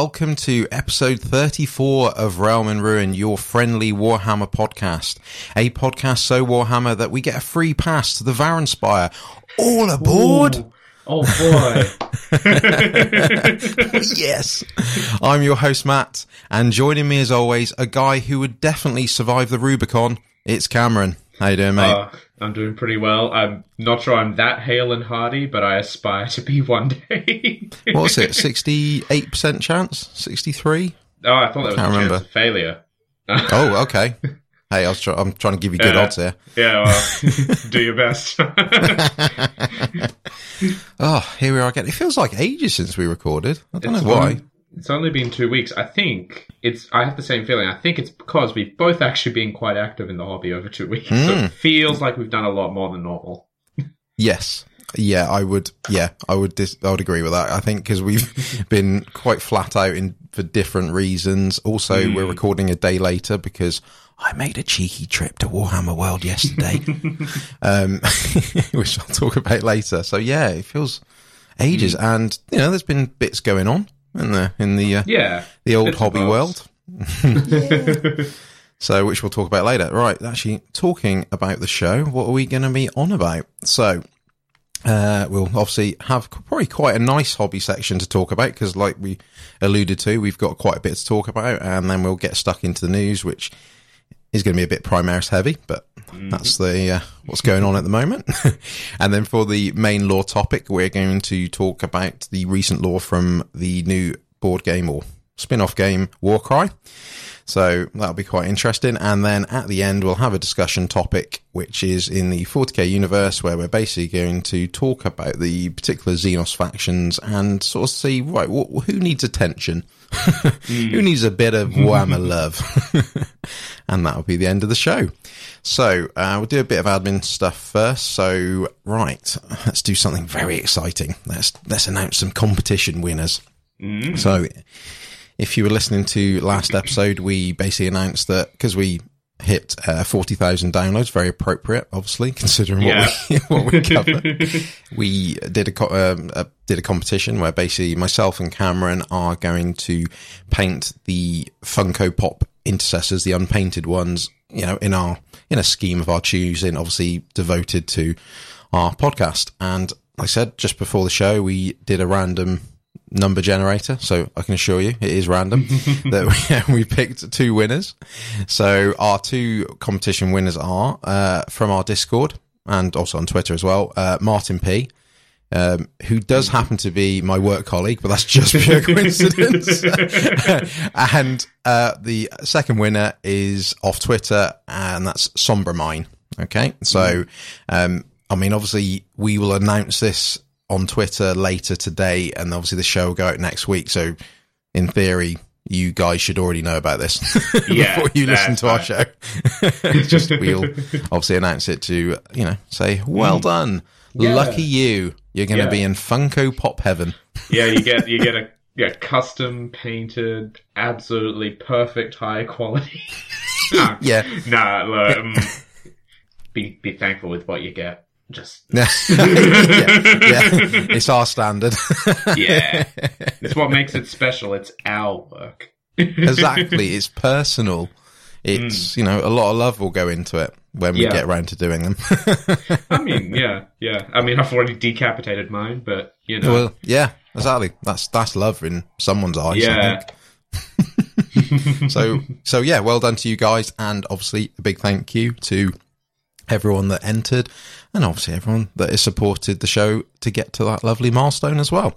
Welcome to episode 34 of Realm and Ruin, your friendly Warhammer podcast. A podcast so Warhammer that we get a free pass to the Varanspire. All aboard! Ooh. Oh boy. yes. I'm your host, Matt, and joining me as always, a guy who would definitely survive the Rubicon. It's Cameron. How you doing, mate? Uh, I'm doing pretty well. I'm not sure I'm that hale and hardy, but I aspire to be one day. what was it? 68% chance? 63? Oh, I thought that was Can't a remember. chance of failure. Oh, okay. Hey, I was try- I'm trying to give you good Yeah. odds here. Yeah, well, do your best. Oh, here we are again. It feels like ages since we recorded. I don't It's know why. It's only been two weeks. I think it's. I have the same feeling. I think it's because we've both actually been quite active in the hobby over two weeks. So Mm. it feels like we've done a lot more than normal. Yes. Yeah, I would. Yeah, I would. Dis- I would agree with that. I think because we've been quite flat out in for different reasons. Also, Mm. we're recording a day later because I made a cheeky trip to Warhammer World yesterday, um, which I'll talk about later. So yeah, it feels ages, Mm. and you know, there's been bits going on in the in the uh, Yeah. the old hobby world. So, which we'll talk about later. Right, actually, talking about the show, what are we going to be on about? So, uh, we'll obviously have probably quite a nice hobby section to talk about because, like we alluded to, we've got quite a bit to talk about, and then we'll get stuck into the news, which is going to be a bit Primaris heavy, but that's the uh, what's going on at the moment. and then for the main lore topic, we're going to talk about the recent lore from the new board game or spin-off game Warcry. So that'll be quite interesting. And then at the end, we'll have a discussion topic, which is in the 40k universe, where we're basically going to talk about the particular Xenos factions and sort of see, right, wh- who needs attention? who needs a bit of Warhammer love? and that'll be the end of the show. So uh, we'll do a bit of admin stuff first. So right, let's do something very exciting. Let's let's announce some competition winners. So if you were listening to last episode, we basically announced that because we hit uh, 40,000 downloads, very appropriate, obviously, considering Yeah. what we, what we covered. we did a, co- um, uh, did a competition where basically myself and Cameron are going to paint the Funko Pop intercessors, the unpainted ones, you know, in our, in a scheme of our choosing, obviously devoted to our podcast. And like I said, just before the show, we did a random number generator. So I can assure you it is random that we, we picked two winners. So our two competition winners are, uh, from our Discord and also on Twitter as well, uh, Martin P. Um, who does happen to be my work colleague, but that's just pure coincidence. and uh, the second winner is off Twitter, and that's Sombra Mine. Okay, so um, I mean, obviously, we will announce this on Twitter later today, and obviously the show will go out next week. So, in theory, you guys should already know about this Yeah, before you listen to our show. just we'll obviously announce it to you know say, "Well done, Yeah. lucky you, you're going to Yeah. be in Funko Pop heaven." Yeah, you get you get a yeah, custom painted, absolutely perfect high quality. nah, Yeah. nah. Look, um, be be thankful with what you get. Just yeah, yeah, it's our standard. yeah, it's what makes it special. It's our work. exactly, it's personal. It's mm. you know a lot of love will go into it when we Yeah. get around to doing them. I mean, yeah, yeah. I mean, I've already decapitated mine, but you know, well, yeah, exactly. That's that's love in someone's eyes. I yeah, think. So so yeah, well done to you guys, and obviously a big thank you to everyone that entered, and obviously everyone that has supported the show to get to that lovely milestone as well.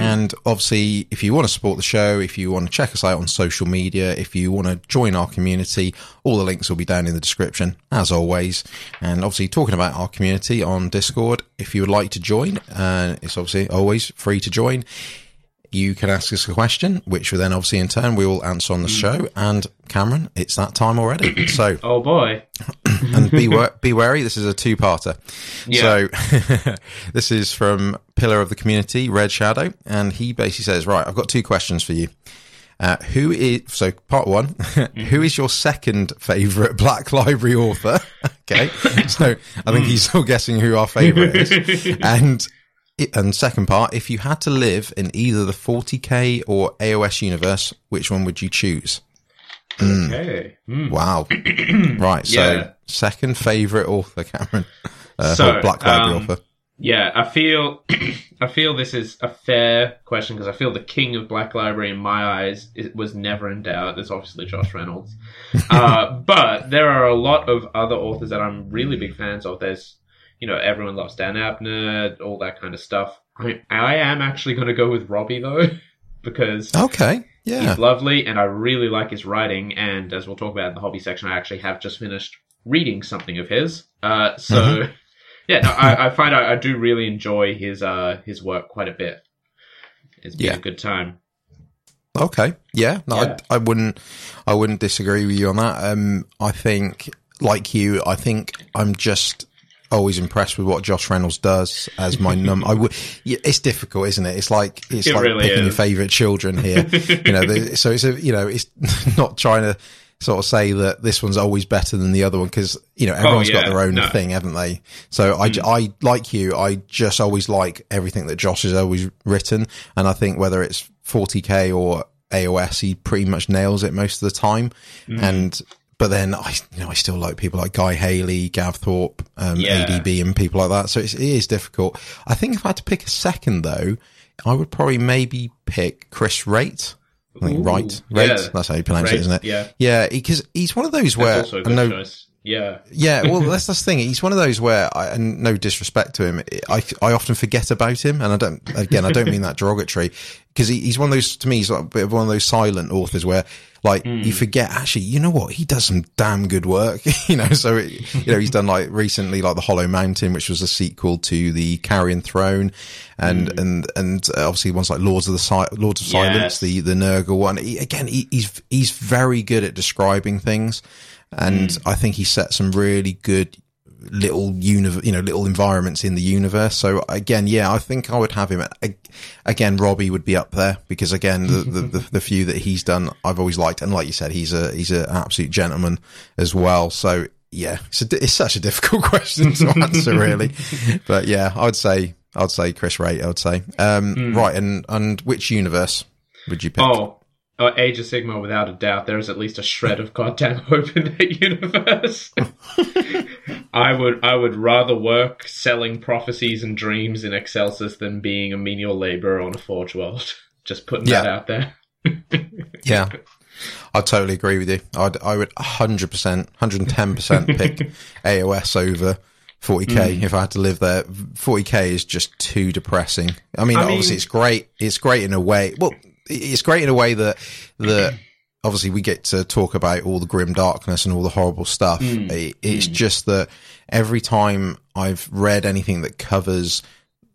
And obviously, if you want to support the show, if you want to check us out on social media, if you want to join our community, all the links will be down in the description as always. And obviously, talking about our community on Discord, if you would like to join, uh, it's obviously always free to join you can ask us a question, which we then obviously in turn we will answer on the show. And Cameron, it's that time already. So, oh boy, and be wa- be wary. This is a two-parter. Yeah. So, this is from Pillar of the Community, Red Shadow, and he basically says, "Right, I've got two questions for you. Uh, who is so part one? who is your second favorite Black Library author? okay, so I think he's still guessing who our favorite is, and and second part, if you had to live in either the 40k or AOS universe, which one would you choose? Okay. Mm. Wow. right. So, Yeah. second favorite author, Cameron. Uh, So, Black Library um, author. Yeah, I feel I feel this is a fair question because I feel the king of Black Library in my eyes it was never in doubt. It's obviously Josh Reynolds, uh, but there are a lot of other authors that I'm really big fans of. There's you know everyone loves Dan Abnett, all that kind of stuff. I I am actually going to go with Robbie though because Okay. Yeah. He's lovely, and I really like his writing. And as we'll talk about in the hobby section, I actually have just finished reading something of his. Uh, so, Mm-hmm. yeah, no, I, I find I, I do really enjoy his uh, his work quite a bit. It's been Yeah. a good time. Okay. Yeah. No, Yeah. I, I wouldn't. I wouldn't disagree with you on that. Um, I think, like you, I think I'm just always impressed with what Josh Reynolds does as my num. I would. It's difficult, isn't it? It's like it's It like really picking your favorite children here. you know, the, so it's a you know, it's not trying to sort of say that this one's always better than the other one because you know everyone's got Oh, yeah. their own No. thing, haven't they? So I I like you. I just always like everything that Josh has always written, and I think whether it's 40k or AOS, he pretty much nails it most of the time. Mm. And but then I, you know, I still like people like Guy Haley, Gav Thorpe, um, Yeah. ADB, and people like that. So it's, it is difficult. I think if I had to pick a second though, I would probably maybe pick Chris Wraight. I think Ooh, right, Wraight. yeah. That's how you pronounce Right, it, isn't it? Yeah, Yeah, because he's one of those where I know choice. Yeah, yeah, well, that's the thing. He's one of those where, I, and no disrespect to him, I, I often forget about him, and I don't. Again, I don't mean that derogatory, because he, he's one of those. To me, he's like a bit of one of those silent authors where, like, you forget. Actually, you know what? He does some damn good work. you know, so it, you know he's done like recently, like the Hollow Mountain, which was a sequel to the Carrion Throne, and and and uh, obviously ones like Lords of the si- Lords of Silence, Yes. the the Nurgle one. He, again, he, he's he's very good at describing things, and I think he set some really good little uni- you know little environments in the universe. So again, yeah, I think I would have him. Again, Robbie would be up there because again, the, the, the, the few that he's done, I've always liked, and like you said, he's a he's an absolute gentleman as well. So yeah, it's, a, it's such a difficult question to answer, really. But yeah, I'd say I'd say Chris Wraight. I would say um, right, and and which universe would you pick? Oh, uh, Age of Sigmar, without a doubt, there is at least a shred of goddamn hope in that universe. I would, I would rather work selling prophecies and dreams in Excelsis than being a menial laborer on a Forge World. Just putting that out there. Yeah, I totally agree with you. I'd, I would 100%, 110% pick AOS over 40k Hmm. if I had to live there. 40k is just too depressing. I mean, I mean- obviously it's great. It's great in a way. Well, it's great in a way that, that obviously we get to talk about all the grim darkness and all the horrible stuff. Hmm. It- it's just that every time I've read anything that covers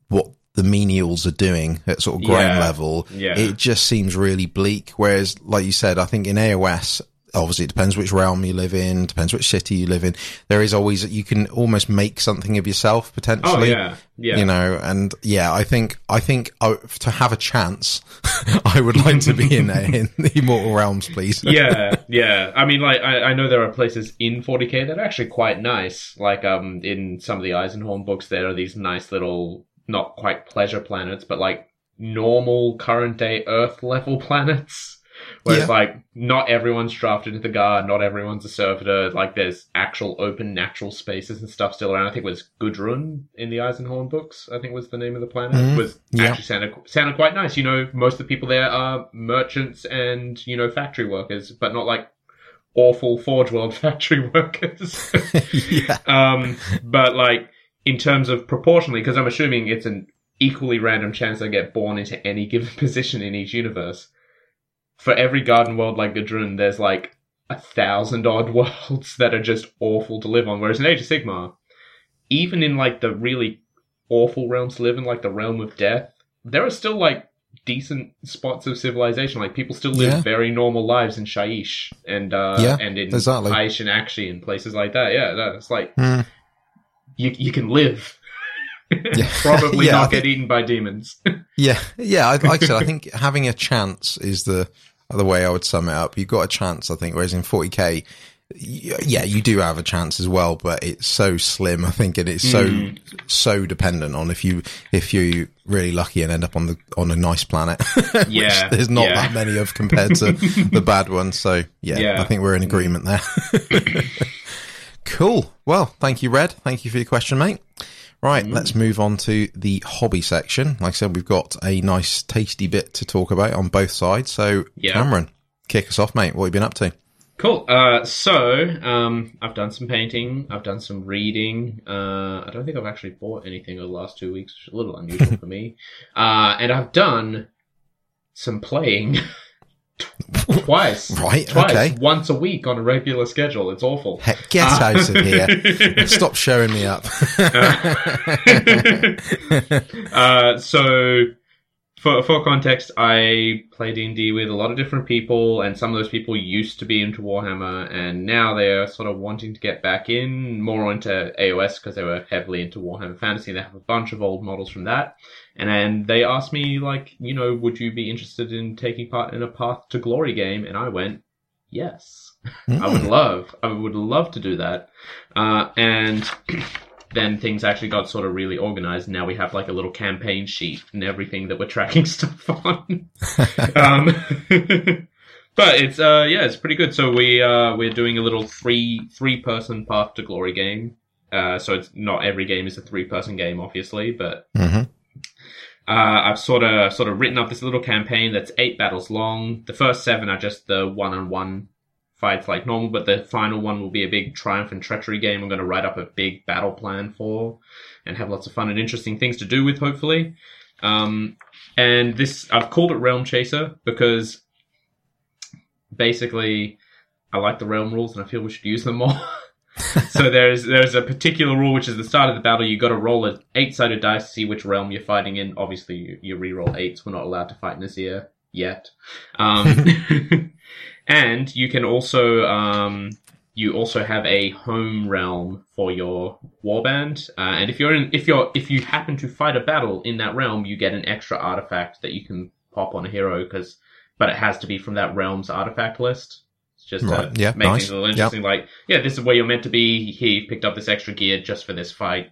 what the menials are doing at sort of ground Yeah. level, Yeah. it just seems really bleak. Whereas, like you said, I think in AOS, obviously it depends which realm you live in, depends which city you live in. There is always, you can almost make something of yourself potentially. Oh yeah, yeah. You know, and yeah, I think, I think uh, to have a chance, I would like to be in, in the Immortal Realms, please. yeah, yeah. I mean, like, I, I know there are places in 40k that are actually quite nice. Like, um, in some of the Eisenhorn books, there are these nice little, not quite pleasure planets, but like normal current day Earth level planets. Where it's Yeah. like, not everyone's drafted into the guard, not everyone's a servitor. Like, there's actual open natural spaces and stuff still around. I think it was Gudrun in the Eisenhorn books, I think was the name of the planet. Mhm. Was Yeah. actually sounded, sounded quite nice. You know, most of the people there are merchants and, you know, factory workers, but not like awful Forge World factory workers. yeah. um, but like, in terms of proportionally, because I'm assuming it's an equally random chance they get born into any given position in each universe. For every garden world like Gudrun, there's like a thousand odd worlds that are just awful to live on. Whereas in Age of Sigmar, even in like the really awful realms to live in, like the realm of death, there are still like decent spots of civilization. Like people still live Yeah. very normal lives in Shyish and uh Yeah, and in exactly. Hysh and Aqshy and places like that. Yeah, that's like Mm. you you can live. Yeah. Probably Yeah, not think- get eaten by demons. Yeah, yeah. I- Like I said, I think having a chance is the the way I would sum it up. You've got a chance, I think. Whereas in 40k, yeah, you do have a chance as well, but it's so slim, I think, and it's so Mm. so dependent on if you if you really lucky and end up on the on a nice planet. which Yeah, there's not yeah. that many of compared to the bad ones. So yeah, Yeah. I think we're in agreement there. cool. Well, thank you, Red. Thank you for your question, mate. Right, Mm. let's move on to the hobby section. Like I said, we've got a nice, tasty bit to talk about on both sides. So, Yeah. Cameron, kick us off, mate. What have you been up to? Cool. Uh, so um, I've done some painting. I've done some reading. Uh, I don't think I've actually bought anything over the last two weeks, which is a little unusual for me. Uh, and I've done some playing twice. Right, Twice. okay. Once a week on a regular schedule. It's awful. Heck, get Uh, out of here. Stop showing me up. uh, so, for for context, I play D and D with a lot of different people, and some of those people used to be into Warhammer, and now they are sort of wanting to get back in more into AOS because they were heavily into Warhammer Fantasy. And they have a bunch of old models from that, and they asked me like, you know, would you be interested in taking part in a Path to Glory game? And I went, yes. I would love, I would love to do that. Uh, and then things actually got sort of really organized. Now we have like a little campaign sheet and everything that we're tracking stuff on. um, but it's uh, yeah, it's pretty good. So we uh, we're doing a little three three person path to glory game. Uh, so it's not every game is a three person game, obviously, but hmm uh, I've sort of sort of written up this little campaign that's eight battles long. The first seven are just the one on one fights like normal, but the final one will be a big triumph and treachery game. I'm going to write up a big battle plan for, and have lots of fun and interesting things to do with. Hopefully, um, and this I've called it Realm Chaser because basically I like the realm rules and I feel we should use them more. so there's there's a particular rule which is the start of the battle. You got to roll an eight sided dice to see which realm you're fighting in. Obviously, you, you re-roll eights. We're not allowed to fight Nazir yet. Um, and you can also um, you also have a home realm for your warband. Uh, and if you're in if you're if you happen to fight a battle in that realm, you get an extra artifact that you can pop on a hero because but it has to be from that realm's artifact list. Just Right, to yeah, make nice. things a little interesting. Like, yeah, this is where you're meant to be. Here, you've picked up this extra gear just for this fight,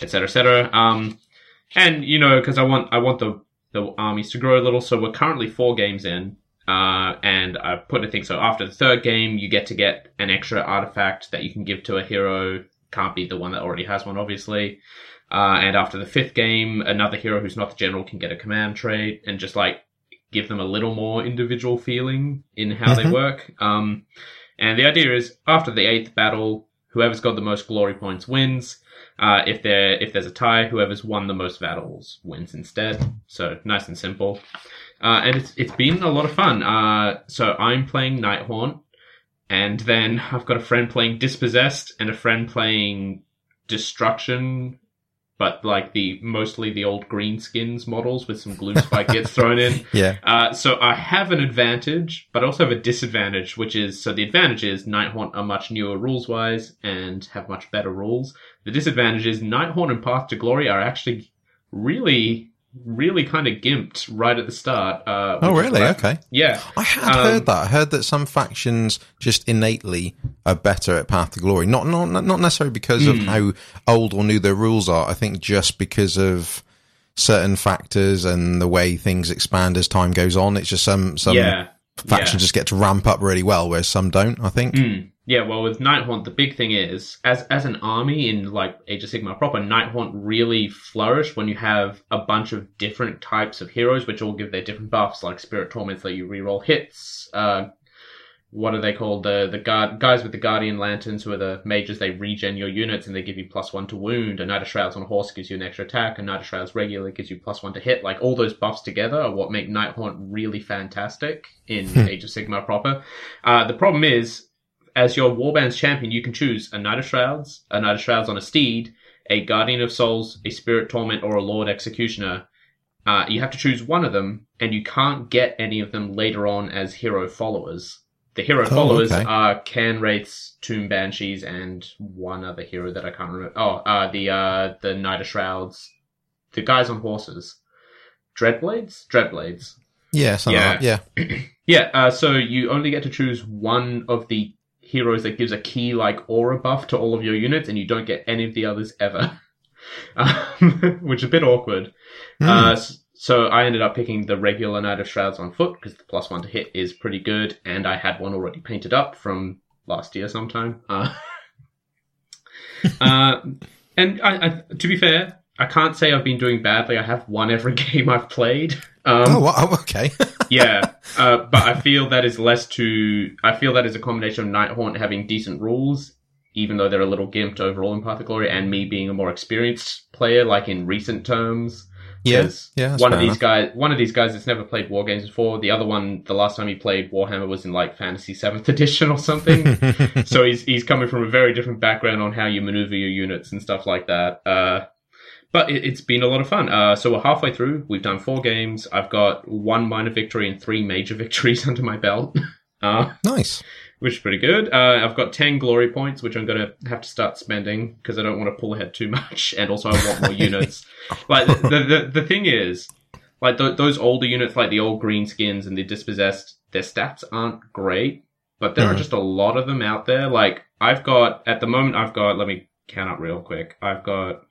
etc., etc. Um, and you know, because I want I want the the armies to grow a little. So we're currently four games in, uh, and I put a thing. So after the third game, you get to get an extra artifact that you can give to a hero. Can't be the one that already has one, obviously. Uh, and after the fifth game, another hero who's not the general can get a command trait, and just like give them a little more individual feeling in how they Mhm. work. Um, and the idea is after the eighth battle, whoever's got the most glory points wins. Uh, if there if there's a tie, whoever's won the most battles wins instead. So nice and simple. Uh, and it's it's been a lot of fun. Uh, so I'm playing Nighthaunt, and then I've got a friend playing Dispossessed and a friend playing Destruction, but like the mostly the old green skins models with some Gloomspite Gitz thrown in. Yeah. Uh, so I have an advantage, but I also have a disadvantage, which is so the advantage is Nighthaunt are much newer rules wise and have much better rules. The disadvantage is Nighthaunt and Path to Glory are actually really, really kind of gimped right at the start. Uh, Oh, really? like- Okay. Yeah. I had Um, heard that. I heard that some factions just innately are better at Path to Glory. Not not not necessarily because of Hmm. how old or new their rules are. I think just because of certain factors and the way things expand as time goes on. It's just some some yeah. factions yeah. just get to ramp up really well, whereas some don't. I think. Mm. Yeah, well, with Nighthaunt, the big thing is, as as an army in like Age of Sigmar proper, Nighthaunt really flourish when you have a bunch of different types of heroes, which all give their different buffs. Like Spirit Torments, let you reroll hits. Uh, what are they called? The the guard guys with the Guardian Lanterns, who are the mages. They regen your units and they give you plus one to wound. A Knight of Shrouds on a horse gives you an extra attack. A Knight of Shrouds regular gives you plus one to hit. Like all those buffs together are what make Nighthaunt really fantastic in Age of Sigmar proper. Uh, the problem is as your Warband's champion, you can choose a Knight of Shrouds, a Knight of Shrouds on a steed, a Guardian of Souls, a Spirit Torment, or a Lord Executioner. Uh, you have to choose one of them, and you can't get any of them later on as hero followers. The hero Oh, followers okay. are Cairn Wraiths, Tomb Banshees, and one other hero that I can't remember. Oh, uh, the uh, the Knight of Shrouds, the guys on horses, Dreadblades, Dreadblades. Yeah. Something Yeah. Like. Yeah. Yeah, uh, so you only get to choose one of the heroes that gives a key like aura buff to all of your units, and you don't get any of the others ever, um, which is a bit awkward. Hmm. Uh, so I ended up picking the regular Knight of Shrouds on foot because the plus one to hit is pretty good, and I had one already painted up from last year sometime. Uh, uh, and I, I, to be fair, I can't say I've been doing badly. I have won every game I've played. Um, oh, wow, okay. yeah, uh, but I feel that is less to. I feel that is a combination of Nighthaunt having decent rules, even though they're a little gimped overall in Path of Glory, and me being a more experienced player, like in recent terms. Yes, yeah. that's one of these guys, one of these guys has never played war games before. The other one, the last time he played Warhammer was in like Fantasy Seventh Edition or something. so he's he's coming from a very different background on how you maneuver your units and stuff like that. Uh, but it, it's been a lot of fun. Uh, so we're halfway through. We've done four games. I've got one minor victory and three major victories under my belt. Uh, nice. which is pretty good. Uh, I've got 10 glory points, which I'm going to have to start spending because I don't want to pull ahead too much. And also, I want more units. Like, the, the, the thing is, like, th- those older units, like the old green skins and the dispossessed, their stats aren't great, but there are Mhm. just a lot of them out there. Like, I've got, at the moment, I've got, let me count up real quick. I've got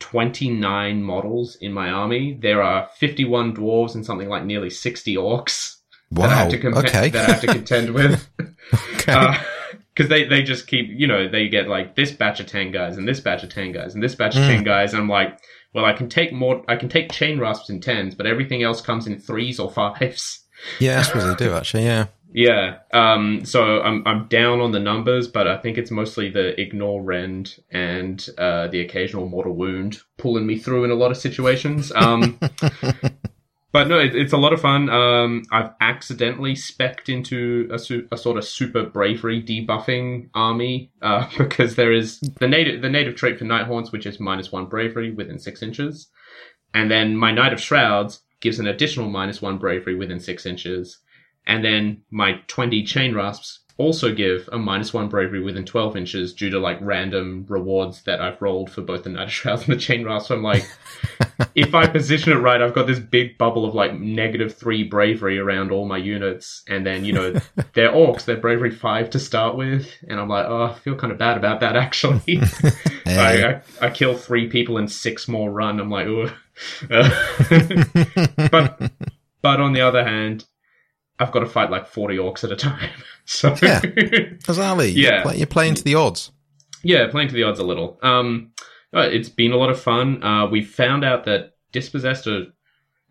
29 models in my army. There are 51 dwarves and something like nearly 60 orcs that I have to compe- okay. that I have to contend with. okay. Because they, they just keep, you know, they get like this batch of 10 guys and this batch of 10 guys and this batch of Mm. 10 guys. And I'm like, well, I can take more, I can take chain rasps in 10s, but everything else comes in threes or fives. yeah, I suppose they do actually. Yeah. Yeah. Um, so I'm, I'm down on the numbers, but I think it's mostly the ignore rend and, uh, the occasional mortal wound pulling me through in a lot of situations. Um, but no, it, it's a lot of fun. Um, I've accidentally specced into a, su- a sort of super bravery debuffing army uh, because there is the native the native trait for Night Haunts, which is minus one bravery within six inches, and then my Knight of Shrouds gives an additional minus one bravery within six inches, and then my twenty Chain Rasps also give a minus one bravery within twelve inches due to like random rewards that I've rolled for both the Knight of Shrouds and the Chain Rasp. So I'm like if I position it right, I've got this big bubble of like negative three bravery around all my units, and then you know they're orcs, they're bravery five to start with, and I'm like, oh, I feel kind of bad about that actually. Hey. I, I I kill three people and six more run. I'm like, ooh. Uh, but but on the other hand, I've got to fight like forty orcs at a time, so Yeah. Bizarrely, Yeah. you're, play, you're playing to the odds. yeah, playing to the odds a little. Um, uh, it's been a lot of fun. Uh, we found out that dispossessed are,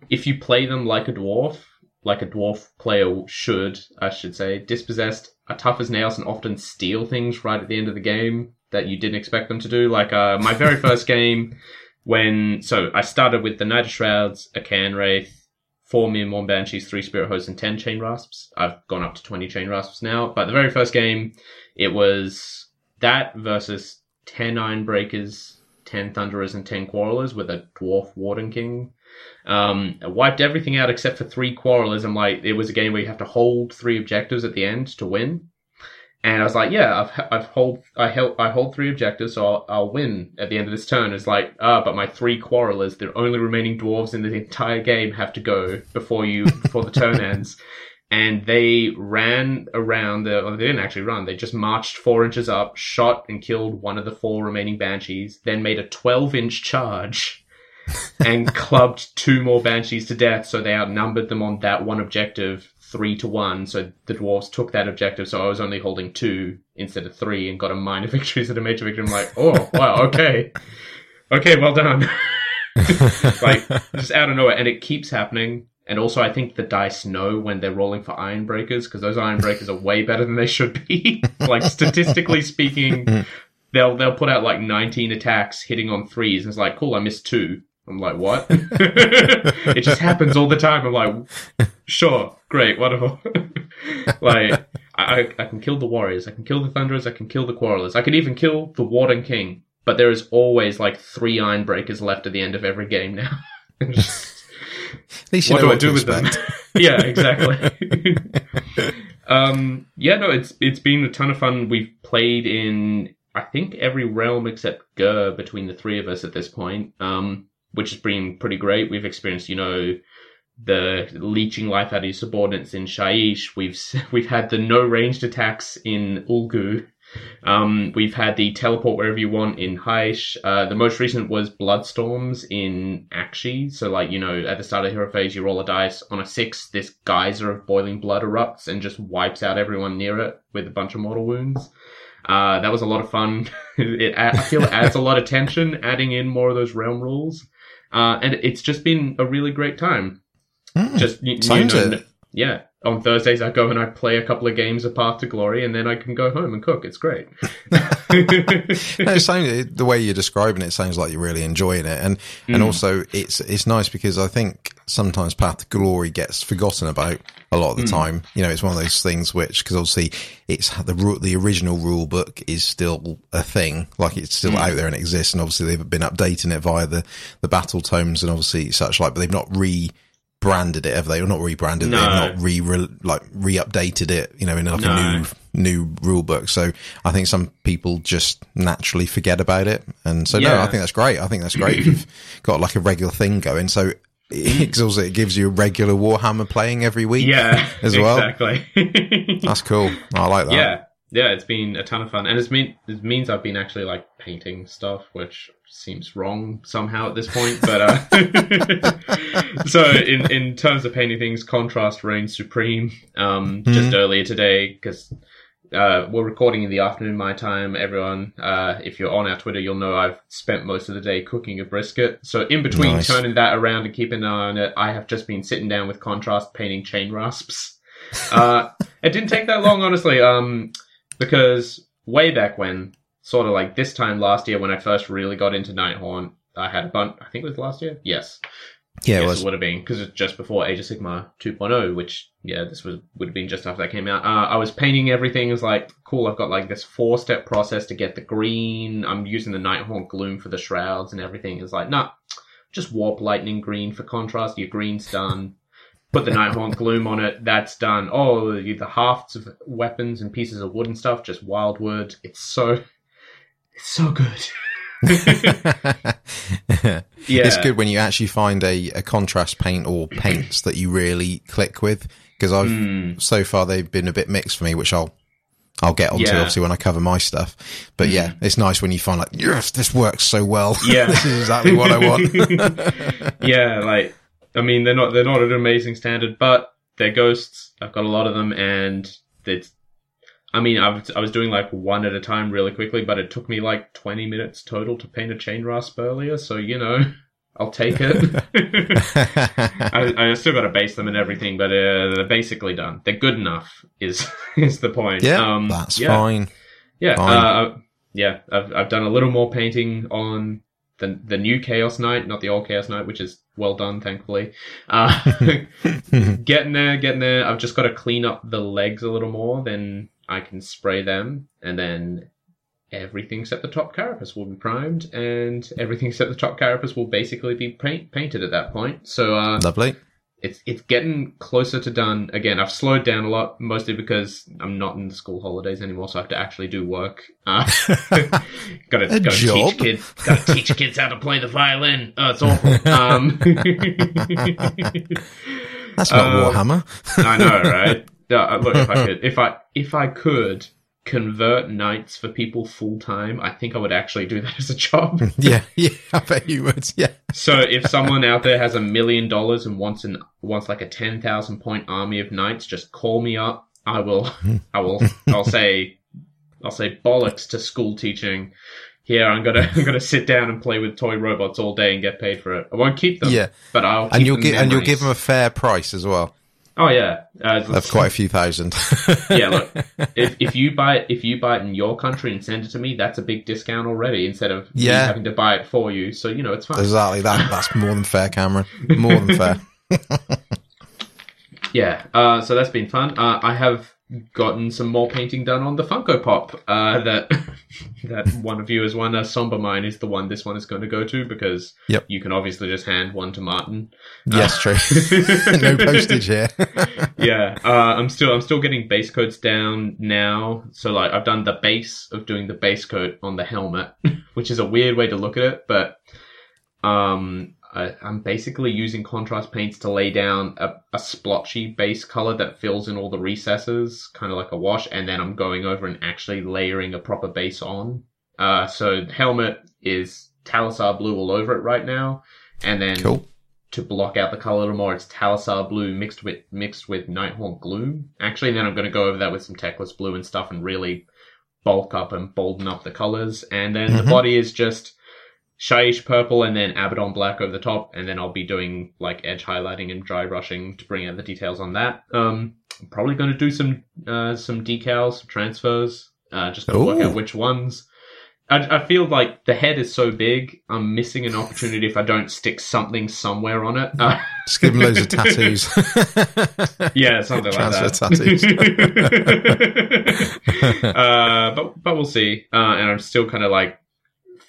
if you play them like a dwarf, like a dwarf player should, I should say, dispossessed are tough as nails and often steal things right at the end of the game that you didn't expect them to do. Like uh, my very first game, when so I started with the Knight of Shrouds, a Cairn Wraith, four Myrmourn Banshees, three Spirit Hosts, and ten Chain Rasps. I've gone up to twenty Chain Rasps now, but the very first game, it was that versus 10 Iron Breakers, 10 Thunderers, and 10 Quarrelers with a Dwarf Warden King. Um, wiped everything out except for three Quarrelers. I'm like, it was a game where you have to hold three objectives at the end to win. And I was like, yeah, I've, I've hold, I held, I hold three objectives, so I'll, I'll win at the end of this turn. It's like, ah, but my three Quarrelers, the only remaining dwarves in the entire game have to go before you, before the turn ends. And they ran around the well, they didn't actually run. They just marched four inches up shot and killed one of the four remaining banshees then made a 12 inch charge and clubbed two more banshees to death so they outnumbered them on that one objective three to one so the dwarves took that objective so i was only holding two instead of three and got a minor victory instead of major victory. I'm like oh wow okay. Okay well done. Like just out of nowhere. And it keeps happening. And also i think the dice know when they're rolling for iron breakers because those iron breakers are way better than they should be. Like statistically speaking they'll they'll put out like 19 attacks hitting on threes. And it's like cool i missed two. I'm like what? It just happens all the time. I'm like sure great wonderful like I, I can kill the warriors i can kill the thunderers i can kill the quarrelers i can even kill the warden king but there is always like three iron breakers left at the end of every game now Just- what do I do with them? yeah, exactly. um, yeah, no, it's it's been a ton of fun. We've played in I think every realm except Ghur between the three of us at this point, um, which has been pretty great. We've experienced, you know, the leeching life out of your subordinates in Shyish. We've we've had the no ranged attacks in Ulgu. Um, we've had the teleport wherever you want in Hysh. Uh, the most recent was Bloodstorms in Aqshy. So, like, you know, at the start of hero phase, you roll a dice. On a six, this geyser of boiling blood erupts and just wipes out everyone near it with a bunch of mortal wounds. Uh, that was a lot of fun. it, I feel it adds a lot of tension, adding in more of those realm rules. Uh, and it's just been a really great time. Mm. Just, you, you know, yeah. On Thursdays, I go and I play a couple of games of Path to Glory, and then I can go home and cook. It's great. no, it sounds, the way you're describing it sounds like you're really enjoying it, and and Mm. also it's it's nice because I think sometimes Path to Glory gets forgotten about a lot of the Mm. time. You know, it's one of those things which because obviously it's the the original rule book is still a thing, like it's still Mm. out there and exists, and obviously they've been updating it via the the battle tomes and obviously such like, but they've not re branded it have they or not rebranded No. they've not re, re like re-updated it you know in like No. a new new rule book. So I think some people just naturally forget about it. And so no, I think that's great. I think that's great if you've got like a regular thing going. So it also it gives you a regular Warhammer playing every week. yeah, As well. Exactly. That's cool. I like that. yeah, yeah, it's been a ton of fun, and it's mean it means I've been actually like painting stuff, which seems wrong somehow at this point. But uh, so in in terms of painting things, contrast reigns supreme. Um, just earlier today, because uh, we're recording in the afternoon my time. Everyone, uh, if you're on our Twitter, you'll know I've spent most of the day cooking a brisket. So in between Nice. turning that around and keeping an eye on it, I have just been sitting down with contrast painting chain rasps. Uh, it didn't take that long, honestly, um, because way back when, sort of like this time last year when I first really got into Nighthaunt, I had a bunch, I think it was last year? Yes. Yeah, it yes, was. it would have been, because it's just before Age of Sigmar 2.0, which, yeah, this was would have been just after that came out. Uh, I was painting everything, it was like, cool, I've got like this four step process to get the green, I'm using the Nighthaunt gloom for the shrouds and everything. It's like, nah, just warp lightning green for contrast, your green's done. Put the Nighthaunt gloom on it, that's done. Oh, the the hafts of weapons and pieces of wood and stuff, just Wyldwood. It's so, it's so good. Yeah. It's good when you actually find a, a contrast paint or paints that you really click with. Because I've Mm. so far they've been a bit mixed for me, which I'll I'll get onto Yeah. Mm. obviously when I cover my stuff. But yeah, it's nice when you find like yes, this works so well. Yeah. this is exactly what I want. yeah, like I mean, they're not they're not at an amazing standard, but they're ghosts. I've got a lot of them, and it's. I mean, I was I was doing like one at a time really quickly, but it took me like twenty minutes total to paint a chain rasp earlier. So you know, I'll take it. I, I still got to base them and everything, but uh, they're basically done. They're good enough. Is is the point? yeah, Um, that's yeah. fine. Yeah, Fine. uh, yeah. I've I've done a little more painting on the the new Chaos Knight, not the old Chaos Knight, which is well done, thankfully. Uh, getting there, getting there. I've just got to clean up the legs a little more, then I can spray them, and then everything except the top carapace will be primed, and everything except the top carapace will basically be paint- painted at that point. So uh, Lovely. it's it's getting closer to done. Again, I've slowed down a lot, mostly because I'm not in the school holidays anymore, so I have to actually do work. Uh, gotta job? teach kids gotta teach kids how to play the violin. Oh, it's awful. Um, That's not Uh, Warhammer. I know, right? Yeah, uh, look, if I could, if I if I could convert knights for people full time, I think I would actually do that as a job. yeah, yeah, I bet you would. Yeah. So if someone out there has a million dollars and wants an wants like a ten thousand point army of knights, just call me up. I will. I will. I'll say. I'll say bollocks to school teaching. Here, I'm gonna I'm gonna sit down and play with toy robots all day and get paid for it. I won't keep them. Yeah. but I'll. And you'll give and you'll give them a fair price as well Oh yeah, uh, of quite a few thousand. yeah, look, if, if you buy it, if you buy it in your country and send it to me, that's a big discount already. Instead of me Yeah. having to buy it for you, so you know it's fine. exactly that. That's more than fair, Cameron. More than fair. Yeah, uh, so that's been fun. Uh, I have gotten some more painting done on the Funko Pop. Uh, that that one of you has won. A Somber Mine is the one this one is going to go to because Yep. you can obviously just hand one to Martin. Yes, true. no postage here. yeah, uh, I'm still I'm still getting base coats down now. So like I've done the base of doing the base coat on the helmet, which is a weird way to look at it, but um I, I'm basically using contrast paints to lay down a, a splotchy base color that fills in all the recesses, kind of like a wash, and then I'm going over and actually layering a proper base on. Uh, so the helmet is Talassar blue all over it right now, and then Cool. to block out the color a little more, it's Talassar blue mixed with mixed with Nighthaunt gloom. Actually, then I'm going to go over that with some Teclis blue and stuff, and really bulk up and bolden up the colors. And then the Mhm. body is just Shyish purple and then Abaddon black over the top, and then I'll be doing like edge highlighting and dry brushing to bring out the details on that. Um, I'm probably going to do some uh, some decals, some transfers, uh, just to work out which ones. I, I feel like the head is so big, I'm missing an opportunity if I don't stick something somewhere on it. Uh, Just give him loads of tattoos. yeah, something like that. Transfer that. uh, but but we'll see. Uh, and I'm still kind of like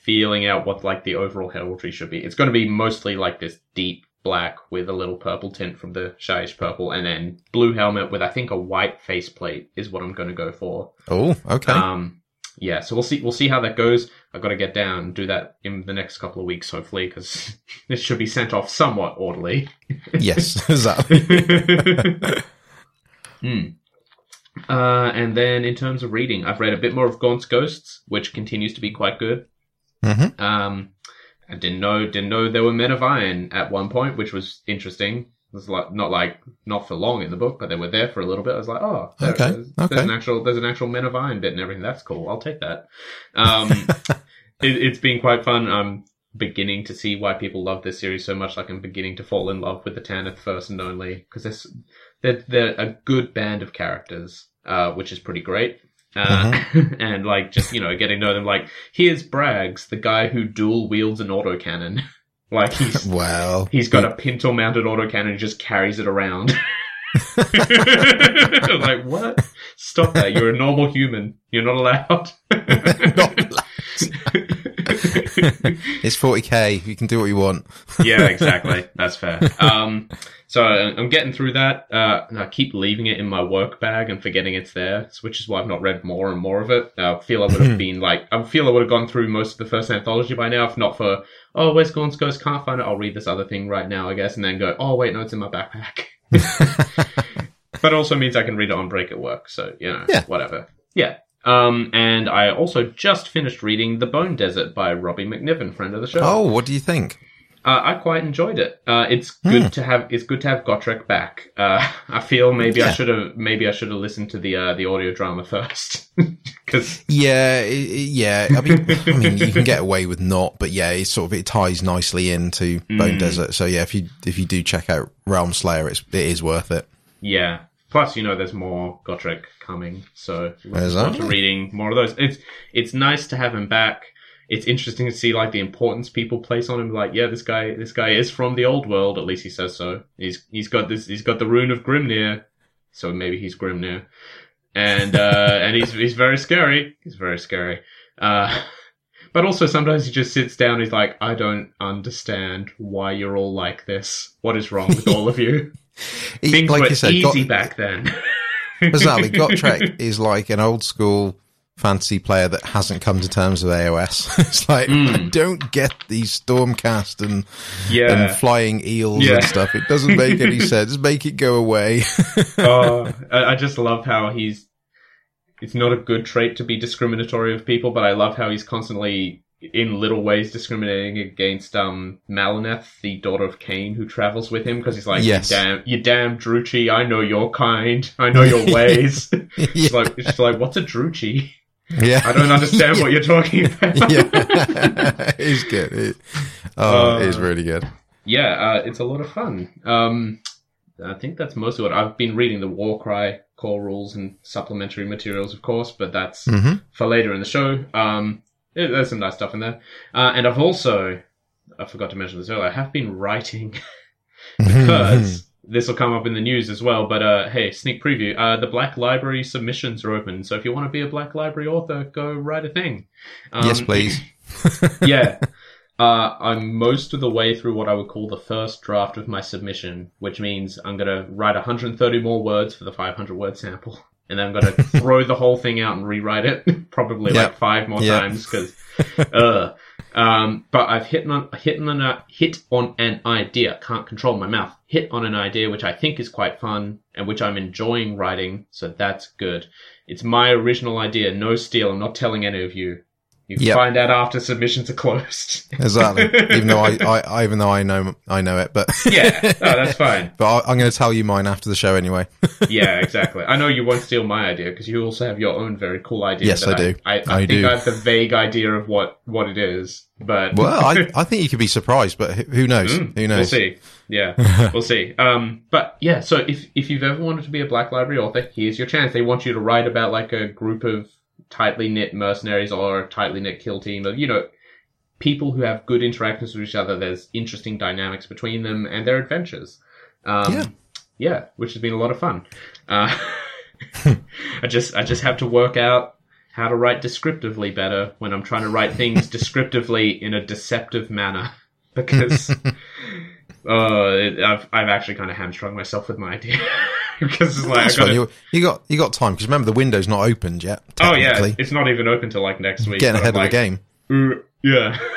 feeling out what like the overall heraldry should be. It's going to be mostly like this deep black with a little purple tint from the Shyish purple, and then blue helmet with I think a white faceplate is what I'm going to go for. oh, okay. Um, yeah, so we'll see. We'll see how that goes. I've got to get down and do that in the next couple of weeks, hopefully, because this should be sent off somewhat orderly. yes, exactly. Hmm. Uh, and then in terms of reading, I've read a bit more of Gaunt's Ghosts, which continues to be quite good. Hmm Um, I didn't know didn't know there were men of iron at one point, which was interesting. It was like not like not for long in the book, but they were there for a little bit. I was like, oh, there- Okay, there's, okay. there's an actual there's an actual men of iron bit and everything. That's cool. I'll take that. Um, it, it's been quite fun. I'm beginning to see why people love this series so much. Like I'm beginning to fall in love with the Tanith first and only because they're they're a good band of characters, uh, which is pretty great. Uh, and like just you know getting to know them. Like here's Braggs, the guy who dual wields an autocannon. like he's Well, he's got a pintle mounted autocannon and just carries it around. like what? Stop that! You're a normal human. You're not allowed. Not it's 40k. You can do what you want. yeah, exactly. That's fair. Um, so I'm getting through that. Uh, and I keep leaving it in my work bag and forgetting it's there, which is why I've not read more and more of it. I feel I would have been like, I feel I would have gone through most of the first anthology by now, if not for, oh, where's Gaunt's Ghost? Can't find it. I'll read this other thing right now, I guess, and then go, oh, wait, no, it's in my backpack. but it also means I can read it on break at work. So, you know, Yeah. whatever. Yeah. Um, and I also just finished reading The Bone Desert by Robbie MacNiven, friend of the show. oh, what do you think? Uh, I quite enjoyed it. Uh, it's good to have. It's good to have Gotrek back. Uh, I feel maybe I should have. Maybe I should have listened to the uh, the audio drama first, because Yeah, yeah. I mean, I mean, you can get away with not, but yeah, it sort of it ties nicely into Bone Mm. Desert. So yeah, if you if you do check out Realm Slayer, it's it is worth it. yeah. Plus, you know, there's more Gotrek coming, so There's look forward to reading more of those. It's it's nice to have him back. It's interesting to see like the importance people place on him. Like, yeah, this guy, this guy is from the old world. At least he says so. He's he's got this. He's got the rune of Grimnir, so maybe he's Grimnir, and uh, and he's he's very scary. He's very scary. Uh, but also sometimes he just sits down. He's like, I don't understand why you're all like this. What is wrong with all of you? He- Things like were you said, easy Got- back then. exactly. Gotrek is like an old school fantasy player that hasn't come to terms with AOS. it's like I Mm. don't get these Stormcast and yeah. and flying eels Yeah. and stuff. It doesn't make any sense. Make it go away. oh, I, I just love how he's. It's not a good trait to be discriminatory of people, but I love how he's constantly, in little ways, discriminating against um Maleneth, the daughter of Khaine, who travels with him, because he's like, Yes. "You damn, you damn Druchii, I know your kind, I know your ways." She's like, she's like, "What's a Druchii? yeah. I don't understand what you're talking about." yeah, it's good. It, oh, Uh, really good. yeah, uh, it's a lot of fun. Um, I think that's mostly what I've been reading the Warcry core rules and supplementary materials, of course, but that's hmm for later in the show. Um, there- there's some nice stuff in there. Uh, and I've also, I forgot to mention this earlier, I have been writing because this will come up in the news as well. But uh, hey, sneak preview: uh, the Black Library submissions are open. So if you want to be a Black Library author, go write a thing. Um, yes, please. yeah. Uh, I'm most of the way through what I would call the first draft of my submission, which means I'm going to write 130 more words for the 500 word sample. And then I'm going to throw the whole thing out and rewrite it. probably Yeah. like five more Yeah. times because. uh, um, but I've hit on hit on a hit on an idea. Can't control my mouth. Hit on an idea which I think is quite fun and which I'm enjoying writing. So that's good. It's my original idea. No steal. I'm not telling any of you. You Yep. find out after submissions are closed. Exactly. even though I, I, even though I know, I know it, but yeah, no, that's fine. but I, I'm going to tell you mine after the show anyway. Yeah, exactly. I know you won't steal my idea because you also have your own very cool idea. Yes, I do. I, I, I think do. I have the vague idea of what what it is, but well, I, I think you could be surprised, but who who knows? Mm, who knows? We'll see. Yeah, we'll see. Um, but yeah, so if if you've ever wanted to be a Black Library author, here's your chance. They want you to write about like a group of tightly knit mercenaries or a tightly knit kill team of you know people who have good interactions with each other. There's interesting dynamics between them and their adventures. Um, Yeah. yeah, which has been a lot of fun. Uh, I just I just have to work out how to write descriptively better when I'm trying to write things descriptively in a deceptive manner because uh, it, I've I've actually kind of hamstrung myself with my idea because it's like That's gotta, You, you got you got time because remember the window's not opened yet. oh yeah it's not even open till like next week. getting I'm ahead of the game. "Uh, yeah.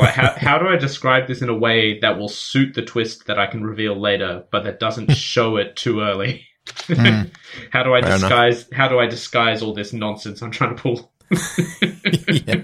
Like, how, how do I describe this in a way that will suit the twist that I can reveal later, but that doesn't show it too early? how do I Hmm. Fair enough. disguise? How do I disguise all this nonsense I'm trying to pull? yeah.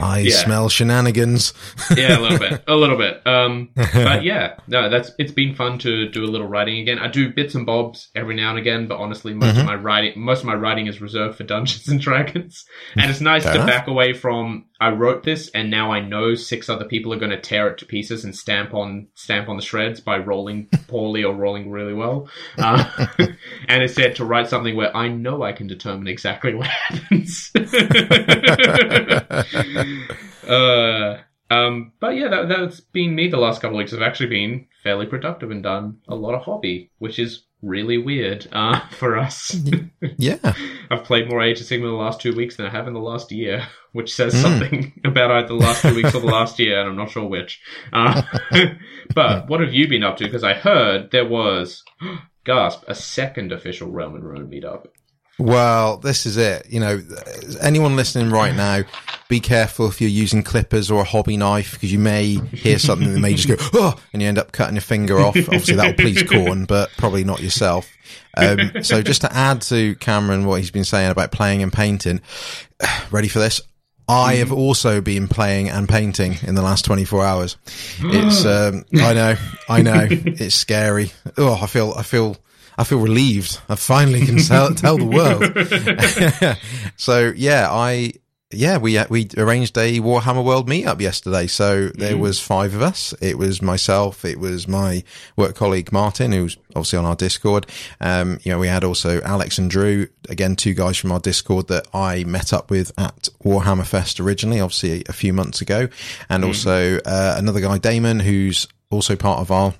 I Yeah. smell shenanigans. yeah, a little bit, a little bit. Um, but yeah, no, that's it's been fun to do a little writing again. I do bits and bobs every now and again, but honestly, most Mm-hmm. of my writing, most of my writing is reserved for Dungeons and Dragons, and it's nice Fair to enough. back away from. I wrote this, and now I know six other people are going to tear it to pieces and stamp on stamp on the shreds by rolling poorly or rolling really well. Uh, and instead to write something where I know I can determine exactly what happens. Uh, um, but yeah, that, that's been me the last couple of weeks. I've actually been fairly productive and done a lot of hobby, which is really weird uh, for us. yeah. I've played more Age of Sigmar the last two weeks than I have in the last year, which says something about either the last two weeks or the last year, and I'm not sure which. Uh, but what have you been up to? Because I heard there was, gasp, a second official Realm and Ruin meetup. Well, this is it. You know, anyone listening right now, be careful if you're using clippers or a hobby knife because you may hear something that may just go, oh, and you end up cutting your finger off. Obviously, that'll please Khorne, but probably not yourself. Um, so just to add to Cameron, what he's been saying about playing and painting, ready for this? I have also been playing and painting in the last 24 hours. It's, um, I know, I know, it's scary. Oh, I feel, I feel, I feel relieved. I finally can tell, tell the world. so yeah, I, yeah, we, uh, we arranged a Warhammer World meetup yesterday. So there was five of us. It was myself. It was my work colleague Martin, who's obviously on our Discord. Um, you know, we had also Alex and Drew, again, two guys from our Discord that I met up with at Warhammer Fest originally, obviously a few months ago. And also, uh, another guy, Damon, who's also part of our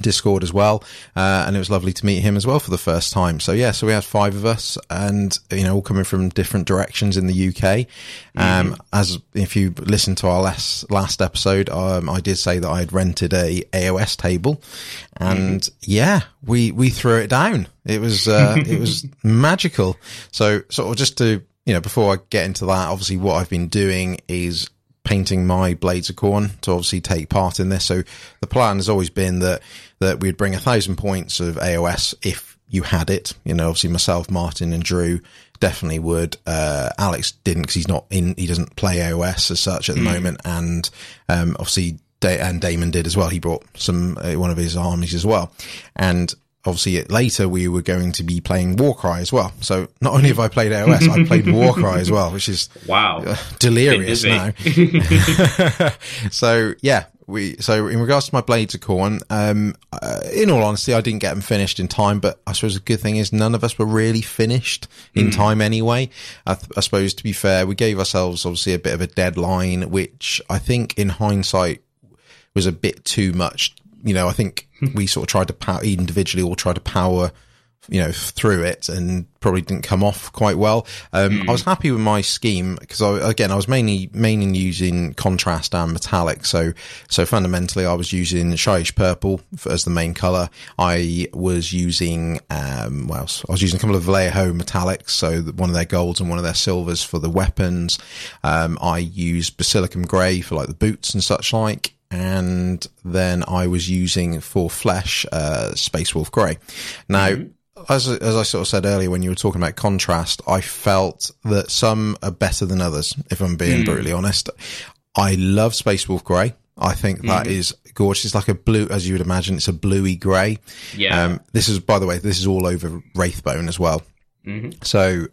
Discord as well, uh, and it was lovely to meet him as well for the first time. So yeah, so we had five of us, and you know, all coming from different directions in the UK. Um, as if you listen to our last last episode, um, I did say that I had rented a AOS table, and yeah, we we threw it down. It was uh, it was magical. So sort of just to you know, before I get into that, obviously what I've been doing is painting my blades of Khorne to obviously take part in this. So the plan has always been that that we'd bring a thousand points of AOS if you had it. You know, obviously myself, Martin, and Drew definitely would. Uh, Alex didn't because he's not in. He doesn't play AOS as such at the moment, and um, obviously. Da- and Damon did as well. He brought some uh, one of his armies as well, and obviously later we were going to be playing Warcry as well. So not only have I played AOS, I played Warcry as well, which is Wow. delirious now. so yeah, we so in regards to my blades of Khorne, um, uh, in all honesty, I didn't get them finished in time. But I suppose the good thing is none of us were really finished in time anyway. I, th- I suppose to be fair, we gave ourselves obviously a bit of a deadline, which I think in hindsight was a bit too much. You know, I think we sort of tried to power individually all tried to power you know, through it and probably didn't come off quite well. Um, I was happy with my scheme because I, again, I was mainly, mainly using contrast and metallic. So, so fundamentally I was using Shyish purple as the main color. I was using, um, what else? I was using a couple of Vallejo metallics. So one of their golds and one of their silvers for the weapons. Um, I used Basilicanum grey for like the boots and such like and then I was using for flesh uh, Space Wolf Grey. Now, mm-hmm as as I sort of said earlier when you were talking about contrast, I felt that some are better than others. If I'm being mm. brutally honest, I love Space Wolf Grey. I think that mm. is gorgeous. It's like a blue, as you would imagine, it's a bluey grey. Yeah. Um, this is, by the way, this is all over Wraithbone as well. Mm-hmm. So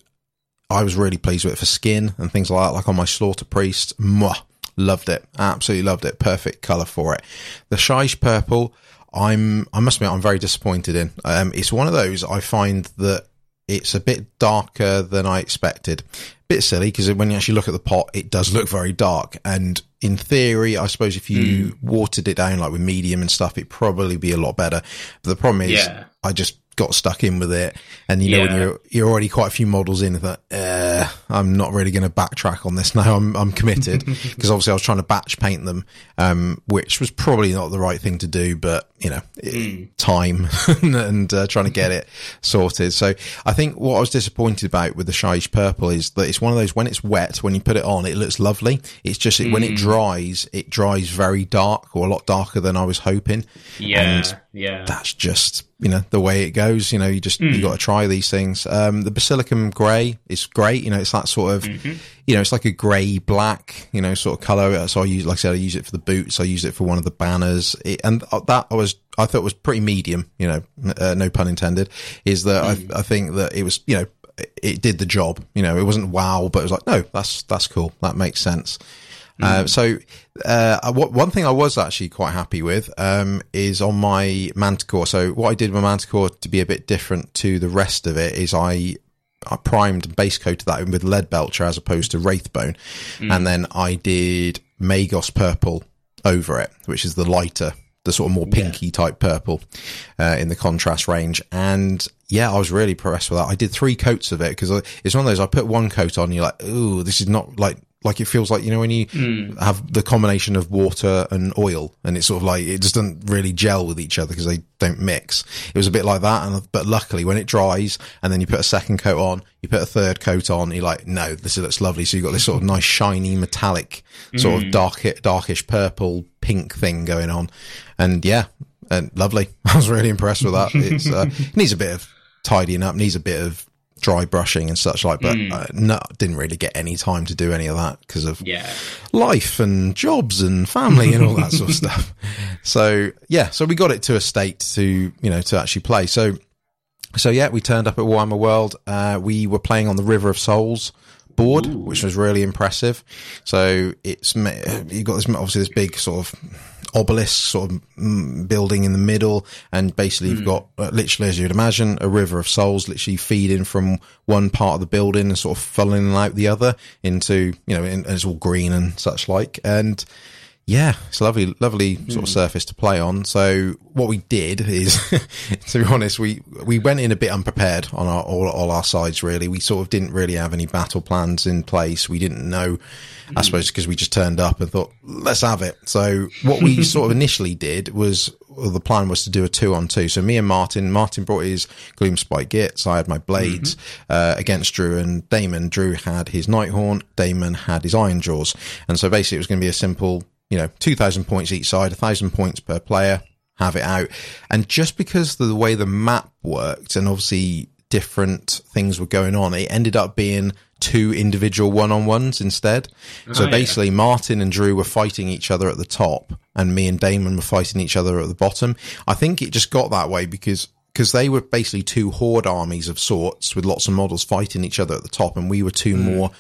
I was really pleased with it for skin and things like that. Like on my Slaughter Priest, mwah, loved it. Absolutely loved it. Perfect color for it. The Shyish Purple. I'm, I must admit, I'm very disappointed in. Um, it's one of those I find that it's a bit darker than I expected. Bit silly because when you actually look at the pot, it does look very dark. And in theory, I suppose if you mm. watered it down like with medium and stuff, it'd probably be a lot better. But the problem is, yeah. I just got stuck in with it. And you know, when you're, you're already quite a few models in that, uh, I'm not really going to backtrack on this now. I'm, I'm committed because obviously I was trying to batch paint them, um, which was probably not the right thing to do, but you know, mm. time and uh, trying to get it sorted. So I think what I was disappointed about with the Shyish Purple is that it's one of those, when it's wet, when you put it on, it looks lovely. It's just, mm. when it hmm. dries, it dries very dark or a lot darker than I was hoping. Yeah. And yeah. That's just, you know, the way it goes. You know, you just, mm. you hmm. got to try these things. Um, the Basilicanum grey is great. You know, it's that sort of, mm-hmm. you know, it's like a grey black, you know, sort of color. So I use, like I said, I use it for the boots. I use it for one of the banners. It, and that I was, I thought was pretty medium, you know, uh, no pun intended, is that mm. I, I think that it was, you know, it did the job. You know, it wasn't wow, but it was like, no, that's, that's cool. That makes sense. Uh, so, uh, one thing I was actually quite happy with, um, is on my Manticore. So what I did with Manticore to be a bit different to the rest of it is I, I primed and base coated that with Leadbelcher as opposed to Wraithbone. Mm. And then I did Magos purple over it, which is the lighter, the sort of more pinky yeah. type purple, uh, in the contrast range. And yeah, I was really impressed with that. I did three coats of it because it's one of those, I put one coat on, you're like, ooh, this is not like like it feels like you know when you mm. have the combination of water and oil and it's sort of like it just doesn't really gel with each other because they don't mix. It was a bit like that and but luckily when it dries and then you put a second coat on you put a third coat on you're like no this looks lovely. So you've got this sort of nice shiny metallic sort mm. of dark darkish purple pink thing going on. And yeah and lovely. I was really impressed with that. It's uh, it needs a bit of tidying up needs a bit of dry brushing and such like, but mm. uh, no, didn't really get any time to do any of that because of yeah. life and jobs and family and all that sort of stuff. So yeah, so we got it to a state to, you know, to actually play. So, so yeah, we turned up at Warhammer World. Uh, we were playing on the River of Souls board, Ooh. which was really impressive. So it's, you got this, obviously this big sort of, obelisk sort of mm, building in the middle. And basically you've hmm. got uh, literally, as you'd imagine, a river of souls literally feeding from one part of the building and sort of funneling out the other into, you know, in, and it's all green and such like. And, yeah, it's a lovely, lovely sort of hmm. surface to play on. So what we did is, to be honest, we, we went in a bit unprepared on our, all, all our sides, really. We sort of didn't really have any battle plans in place. We didn't know, I hmm. suppose, because we just turned up and thought, let's have it. So what we sort of initially did was, well, the plan was to do a two on two. So me and Martin, Martin brought his Gloomspite Gitz. I had my blades, mm-hmm. uh, against Drew and Damon. Drew had his Nighthaunt. Damon had his Ironjawz. And so basically it was going to be a simple you know, 2,000 points each side, 1,000 points per player, have it out. And just because the way the map worked and obviously different things were going on, it ended up being two individual one-on-ones instead. Oh, so basically yeah. Martin and Drew were fighting each other at the top and me and Damon were fighting each other at the bottom. I think it just got that way because because they were basically two horde armies of sorts with lots of models fighting each other at the top and we were two mm. more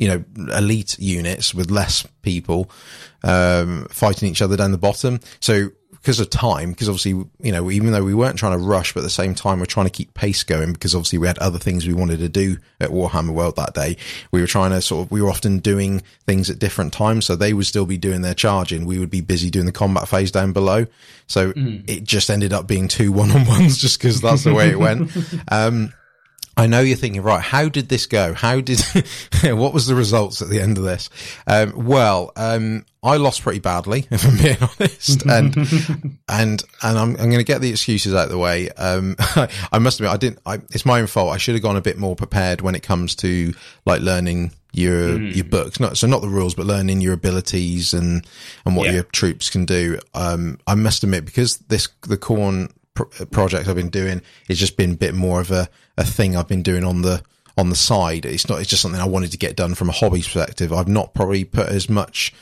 you know, elite units with less people um, fighting each other down the bottom. So because of time, because obviously, you know, even though we weren't trying to rush, but at the same time, we're trying to keep pace going because obviously we had other things we wanted to do at Warhammer World that day. We were trying to sort of, we were often doing things at different times. So they would still be doing their charging. We would be busy doing the combat phase down below. So mm. it just ended up being two one on ones just because that's the way it went. Um, I know you're thinking, right, how did this go? How did, what was the results at the end of this? Um, well, um, I lost pretty badly, if I'm being honest. And, and, and I'm, I'm going to get the excuses out of the way. Um, I must admit, I didn't, I, it's my own fault. I should have gone a bit more prepared when it comes to like learning your, mm. your books. Not, so not the rules, but learning your abilities and, and what yeah. your troops can do. Um, I must admit, because this, the Khorne project I've been doing has just been a bit more of a, a thing I've been doing on the on the side. It's not. It's just something I wanted to get done from a hobby perspective. I've not probably put as much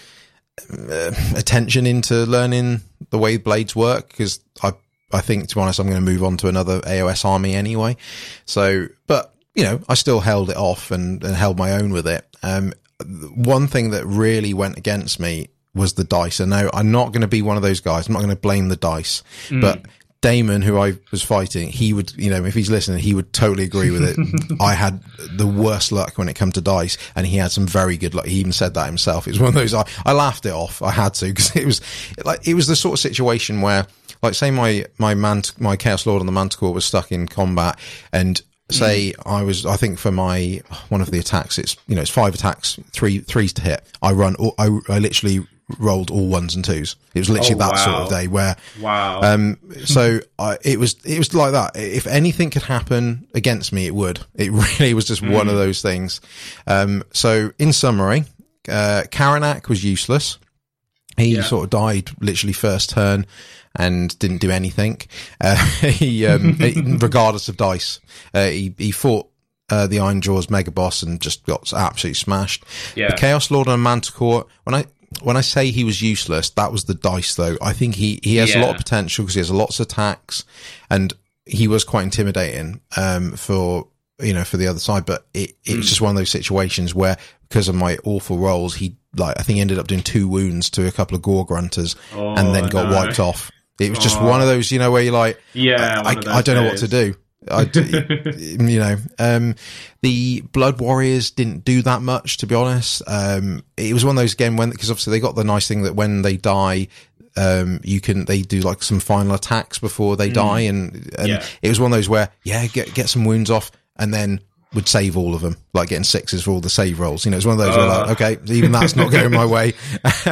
uh, attention into learning the way blades work because I I think to be honest I'm going to move on to another AOS army anyway. So, but you know I still held it off and, and held my own with it. Um, one thing that really went against me was the dice. And now I'm not going to be one of those guys. I'm not going to blame the dice, mm. but Damon, who I was fighting, he would, you know, if he's listening, he would totally agree with it. I had the worst luck when it came to dice, and he had some very good luck. He even said that himself. It was one of those. I, I laughed it off. I had to because it was like it was the sort of situation where, like, say my my man my chaos lord on the manticore was stuck in combat, and say mm. I was, I think for my one of the attacks, it's you know it's five attacks, three threes to hit. I run, I, I literally rolled all ones and twos. It was literally oh, that wow. sort of day where, wow. Um, so I, it was, it was like that. If anything could happen against me, it would. It really was just mm. one of mm. those things. Um, so in summary, uh, Karanak was useless. He yeah. sort of died literally first turn and didn't do anything. Uh, he, um, regardless of dice, uh, he, he fought uh, the Ironjawz mega boss and just got absolutely smashed. Yeah. The Chaos Lord and Manticore, when I, when I say he was useless, that was the dice though. I think he, he has yeah. a lot of potential because he has lots of attacks and he was quite intimidating, um, for, you know, for the other side, but it, it mm. was just one of those situations where because of my awful rolls, he like, I think he ended up doing two wounds to a couple of Gore-gruntas oh, and then got no. wiped off. It was just oh. one of those, you know, where you're like, yeah, I, I, I don't know what to do. I, you know, um, the Blood Warriors didn't do that much, to be honest. Um, it was one of those again when, because obviously they got the nice thing that when they die, um, you can, they do like some final attacks before they mm. die. And, and yeah. it was one of those where, yeah, get, get some wounds off and then would save all of them, like getting sixes for all the save rolls. You know, it's one of those uh. where like, okay, even that's not going my way.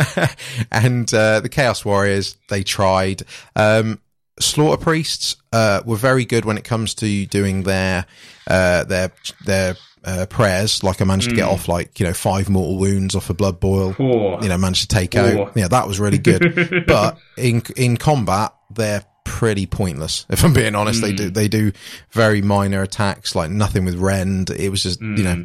and, uh, the Chaos Warriors, they tried. Um, slaughter priests uh, were very good when it comes to doing their uh, their their uh, prayers. Like I managed mm. to get hmm. off like you know five mortal wounds off a blood boil. Poor. You know, managed to take Poor. out. Yeah, that was really good. but in in combat, they're pretty pointless. If I'm being honest, mm. they do they do very minor attacks, like nothing with rend. It was just mm. you know.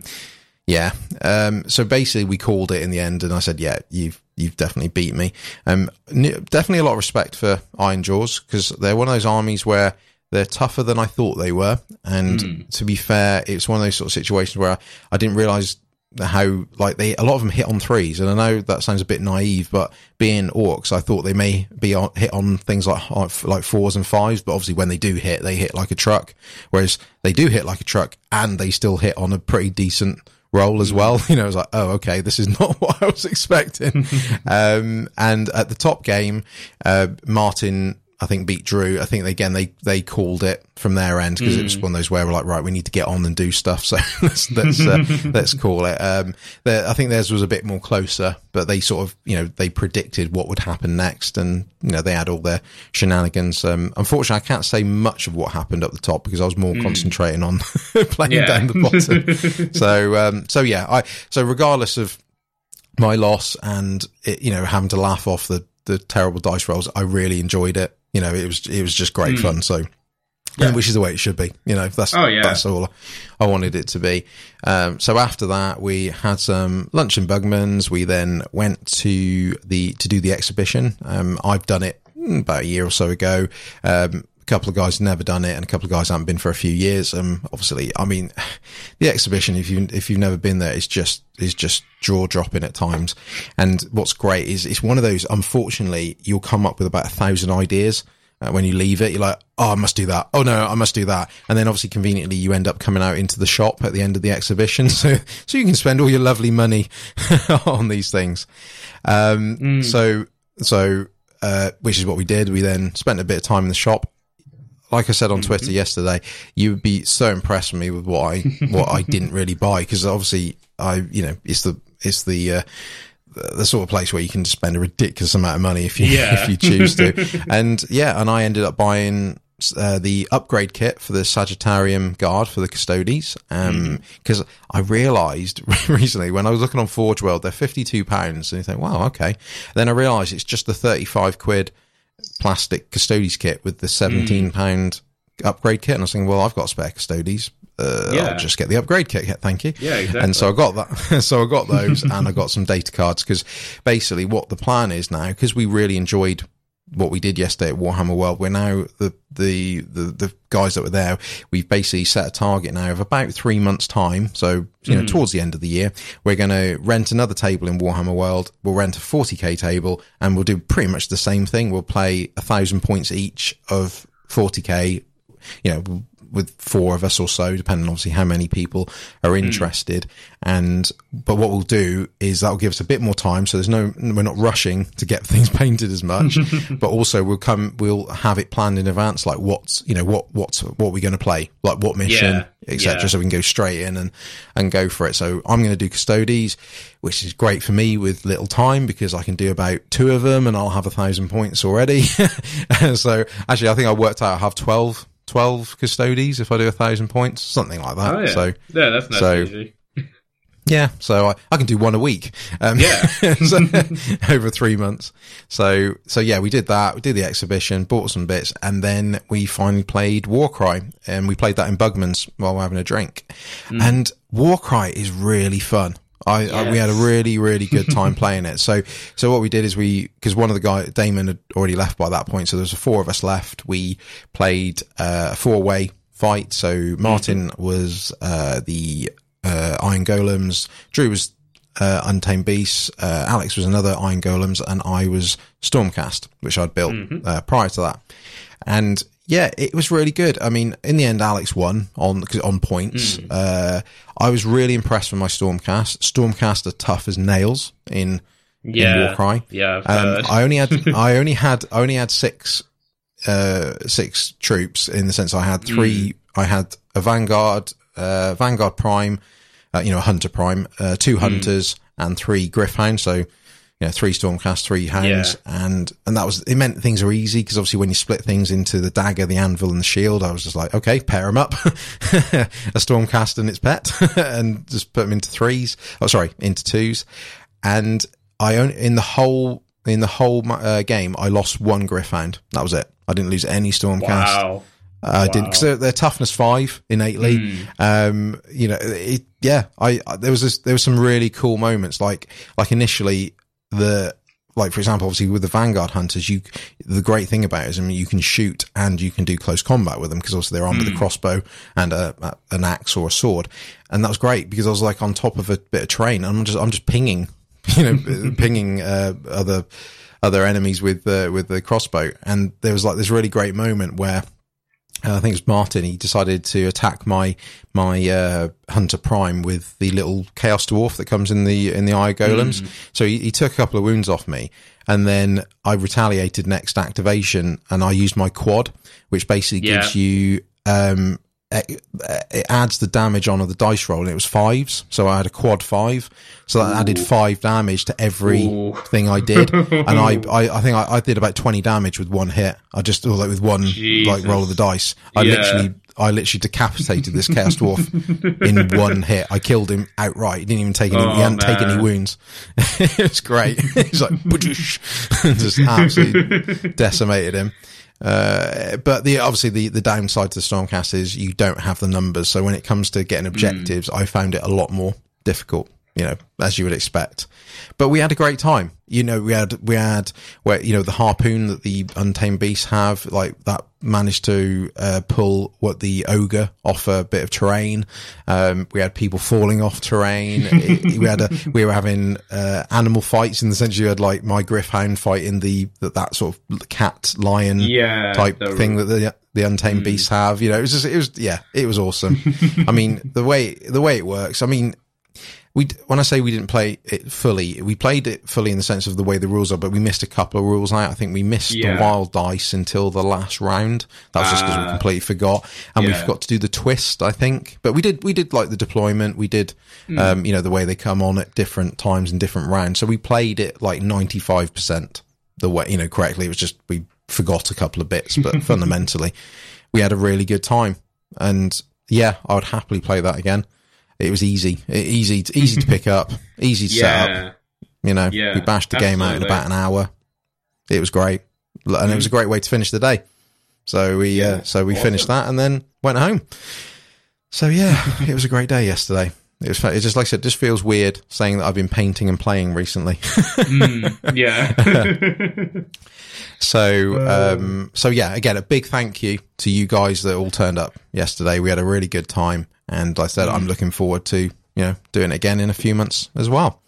Yeah. Um, so basically we called it in the end and I said, yeah, you've, you've definitely beat me. Um, definitely a lot of respect for Ironjawz because they're one of those armies where they're tougher than I thought they were. And mm. to be fair, it's one of those sort of situations where I, I didn't realize how like they a lot of them hit on threes and i know that sounds a bit naive but being orcs i thought they may be on, hit on things like like fours and fives but obviously when they do hit they hit like a truck whereas they do hit like a truck and they still hit on a pretty decent role as well. You know, I was like, oh, okay, this is not what I was expecting. um, and at the top game, uh, Martin I think beat Drew. I think again they they called it from their end because mm. it was mm. one of those where we're like, right, we need to get on and do stuff. So let's let's, uh, let's call it. Um, I think theirs was a bit more closer, but they sort of you know they predicted what would happen next, and you know they had all their shenanigans. Um, unfortunately, I can't say much of what happened up the top because I was more mm. concentrating on playing yeah. down the bottom. so um, so yeah, I so regardless of my loss and it, you know having to laugh off the the terrible dice rolls, I really enjoyed it you know, it was it was just great mm. fun. So, yeah. which is the way it should be. You know, that's oh, yeah. that's all I wanted it to be. Um, so after that, we had some lunch in Bugmans. We then went to the to do the exhibition. Um, I've done it about a year or so ago. Um, a couple of guys never done it, and a couple of guys haven't been for a few years. Um, obviously, I mean, the exhibition if you if you've never been there is just is just jaw dropping at times. And what's great is it's one of those. Unfortunately, you'll come up with about a thousand ideas. Uh, when you leave it, you're like, oh, I must do that. Oh no, I must do that. And then obviously conveniently you end up coming out into the shop at the end of the exhibition. So, so you can spend all your lovely money on these things. Um, Mm. so, so, uh, which is what we did. We then spent a bit of time in the shop. Like I said on Twitter yesterday, you would be so impressed with me with what I, what I didn't really buy. Cause obviously I, you know, it's the, it's the, uh, the sort of place where you can spend a ridiculous amount of money if you Yeah. if you choose to. and yeah, and I ended up buying uh, the upgrade kit for the Sagittarium guard for the Custodes because I realised recently when I was looking on Forge World they're fifty two pounds and you think wow okay then I realised it's just the thirty five quid plastic Custodes kit with the seventeen pound upgrade kit and I was thinking well I've got spare Custodes. Uh, Yeah. I'll just get the upgrade kit, thank you. Yeah, exactly. And so I got that. so I got those and I got some data cards because basically what the plan is now, because we really enjoyed what we did yesterday at Warhammer World, we're now the, the, the, the guys that were there. We've basically set a target now of about three months time. So, you know, hmm. towards the end of the year, we're going to rent another table in Warhammer World. We'll rent a 40k table and we'll do pretty much the same thing. We'll play a thousand points each of 40k, you know, with four of us or so, depending obviously how many people are hmm. interested. And, but what we'll do is that'll give us a bit more time. So there's no, we're not rushing to get things painted as much, but also we'll come, we'll have it planned in advance, like what's, you know, what, what's, what we're going to play, like what mission, Yeah, etc. yeah. So we can go straight in and, and go for it. So I'm going to do Custodes, which is great for me with little time because I can do about two of them and I'll have a thousand points already. so actually, I think I worked out I have 12, 12 Custodes if I do a thousand points, something like that. Oh, yeah. So yeah, that's nice so- easy. yeah, so I, I can do one a week. Um, Yeah. so, over three months. So, so yeah, we did that. We did the exhibition, bought some bits, and then we finally played Warcry, and we played that in Bugman's while we're having a drink. And Warcry is really fun. I, I we had a really really good time playing it. So so what we did is we because one of the guy Damon had already left by that point, so there was four of us left. We played uh, a four way fight. So Martin was uh, the uh, Iron Golems, Drew was uh, Untamed Beasts, uh, Alex was another Iron Golems, and I was Stormcast, which I'd built uh, prior to that. And yeah, it was really good. I mean, in the end, Alex won on on points. Uh, I was really impressed with my Stormcast. Stormcast are tough as nails in in Warcry. Yeah, Um. I only had I only had I only had six uh six troops in the sense I had three I had a Vanguard uh Vanguard Prime uh, you know a Hunter Prime uh two hunters and three Gryph-hounds so you know three Stormcast three hounds and and that was it meant things are easy because obviously when you split things into the dagger the anvil and the shield I was just like okay pair them up a Stormcast and its pet and just put them into threes oh sorry into twos and I only in the whole in the whole uh, game I lost one Gryph-hound. That was it. I didn't lose any Stormcast. wow. Uh, I didn't because they're, they're toughness five innately. Um, you know, it, yeah. I, I there was this, there was some really cool moments. Like like initially the like for example, obviously with the Vanguard hunters, you the great thing about it is I mean you can shoot and you can do close combat with them because obviously they're armed with a crossbow and a, a, an axe or a sword, and that was great because I was like on top of a bit of terrain and I'm just I'm just pinging, you know, pinging uh, other other enemies with uh, with the crossbow, and there was like this really great moment where I think it was Martin. He decided to attack my my uh, Hunter Prime with the little Chaos Dwarf that comes in the in the Iron Golems. So he, he took a couple of wounds off me, and then I retaliated next activation, and I used my quad, which basically Yeah. gives you um, it, it adds the damage on of the dice roll, and it was fives. So I had a quad five, so that added five damage to every Ooh. thing I did, and I, I, I think I, I did about twenty damage with one hit. I just or like with one like roll of the dice. I Yeah. literally, I literally decapitated this chaos dwarf in one hit. I killed him outright. He didn't even take any. Oh, he hadn't taken any wounds. it was great. He's like, just absolutely decimated him. Uh, but the obviously the, the downside to the Stormcast is you don't have the numbers. So when it comes to getting objectives, I found it a lot more difficult. You know, as you would expect. But we had a great time. You know, we had, we had where, you know, the harpoon that the untamed beasts have, like that managed to, uh, pull what the ogre off a bit of terrain. Um, we had people falling off terrain. It- we had a, we were having, uh, animal fights in the sense you had like my Gryph-hound fighting the, that, that sort of cat lion Yeah, type the- thing that the, the untamed beasts have. You know, it was just, it was, yeah, it was awesome. I mean, the way, the way it works, I mean, we when I say we didn't play it fully, we played it fully in the sense of the way the rules are, but we missed a couple of rules out. I think we missed Yeah. the wild dice until the last round. That was just because we Ah. completely forgot, and we Yeah. forgot to do the twist. I think, but we did. We did like the deployment. We did, Hmm. um, you know, the way they come on at different times and different rounds. So we played it like ninety five percent the way you know correctly. It was just we forgot a couple of bits, but fundamentally, we had a really good time. And yeah, I would happily play that again. It was easy, easy, to, easy to pick up, easy to set up. You know, Yeah, we bashed the game out in about an hour. It was great, and it was a great way to finish the day. So we, uh, so we awesome. finished that and then went home. So yeah, it was a great day yesterday. It was. It just like I said, it just feels weird saying that I've been painting and playing recently. Mm, yeah. So, um, so yeah, again, a big thank you to you guys that all turned up yesterday. We had a really good time, and like I said, Mm. I'm looking forward to you know doing it again in a few months as well.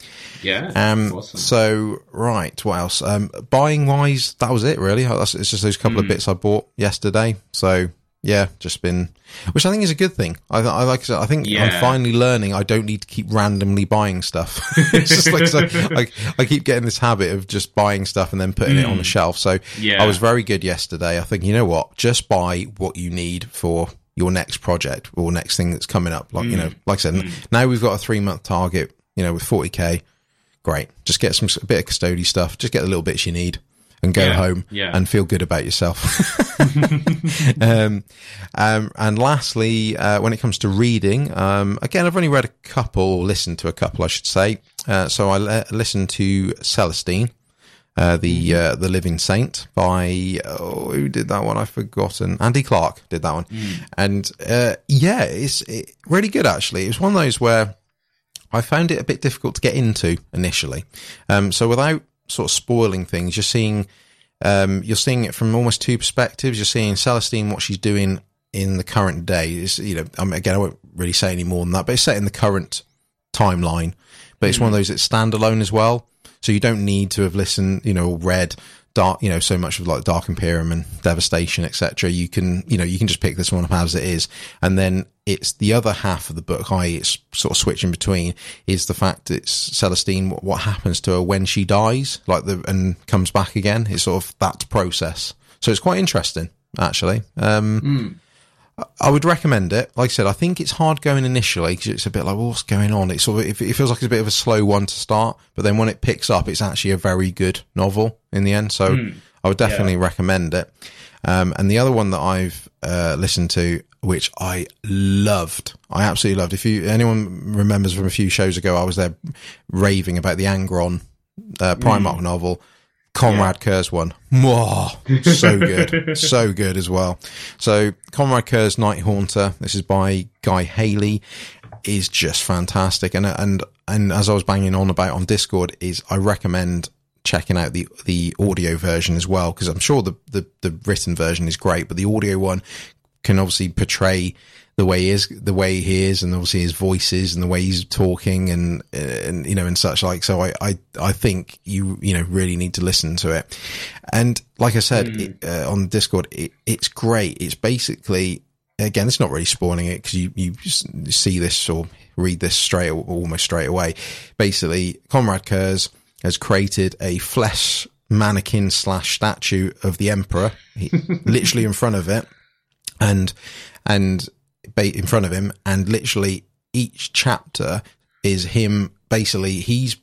yeah. Um, awesome. so right, what else? Um, buying wise, that was it really. That's, it's just those couple Hmm. of bits I bought yesterday. So yeah, just been, which I think is a good thing. I, I like, I said, I think I'm finally learning I don't need to keep randomly buying stuff. it's just like, so, I, I keep getting this habit of just buying stuff and then putting it on the shelf. So. Yeah. I was very good yesterday. I think, you know what? Just buy what you need for your next project or next thing that's coming up. Like, you know, like I said, now we've got a three month target, you know, with 40k. Great. Just get some a bit of custody stuff. Just get the little bits you need and go Yeah, home yeah. and feel good about yourself. um, um, and lastly, uh, when it comes to reading, um, again, I've only read a couple, listened to a couple, I should say. Uh, so I le- listened to Celestine, uh, the Mm-hmm. uh, the Living Saint by oh, who did that one? I've forgotten. Andy Clark did that one, Mm. and uh, yeah, it's it, really good actually. It was one of those where I found it a bit difficult to get into initially. Um, so without sort of spoiling things, you're seeing um, you're seeing it from almost two perspectives. You're seeing Celestine what she's doing in the current day. Is you know, I mean, again, I won't really say any more than that, but it's set in the current timeline. But it's one of those that's standalone as well. So you don't need to have listened, you know, read dark, you know, so much of like Dark Imperium and Devastation, etc. You can, you know, you can just pick this one up as it is. And then it's the other half of the book, i.e. it's sort of switching between is the fact it's Celestine, what, what happens to her when she dies, like the, and comes back again. It's sort of that process. So it's quite interesting, actually. Um, I would recommend it. Like I said, I think it's hard going initially because it's a bit like, well, what's going on? It's sort of, it feels like it's a bit of a slow one to start, but then when it picks up, it's actually a very good novel in the end. So I would definitely recommend it. Um, and the other one that I've uh, listened to, which I loved, I absolutely loved. If you anyone remembers from a few shows ago, I was there raving about the Angron uh, Primarch novel. Konrad Curze one. Whoa, so good. so good as well. So Konrad Curze Night Haunter, this is by Guy Haley, is just fantastic. And, and, and as I was banging on about on Discord is I recommend checking out the, the audio version as well, because I'm sure the, the, the written version is great, but the audio one can obviously portray the way he is, the way he is, and obviously his voices and the way he's talking and, and, you know, and such like. So I, I, I think you, you know, really need to listen to it. And like I said, it, uh, on Discord, it, it's great. It's basically, again, it's not really spoiling it because you, you see this or read this straight, almost straight away. Basically, Konrad Curze has created a flesh mannequin slash statue of the emperor, he, literally in front of it and and in front of him and literally each chapter is him basically he's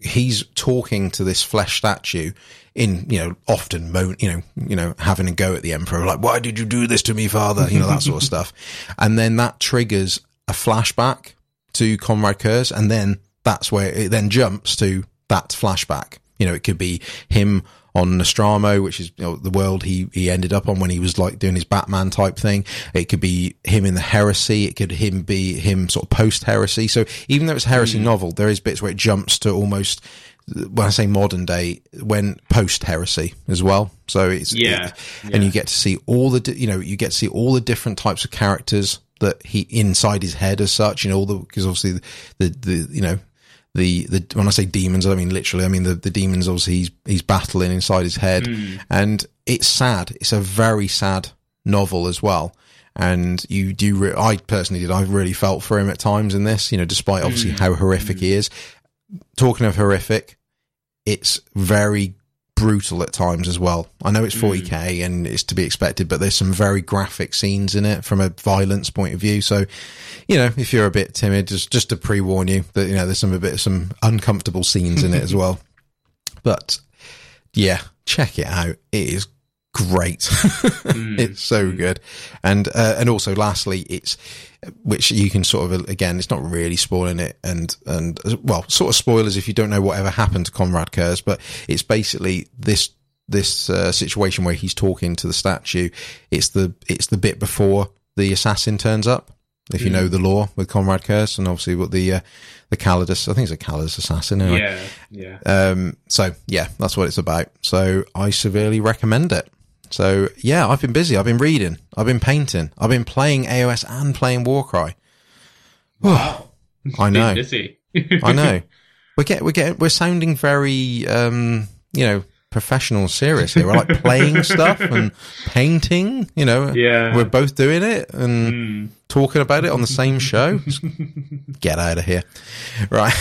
he's talking to this flesh statue in you know often mo- you know you know having a go at the emperor like why did you do this to me father? You know that sort of stuff. And then that triggers a flashback to Konrad Curze and then that's where it then jumps to that flashback. You know it could be him on Nostramo, which is you know, the world he, he ended up on when he was like doing his Batman type thing. It could be him in the heresy. It could him be him sort of post heresy. So even though it's a heresy Mm. novel, there is bits where it jumps to almost, when I say modern day, when post heresy as well. So it's, Yeah, it- and you get to see all the, you know, you get to see all the different types of characters that he inside his head as such, you know, all the, because obviously the, the, you know, the, the, when I say demons, I don't mean literally, I mean the, the demons obviously he's, he's battling inside his head hmm. and it's sad. It's a very sad novel as well. And you do, re- I personally did, I really felt for him at times in this, you know, despite obviously hmm. how horrific he is. Talking of horrific, it's very brutal at times as well. I know it's 40k mm. and it's to be expected, but there's some very graphic scenes in it from a violence point of view. So, you know, if you're a bit timid, just just to pre warn you that you know there's some a bit some uncomfortable scenes in it as well. But yeah, check it out. It is great. it's so good. And uh, and also lastly, it's which you can sort of again, it's not really spoiling it, and and well, sort of spoilers if you don't know whatever happened to Konrad Curze, but it's basically this this uh, situation where he's talking to the statue. It's the it's the bit before the assassin turns up. If you know the lore with Konrad Curze, and obviously what the uh, the Calidus, I think it's a Calidus assassin. Anyway. Yeah, yeah. Um, so yeah, that's what it's about. So I severely recommend it. So yeah, I've been busy. I've been reading. I've been painting. I've been playing AOS and playing Warcry. Wow. I know. Busy. I know. We're get we're getting we're sounding very um, you know, professional serious here. We're like playing stuff and painting, you know. Yeah. We're both doing it and Mm. talking about it on the same show. Get out of here. Right.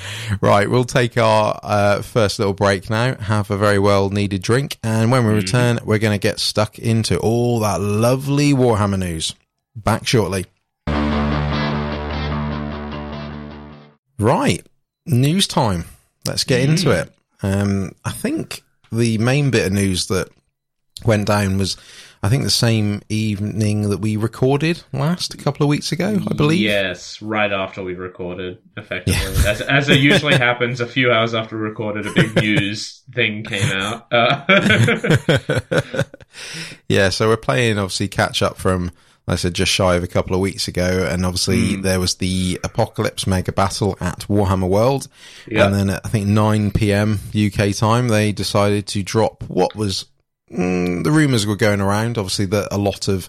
right. We'll take our uh, first little break now, have a very well needed drink. And when we return, we're going to get stuck into all that lovely Warhammer news. Back shortly. Right. News time. Let's get into it. Um, I think the main bit of news that went down was, I think, the same evening that we recorded last a couple of weeks ago, I believe. Yes, right after we recorded, effectively. As, as it usually happens, a few hours after we recorded, a big news thing came out. Uh, yeah, so we're playing obviously catch up from, I said, just shy of a couple of weeks ago, and obviously there was the Apocalypse Mega Battle at Warhammer World, Yeah. and then at I think 9 p.m. UK time, they decided to drop what was mm, the rumors were going around. Obviously, that a lot of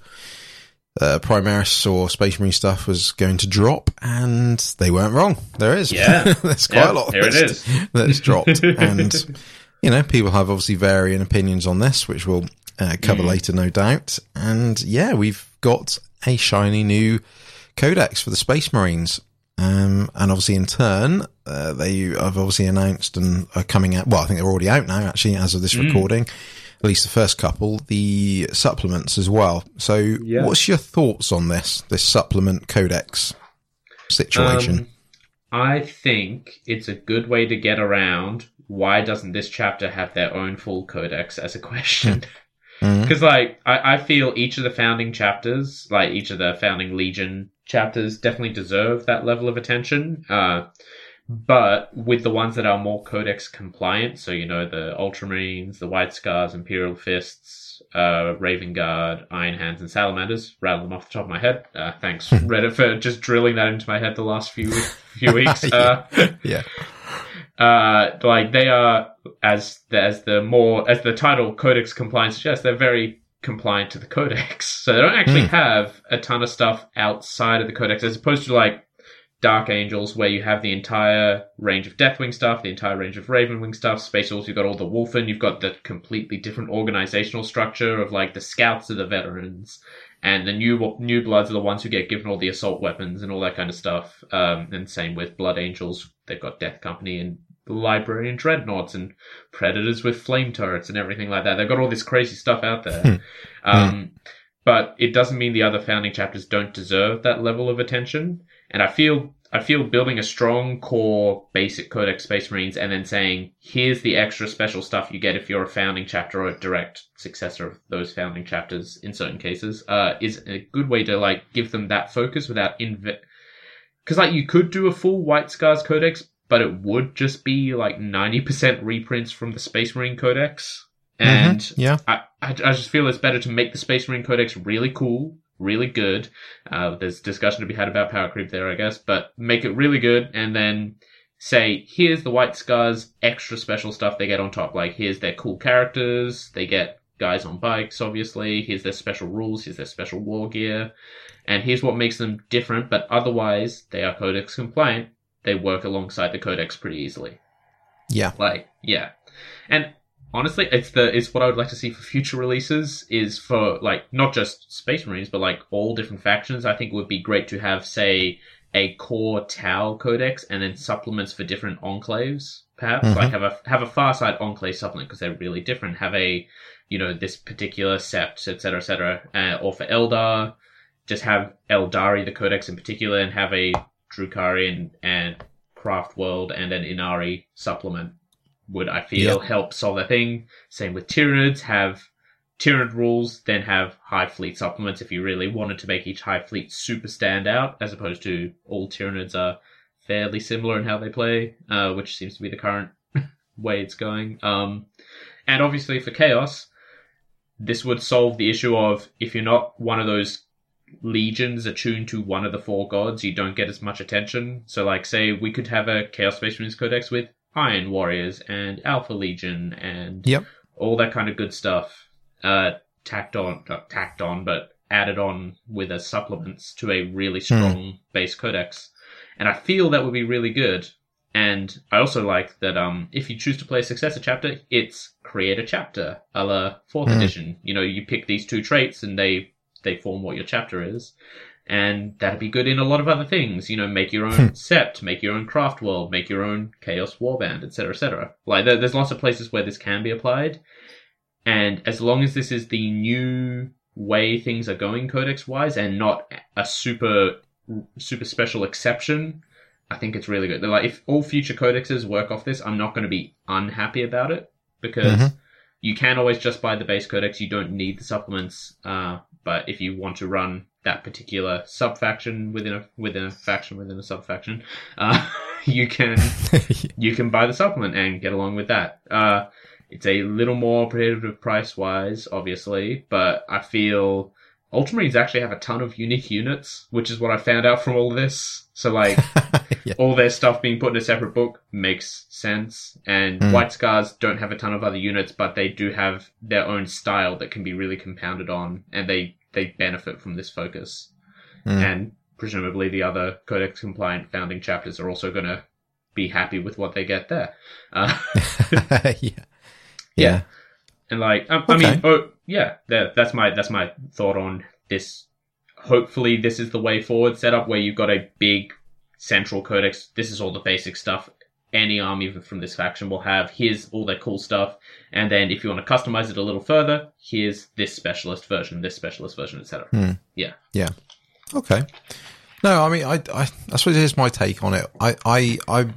uh, Primaris or Space Marine stuff was going to drop, and they weren't wrong. There is, Yeah. there's quite Yeah, a lot there it that's, that's dropped, and you know, people have obviously varying opinions on this, which we'll uh, cover later, no doubt. And yeah, we've got a shiny new codex for the Space Marines. Um, and obviously in turn, uh, they have obviously announced and are coming out. Well, I think they're already out now, actually, as of this recording. At least the first couple, the supplements as well. So, Yeah. what's your thoughts on this, this supplement codex situation? Um, I think it's a good way to get around why doesn't this chapter have their own full codex as a question. Mhm. Because, like, I, I feel each of the founding chapters, like each of the founding Legion chapters, definitely deserve that level of attention. Uh, but with the ones that are more codex compliant, so you know the Ultramarines, the White Scars, Imperial Fists, uh, Raven Guard, Iron Hands, and Salamanders, rattle them off the top of my head. Uh, thanks Reddit for just drilling that into my head the last few few weeks. Uh, yeah. Uh, like they are as the, as the more as the title Codex compliance suggests, they're very compliant to the Codex. So they don't actually have a ton of stuff outside of the Codex, as opposed to like Dark Angels, where you have the entire range of Deathwing stuff, the entire range of Ravenwing stuff. Space Wolves, you've got all the Wulfen, you've got the completely different organizational structure of like the Scouts are the veterans, and the new new bloods are the ones who get given all the assault weapons and all that kind of stuff. Um, and same with Blood Angels, they've got Death Company and the Library and Dreadnoughts and Predators with flame turrets and everything like that. They've got all this crazy stuff out there. um, but it doesn't mean the other founding chapters don't deserve that level of attention. And I feel I feel building a strong core basic Codex Space Marines and then saying, here's the extra special stuff you get if you're a founding chapter or a direct successor of those founding chapters in certain cases, uh, is a good way to like give them that focus without inv- because like you could do a full White Scars Codex, but it would just be like 90% reprints from the Space Marine Codex. And Mm-hmm. Yeah. I, I, I just feel it's better to make the Space Marine Codex really cool, really good. Uh, there's discussion to be had about power creep there, I guess, but make it really good and then say, here's the White Scars extra special stuff they get on top. Like, here's their cool characters. They get guys on bikes, obviously. Here's their special rules. Here's their special war gear. And here's what makes them different, but otherwise, they are Codex compliant. They work alongside the Codex pretty easily. Yeah. Like, yeah. And honestly, it's the it's what I would like to see for future releases is for like not just Space Marines, but like all different factions. I think it would be great to have, say, a core Tau Codex and then supplements for different enclaves. Perhaps Mhm. like have a have a Farsight enclave supplement because they're really different. Have a you know this particular sept, etc., etc., uh, or for Eldar, just have Aeldari the Codex in particular, and have a Drukari and, and Craft World and an Ynnari supplement would I feel help solve that thing. Same with Tyranids, have Tyranid rules, then have Hive Fleet supplements if you really wanted to make each Hive Fleet super stand out, as opposed to all Tyranids are fairly similar in how they play, uh, which seems to be the current way it's going. Um, and obviously for Chaos, this would solve the issue of if you're not one of those legions attuned to one of the four gods, you don't get as much attention. So, like, say we could have a Chaos Space Marines Codex with Iron Warriors and Alpha Legion and Yep. all that kind of good stuff, uh, tacked on, not tacked on, but added on with as supplements to a really strong base codex. And I feel that would be really good. And I also like that um, if you choose to play a successor chapter, it's create a chapter, a la fourth Hmm. edition. You know, you pick these two traits and they they form what your chapter is. And that'd be good in a lot of other things. You know, make your own sept, make your own craft world, make your own chaos warband, etc., etc. Like there, there's lots of places where this can be applied. And as long as this is the new way things are going codex wise and not a super super special exception, I think it's really good. They're like if all future codexes work off this, I'm not going to be unhappy about it because Mhm. You can always just buy the base codex. You don't need the supplements. Uh, but if you want to run that particular sub faction within a within a faction within a sub faction, uh, you can you can buy the supplement and get along with that. Uh, it's a little more prohibitive price wise, obviously, but I feel Ultramarines actually have a ton of unique units, which is what I found out from all this. So like yeah. all their stuff being put in a separate book makes sense. And Mm. White Scars don't have a ton of other units, but they do have their own style that can be really compounded on, and they they benefit from this focus. Mm. And presumably the other Codex compliant founding chapters are also going to be happy with what they get there. Uh, yeah. Yeah. And like, I, I mean, oh yeah, that, that's my that's my thought on this. Hopefully, this is the way forward setup where you've got a big central codex. This is all the basic stuff any army from this faction will have. Here's all their cool stuff, and then if you want to customize it a little further, here's this specialist version, this specialist version, etc. Hmm. Yeah, Yeah, Okay. No, I mean, I, I, I suppose here's my take on it. I, I, I,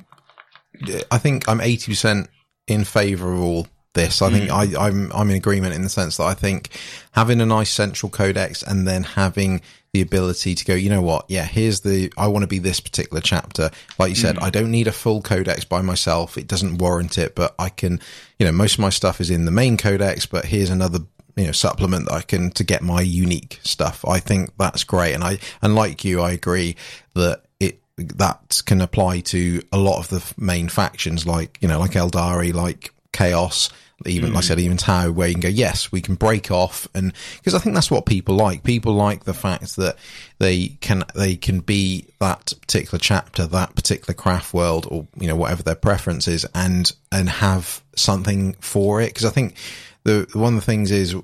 I think I'm 80% in favour of all this. I think hmm. I, I'm, I'm in agreement in the sense that I think having a nice central codex and then having the ability to go, you know what? Yeah, here's the, I want to be this particular chapter. Like you said, hmm. I don't need a full codex by myself. It doesn't warrant it, but I can, you know, most of my stuff is in the main codex, but here's another you know supplement that I can to get my unique stuff. I think that's great, and I and like you, I agree that it that can apply to a lot of the main factions, like you know, like Aeldari, like Chaos. Even like I said, hmm. even Tau, where you can go, yes, we can break off, and because I think that's what people like. People like the fact that they can they can be that particular chapter, that particular craft world, or you know whatever their preference is, and and have something for it. Because I think the one of the things is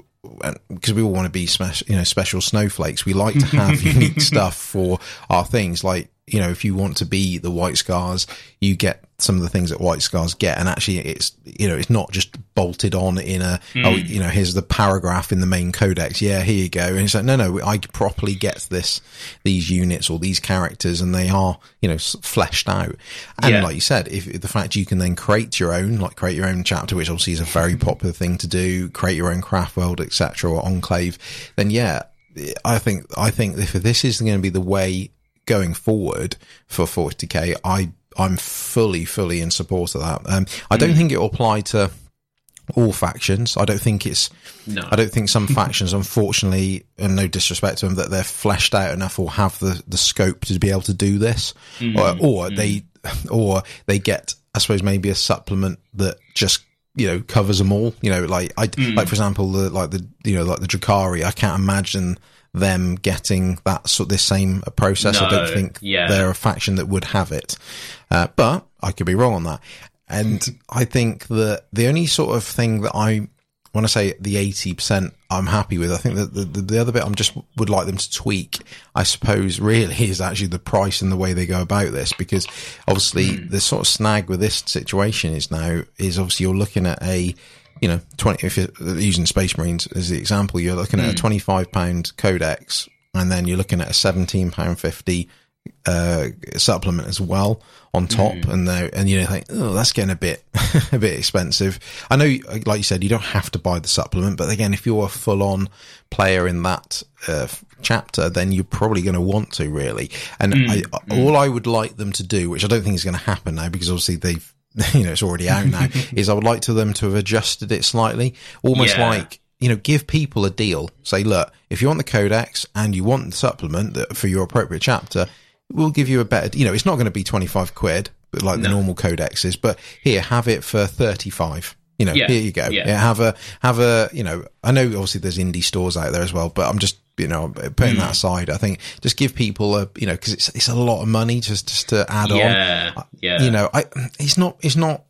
because we all want to be smash, you know, special snowflakes. We like to have unique stuff for our things. Like, you know, if you want to be the White Scars, you get some of the things that White Scars get. And actually it's, you know, it's not just bolted on in a, hmm. oh, you know, here's the paragraph in the main codex. Yeah, here you go. And it's like, no, no, I properly get this, these units or these characters and they are, you know, fleshed out. And Yeah. like you said, if the fact you can then create your own, like create your own chapter, which obviously is a very popular thing to do, create your own craft world, etc., or enclave, then yeah, I think I think if this is going to be the way going forward for 40k, I I'm fully, fully in support of that. Um, I don't mm. think it will apply to all factions. I don't think it's. No. I don't think some factions, unfortunately, and no disrespect to them, that they're fleshed out enough or have the, the scope to be able to do this, mm, or, or mm. they, or they get, I suppose, maybe a supplement that just you know covers them all. You know, like I, like for example, the like the you know like the Drukhari. I can't imagine them getting that sort of this same process. I don't think yeah. they're a faction that would have it, uh, but I could be wrong on that. And I think that the only sort of thing that I when I say the eighty percent, I'm happy with. I think that the, the, the other bit I'm just would like them to tweak. I suppose really is actually the price and the way they go about this, because obviously the sort of snag with this situation is now is obviously you're looking at a you know twenty if you're using Space Marines as the example, you're looking at a twenty five pound codex, and then you're looking at a seventeen pound fifty uh, supplement as well on top, and they and you know think oh that's getting a bit a bit expensive. I know, like you said, you don't have to buy the supplement, but again, if you're a full on player in that uh, chapter, then you're probably going to want to really. And I, all I would like them to do, which I don't think is going to happen now, because obviously they've you know it's already out now, is I would like to them to have adjusted it slightly, almost Yeah. like you know, give people a deal. Say, look, if you want the codex and you want the supplement that for your appropriate chapter, we'll give you a better, you know, it's not going to be 25 quid, but like the normal codexes, but here, have it for 35. You know, Yeah, here you go. yeah. Yeah, have a, have a, you know, I know obviously there's indie stores out there as well, but I'm just, you know, putting Hmm. that aside. I think just give people a, you know, cause it's, it's a lot of money just, just to add Yeah, on. yeah. You know, I, it's not, it's not,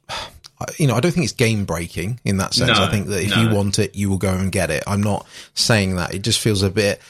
you know, I don't think it's game breaking in that sense. No, I think that if no. you want it, you will go and get it. I'm not saying that. It just feels a bit,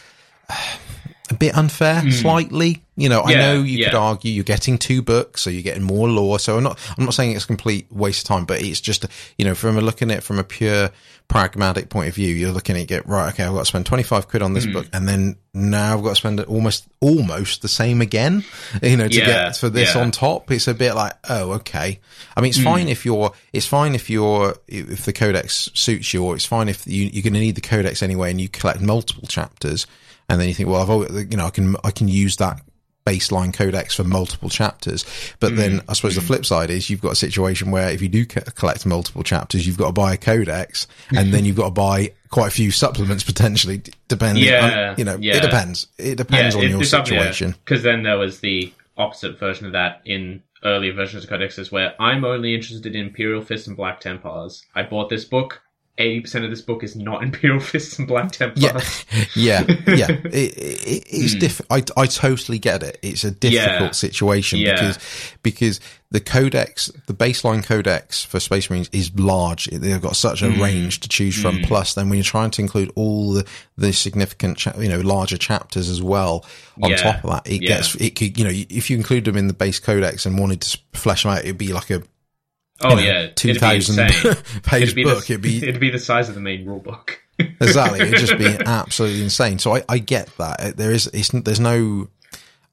a bit unfair, slightly. You know, I Hmm. Know you could argue you're getting two books, so you're getting more lore. So I'm not, I'm not saying it's a complete waste of time, but it's just, you know, from a looking at it from a pure pragmatic point of view, you're looking at it, right, okay, I've got to spend 25 quid on this book, and then now I've got to spend almost, almost the same again, you know, to Yeah, get for this yeah. on top. It's a bit like, oh, okay. I mean, it's fine if you're, it's fine if you're, if the codex suits you, or it's fine if you, you're going to need the codex anyway and you collect multiple chapters. And then you think, well, I've, always, you know, I can, I can use that baseline codex for multiple chapters. But then mm. I suppose the flip side is you've got a situation where if you do co- collect multiple chapters, you've got to buy a codex and then you've got to buy quite a few supplements potentially, depending uh, Yeah, on, you know, yeah. it depends. It depends on your situation. Because then there was the opposite version of that in earlier versions of codexes where I'm only interested in Imperial Fists and Black Templars. I bought this book. 80% of this book is not Imperial Fists and Black Templars. Yeah, yeah, yeah. It, it, it's hmm. diff- I, I totally get it. It's a difficult. Yeah. situation Yeah. because because the codex, the baseline codex for Space Marines is large. They've got such a hmm. range to choose from. Hmm. Plus, then when you're trying to include all the the significant, cha- you know, larger chapters as well on Yeah. top of that, it gets it could you know if you include them in the base codex and wanted to flesh them out, it'd be like a Oh, know, yeah. two thousand It'd be thousand insane. page It'd book. the, it'd be it'd be the size of the main rule book. exactly. It'd just be absolutely insane. So I, I get that. There is, it's, there's no,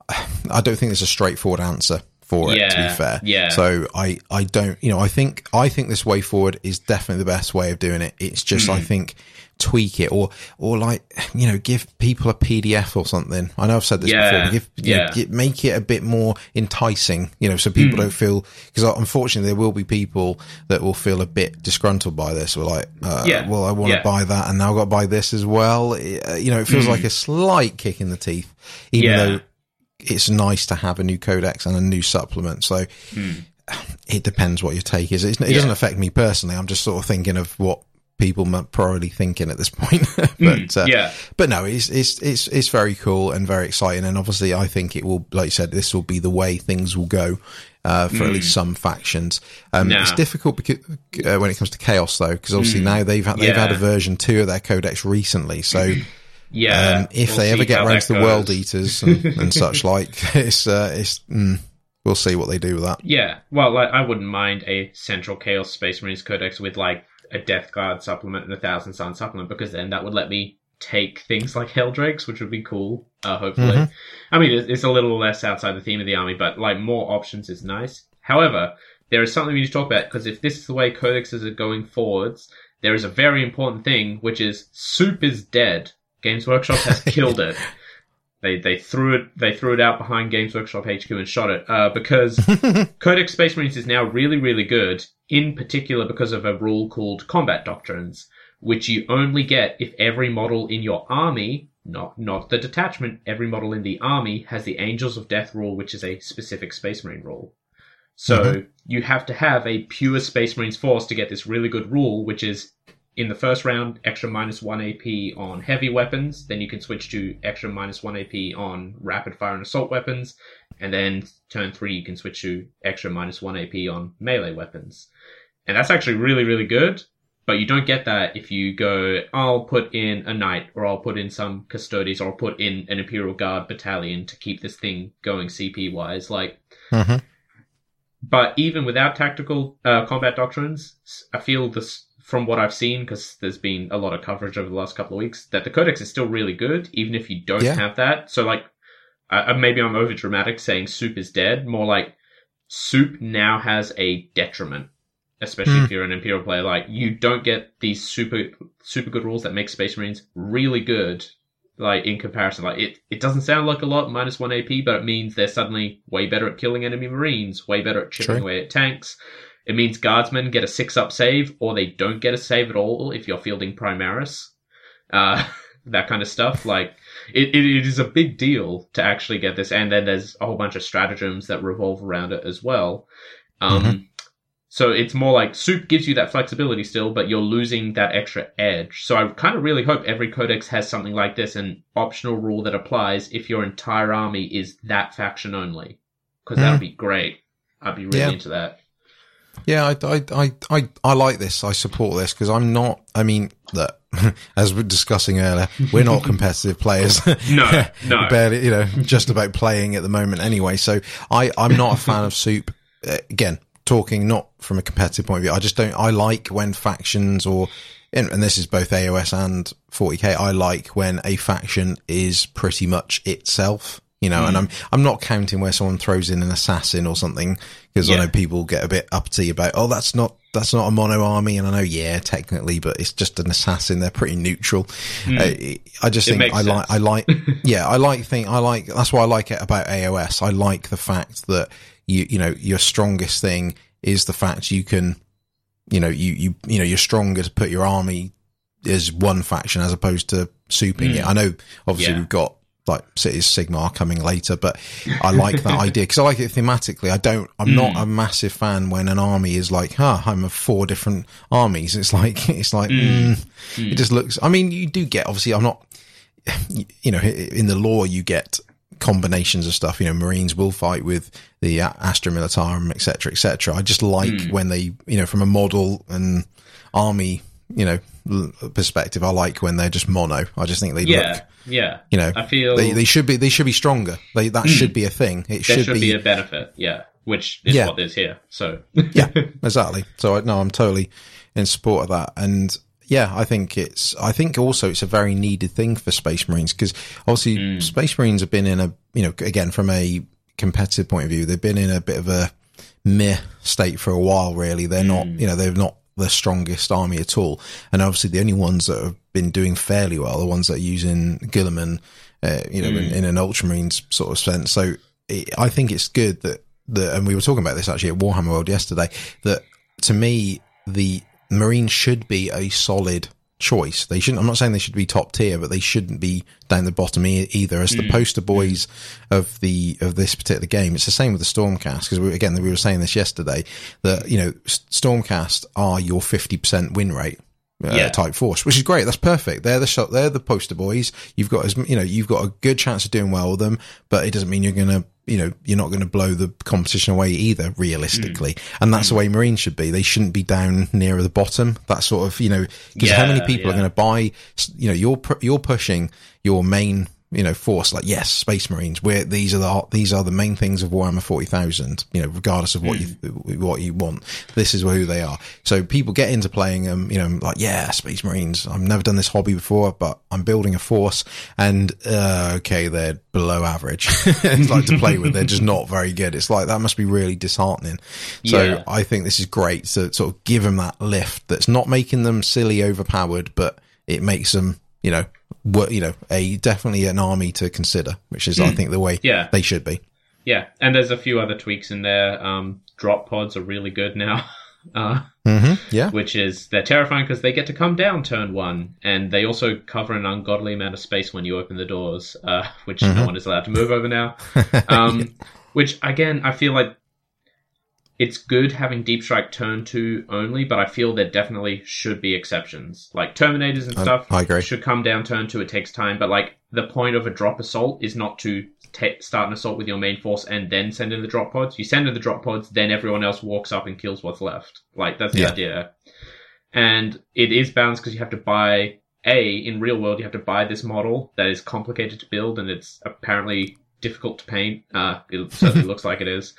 I don't think there's a straightforward answer for it, to be fair. yeah. So I, I don't, you know, I think, I think this way forward is definitely the best way of doing it. It's just, Hmm. I think, tweak it or, or like, you know, give people a PDF or something. I know I've said this Yeah, before, but give, you know, yeah. make it a bit more enticing, you know, so people Hmm. don't feel, because unfortunately there will be people that will feel a bit disgruntled by this. Or like, uh, Yeah, well, I want to yeah. buy that and now I've got to buy this as well. It, uh, you know, it feels like a slight kick in the teeth, even Yeah. though it's nice to have a new codex and a new supplement. So it depends what your take is. It's, it doesn't affect me personally. I'm just sort of thinking of what people might probably thinking at this point. but, uh, yeah. but no, it's, it's, it's, it's very cool and very exciting. And obviously I think it will, like you said, this will be the way things will go. Uh, for at least some factions, um, Nah. it's difficult because uh, when it comes to chaos, though, because obviously now they've had, they've had a version two of their codex recently. So, Yeah. um, if we'll they ever get around to the goes. world eaters and, and such like, it's uh, it's mm, we'll see what they do with that. Yeah, well, like, I wouldn't mind a Central Chaos Space Marines Codex with like a Death Guard supplement and a Thousand Sun supplement because then that would let me take things like Heldrakes, which would be cool. Uh, hopefully, Mhm. I mean, it's, it's a little less outside the theme of the army, but like more options is nice. However, there is something we need to talk about because if this is the way codexes are going forwards, there is a very important thing, which is soup is dead. Games Workshop has killed it. They they threw it they threw it out behind Games Workshop HQ and shot it uh, because Codex Space Marines is now really really good. In particular, because of a rule called Combat Doctrines, which you only get if every model in your army, not not the detachment, every model in the army has the Angels of Death rule, which is a specific Space Marine rule. So mm-hmm. you have to have a pure Space Marines force to get this really good rule, which is in the first round, extra minus one AP on heavy weapons. Then you can switch to extra minus one AP on rapid fire and assault weapons. And then turn three, you can switch to extra minus one AP on melee weapons. And that's actually really, really good. But you don't get that if you go, I'll put in a knight, or I'll put in some custodes, or I'll put in an Imperial Guard battalion to keep this thing going CP wise. Like, mm-hmm. but even without tactical uh, combat doctrines, I feel this from what I've seen, because there's been a lot of coverage over the last couple of weeks, that the codex is still really good, even if you don't yeah. have that. So, like, uh, maybe I'm over dramatic saying soup is dead. More like soup now has a detriment, especially mm. if you're an imperial player. Like, you don't get these super super good rules that make Space Marines really good. Like in comparison, like it, it doesn't sound like a lot, minus one AP, but it means they're suddenly way better at killing enemy Marines, way better at chipping True. away at tanks, it means guardsmen get a six up save, or they don't get a save at all if you're fielding Primaris. Uh, that kind of stuff. Like, it, it, is a big deal to actually get this. And then there's a whole bunch of stratagems that revolve around it as well. Um, mm-hmm. So it's more like soup gives you that flexibility still, but you're losing that extra edge. So I kind of really hope every codex has something like this, an optional rule that applies if your entire army is that faction only. Because mm. that would be great. I'd be really yeah. into that. Yeah, I, I, I, I, I like this. I support this because I'm not. I mean, that as we're discussing earlier, we're not competitive players. no, no, barely. You know, just about playing at the moment anyway. So I, I'm not a fan of soup. Uh, again, talking not from a competitive point of view. I just don't. I like when factions or and this is both AOS and 40k. I like when a faction is pretty much itself you know, mm. and I'm I'm not counting where someone throws in an assassin or something because yeah. I know people get a bit uppity about oh that's not that's not a mono army, and I know yeah technically, but it's just an assassin. They're pretty neutral. Mm. Uh, I just it think I like I like yeah I like think I like that's why I like it about AOS. I like the fact that you you know your strongest thing is the fact you can you know you you you know you're stronger to put your army as one faction as opposed to souping mm. it. I know obviously yeah. we've got like Cities Sigmar coming later, but I like that idea because I like it thematically. I don't, I'm mm. not a massive fan when an army is like, huh, I'm of four different armies. It's like, it's like, mm. Mm, it just looks, I mean, you do get, obviously, I'm not, you know, in the lore, you get combinations of stuff. You know, Marines will fight with the Astra Militarum, etc., etc. I just like mm. when they, you know, from a model and army, you know, perspective, I like when they're just mono. I just think they yeah. look yeah, you know, I feel they, they should be they should be stronger. They, that mm. should be a thing. It should, should be, be, a benefit. Yeah, which is yeah. what is here. So yeah, exactly. So no, I'm totally in support of that. And yeah, I think it's I think also it's a very needed thing for Space Marines because obviously mm. Space Marines have been in a you know again from a competitive point of view they've been in a bit of a meh state for a while. Really, they're mm. not you know they've not the strongest army at all. And obviously, the only ones that have been doing fairly well are the ones that are using Guilliman, uh, you know, mm. in, in, an Ultramarines sort of sense. So it, I think it's good that, that, and we were talking about this actually at Warhammer World yesterday, that to me, the Marines should be a solid choice. They shouldn't. I'm not saying they should be top tier, but they shouldn't be down the bottom e- either. As the mm. poster boys of the of this particular game, it's the same with the Stormcast because again we were saying this yesterday that you know Stormcast are your 50 percent win rate. Uh, yeah. type force, which is great. That's perfect. They're the shot. They're the poster boys. You've got as you know, you've got a good chance of doing well with them, but it doesn't mean you're going to you know, you're not going to blow the competition away either, realistically. Mm. And that's mm. the way Marines should be. They shouldn't be down near the bottom. That sort of, you know, because yeah, how many people yeah. are going to buy, you know, you're, you're pushing your main you know, force like yes, Space Marines. Where these are the these are the main things of Warhammer forty thousand. You know, regardless of what mm. you what you want, this is who they are. So people get into playing them. You know, like yeah, Space Marines. I've never done this hobby before, but I'm building a force, and uh, okay, they're below average. it's like to play with. They're just not very good. It's like that must be really disheartening. So yeah. I think this is great to sort of give them that lift. That's not making them silly overpowered, but it makes them you know, were, you know, a definitely an army to consider, which is, I think, the way Hmm. Yeah. they should be. Yeah, and there's a few other tweaks in there. Um, drop pods are really good now. Uh, mm-hmm. Yeah. which is they're terrifying because they get to come down turn one, and they also cover an ungodly amount of space when you open the doors, uh, which no one is allowed to move over now. Um, Which again, I feel like it's good having deep strike turn two only, but I feel there definitely should be exceptions. Like Terminators and stuff I agree. should come down turn two. It takes time, but like the point of a drop assault is not to ta start an assault with your main force and then send in the drop pods. You send in the drop pods, then everyone else walks up and kills what's left. Like that's the Yeah. idea. And it is balanced because you have to buy a in real world you have to buy this model that is complicated to build and it's apparently difficult to paint. Uh, it certainly looks like it is.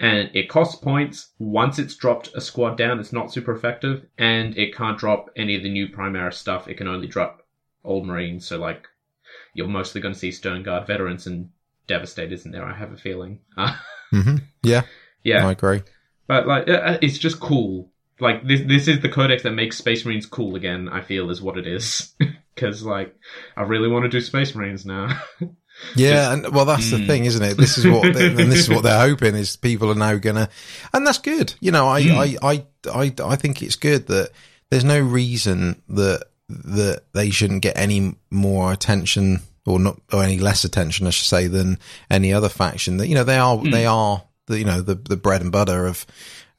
And it costs points. Once it's dropped a squad down, it's not super effective, and it can't drop any of the new Primaris stuff. It can only drop old Marines. So like, you're mostly going to see Sternguard veterans and Devastators in there. I have a feeling. Uh, hmm Yeah. yeah, I agree. but like, uh, it's just cool. Like this, this is the codex that makes Space Marines cool again. I feel is what it is. Because like, I really want to do Space Marines now. Yeah, and well, that's the Mm. thing, isn't it? This is what, they, and this is what they're hoping is people are now gonna, and that's good. You know, I, Mm. I, I, I, I think it's good that there's no reason that that they shouldn't get any more attention or not, or any less attention, I should say, than any other faction. That you know, they are, they are the, you know, the the bread and butter of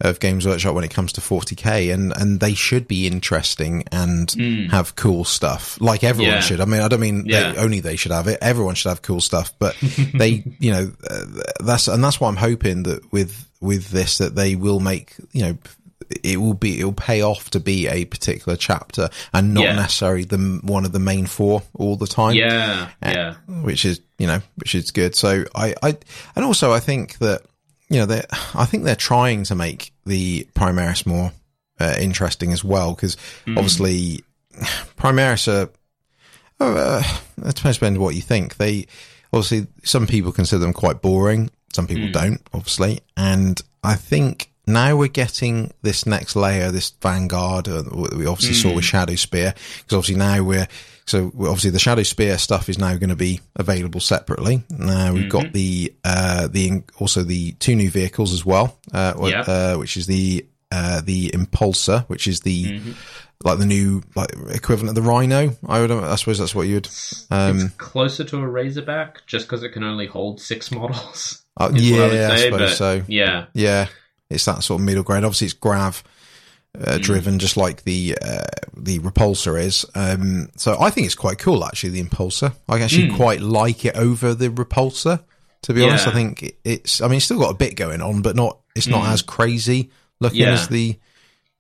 of Games Workshop when it comes to 40k, and and they should be interesting and have cool stuff like everyone Yeah. should. I mean, I don't mean Yeah. they, only they should have it. Everyone should have cool stuff, but they, you know, uh, that's and that's why I'm hoping that with with this that they will make, you know, it will be it will pay off to be a particular chapter and not Yeah. necessarily the one of the main four all the time yeah, yeah, which is you know which is good. So I I and also I think that you know they I think they're trying to make the Primaris more uh, interesting as well because obviously Primaris are uh, it depends on what you think. They obviously some people consider them quite boring, some people don't, obviously, and I think. Now we're getting this next layer, this Vanguard. Uh, we obviously saw with Shadow Spear, because obviously now we're so obviously the Shadow Spear stuff is now going to be available separately. Now we've got the uh the also the two new vehicles as well, uh, Yeah. uh which is the uh the Impulsor, which is the like the new like equivalent of the Rhino. I would I suppose that's what you'd um it's closer to a Razorback just because it can only hold six models. uh, is I yeah I, suppose so. Yeah, Yeah, it's that sort of middle ground. Obviously, it's grav uh, driven, just like the uh, the repulsor is. Um, so I think it's quite cool, actually. The impulsor, I actually quite like it over the repulsor. To be honest, I think it's. I mean, it's still got a bit going on, but not. It's not as crazy looking Yeah. as the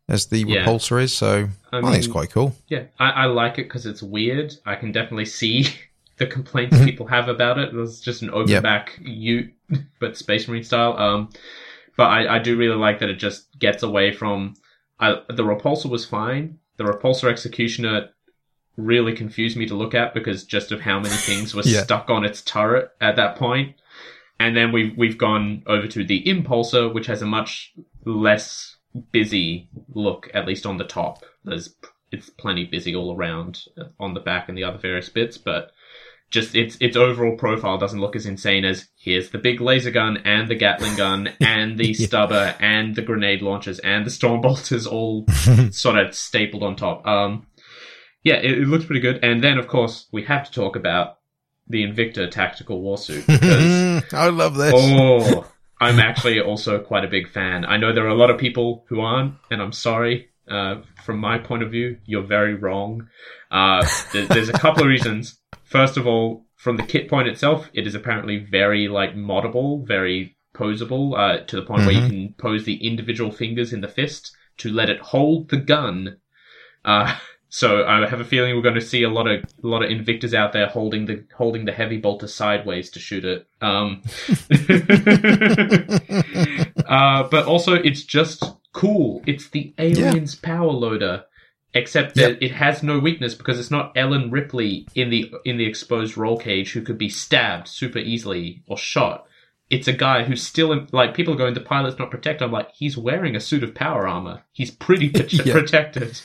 as the Yeah. repulsor is. So I, I think it's quite cool. yeah. I, I like it because it's weird. I can definitely see the complaints Mm-hmm. people have about it. It's just an open Yep. back Ute, but Space Marine style. Um, but I, I do really like that it just gets away from. I, the repulsor was fine. The repulsor executioner really confused me to look at because just of how many things were Yeah. stuck on its turret at that point. And then we've we've gone over to the impulsor, which has a much less busy look, at least on the top. There's it's plenty busy all around on the back and the other various bits, but just its its overall profile doesn't look as insane as here's the big laser gun and the Gatling gun and the stubber and the grenade launchers and the storm bolters all sort of stapled on top. Um, yeah, it, it looks pretty good. And then of course we have to talk about the Invictor tactical warsuit because I love this. oh, I'm actually also quite a big fan. I know there are a lot of people who aren't, and I'm sorry. Uh, from my point of view, you're very wrong. Uh, there, there's a couple of reasons. First of all, from the kit point itself, it is apparently very like moddable, very posable, uh, to the point where you can pose the individual fingers in the fist to let it hold the gun. Uh, so I have a feeling we're going to see a lot of a lot of Invictors out there holding the holding the heavy bolter sideways to shoot it. Um, uh, but also, it's just cool. It's the aliens power loader, except that Yep. it has no weakness because it's not Ellen Ripley in the in the exposed roll cage who could be stabbed super easily or shot. It's a guy who's still in, like people are going. The pilot's not protected. I'm like, he's wearing a suit of power armor. He's pretty Yeah. protected.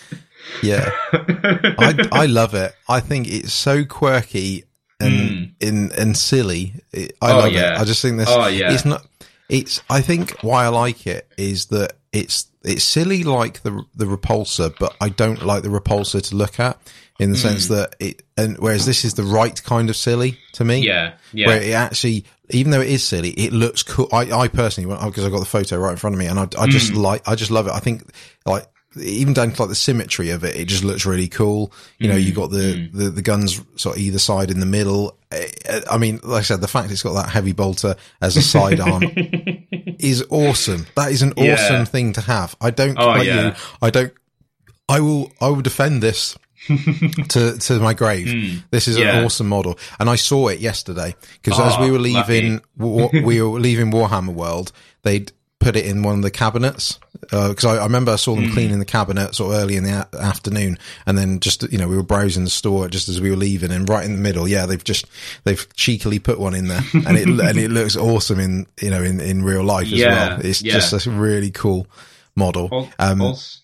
Yeah, I I love it. I think it's so quirky and Mm. in and silly. I Oh, love yeah. it. I just think this. Oh, yeah. It's not. It's. I think why I like it is that it's it's silly like the the repulsor, but I don't like the repulsor to look at in the Hmm. sense that it. And whereas this is the right kind of silly to me. yeah, yeah. Where it actually, even though it is silly, it looks cool. I, I personally, because I got the photo right in front of me, and I, I just Mm. like, I just love it. I think, like, even down to like the symmetry of it, it just looks really cool. You know, you Mm. got the, the the guns sort of either side in the middle. Eh, eh, I mean, like I said, the fact it's got that heavy bolter as a sidearm is awesome. That is an Yeah. awesome thing to have. I don't Oh, like yeah. you. I don't. I will. I will defend this to to my grave. Hmm. This is. Yeah. an awesome model, and I saw it yesterday because as Oh, we ah, were leaving, wa- we were leaving Warhammer World. They'd put it in one of the cabinets because I, I remember I saw them Hmm. cleaning the cabinet sort of early in the a- afternoon, and then just you know we were browsing the store just as we were leaving, and right in the middle, yeah, they've just they've cheekily put one in there, and it and it looks awesome in you know in in real life as Yeah, well. It's yeah. just a really cool model. Al- Um, also,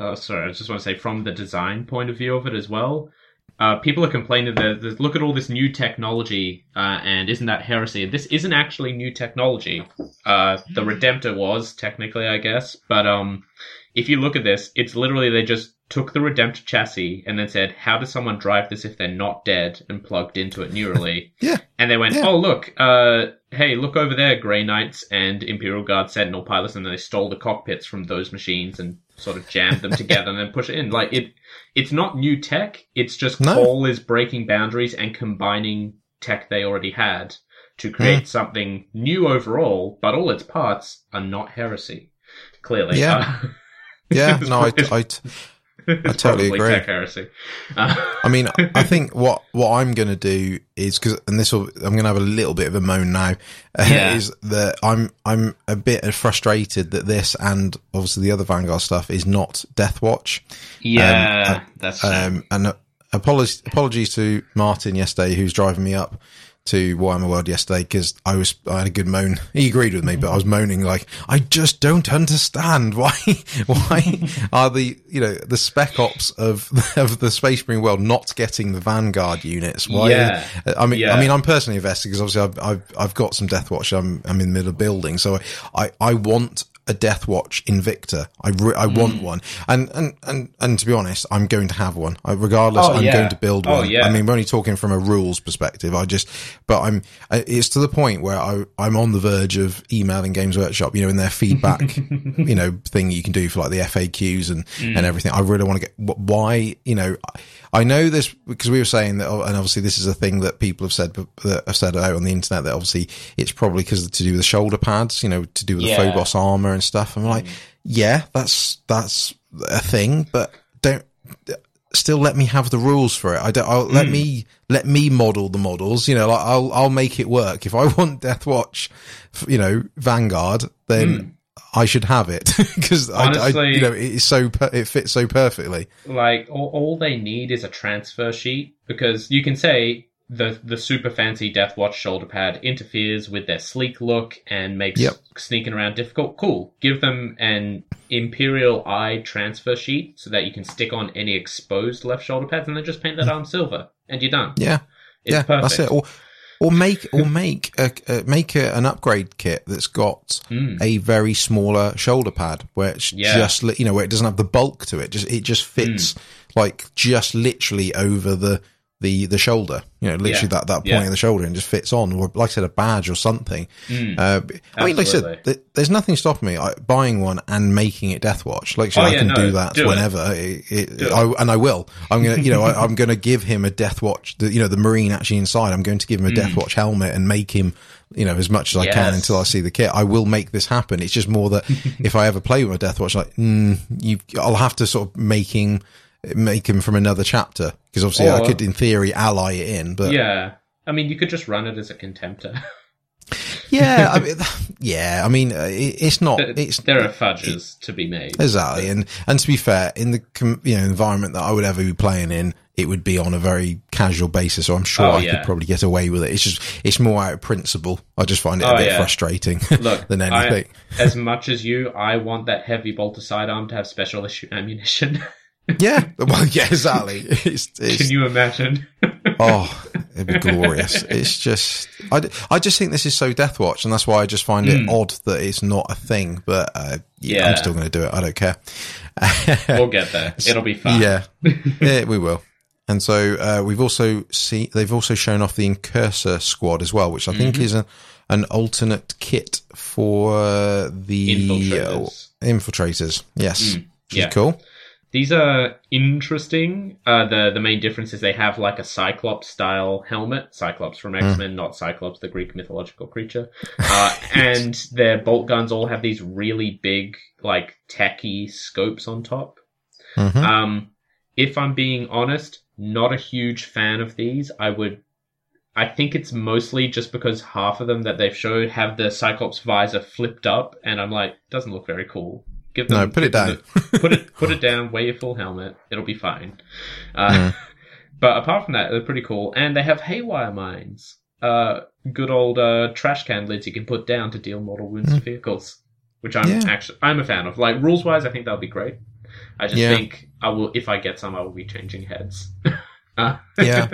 oh, sorry, I just want to say from the design point of view of it as well. Uh, people are complaining that that look at all this new technology, uh, and isn't that heresy? This isn't actually new technology. Uh, the Redemptor was technically, I guess, but um, if you look at this, it's literally they just took the Redemptor chassis and then said, "How does someone drive this if they're not dead?" and plugged into it neurally. Yeah. And they went, Yeah. "Oh look, uh, hey, look over there, Grey Knights and Imperial Guard Sentinel pilots," and then they stole the cockpits from those machines and sort of jammed them together and then push it in. Like it, it's not new tech. It's just No. Cawl is breaking boundaries and combining tech they already had to create Mm. something new overall. But all its parts are not heresy. Clearly, Yeah. Uh, Yeah, no, I, probably- I, totally agree. Tech heresy. Uh, I mean, I think what what I'm going to do is because, and this will, I'm going to have a little bit of a moan now. uh, Yeah. Is that I'm I'm a bit frustrated that this and obviously the other Vanguard stuff is not Deathwatch. yeah, that's. Um, and uh, apologies apologies to Martin yesterday who's driving me up to Warhammer World yesterday because I was I had a good moan. He agreed with me, but I was moaning like I just don't understand why why are the you know the spec ops of of the Space Marine world not getting the Vanguard units? Why? Yeah. I mean, Yeah. I mean, I'm personally invested because obviously I've, I've I've got some Deathwatch. I'm I'm in the middle of building, so I I want a Death Watch Invictor. I re- I Mm. want one, and and and and to be honest, I'm going to have one. I, regardless, Oh, I'm yeah. going to build Oh, one. yeah. I mean, we're only talking from a rules perspective. I just, but I'm. It's to the point where I I'm on the verge of emailing Games Workshop. You know, in their feedback, you know, thing you can do for like the FAQs and Mm. and everything. I really want to get why you know. I know this because we were saying that, and obviously this is a thing that people have said that have said out on the internet that obviously it's probably because to do with the shoulder pads, you know, to do with Yeah. the Phobos armor and stuff. I'm like, mm. yeah, that's that's a thing, but don't still let me have the rules for it. I don't. I'll, Let mm. me let me model the models. You know, like I'll I'll make it work. If I want Deathwatch, you know, Vanguard, then. Mm. I should have it because I, I, you know, it's so per- it fits so perfectly. like all, all they need is a transfer sheet because you can say the the super fancy Deathwatch shoulder pad interferes with their sleek look and makes Yep. sneaking around difficult. Cool. Give them an Imperial Eye transfer sheet so that you can stick on any exposed left shoulder pads and then just paint that arm silver and you're done. Yeah, It's yeah, perfect. that's it. Or or make or make a, make a, an upgrade kit that's got Mm. a very smaller shoulder pad where it's Yeah. just you know where it doesn't have the bulk to it. Just it just fits Mm. like just literally over the the the shoulder. You know, literally Yeah. that that point Yeah. of the shoulder and just fits on, or like I said, a badge or something. Mm. Uh, I mean, like I said, th- there's nothing stopping me I, buying one and making it Deathwatch. Like I said, Oh, I yeah, can no, do that do whenever. It, it, it. I, and I will. I'm gonna, you know, I, I'm gonna give him a Deathwatch. The, you know, the Marine actually inside. I'm going to give him a Deathwatch helmet and make him, you know, as much as I can Mm. Until I see the kit. I will make this happen. It's just more that if I ever play with a Deathwatch, like, mm, you, I'll have to sort of him, make him from another chapter because obviously I could, in theory, ally it in. But Yeah. I mean, you could just run it as a contemptor. yeah, I mean, yeah, I mean, uh, it, it's not. It's there are fudges to be made. Exactly, and and to be fair, in the com- you know environment that I would ever be playing in, it would be on a very casual basis. So I'm sure Oh, I yeah. could probably get away with it. It's just it's more out of principle. I just find it a Oh, bit yeah. frustrating Look, than I- anything. as much as you, I want that heavy bolter sidearm to have special issue ammunition. Yeah, well, yeah, exactly. It's, it's, Can you imagine? oh, it'd be glorious. It's just, I, I just think this is so Deathwatch, and that's why I just find it odd that it's not a thing. But uh, yeah, I'm still going to do it. I don't care. we'll get there. It'll be fun. Yeah, yeah, we will. And so uh, we've also see they've also shown off the Incursor squad as well, which I think is a, an alternate kit for uh, the Infiltrators. infiltrators. Yes, which yeah. cool. These are interesting. Uh, the the main difference is they have like a Cyclops style helmet. Cyclops from X Men, not Cyclops, the Greek mythological creature. Uh, and their bolt guns all have these really big, like tacky scopes on top. Mhm. Um, if I'm being honest, not a huge fan of these. I would. I think it's mostly just because half of them that they've showed have the Cyclops visor flipped up, and I'm like, doesn't look very cool. Give them, No, put it down. the- put it put it down. Wear your full helmet. It'll be fine. Uh, But apart from that, they're pretty cool, and they have haywire mines. Uh, good old uh, trash can lids you can put down to deal mortal wounds to vehicles, which I'm Yeah. actually I'm a fan of. Like rules wise, I think that'll be great. I just Yeah. think I will if I get some, I will be changing heads. uh, Yeah.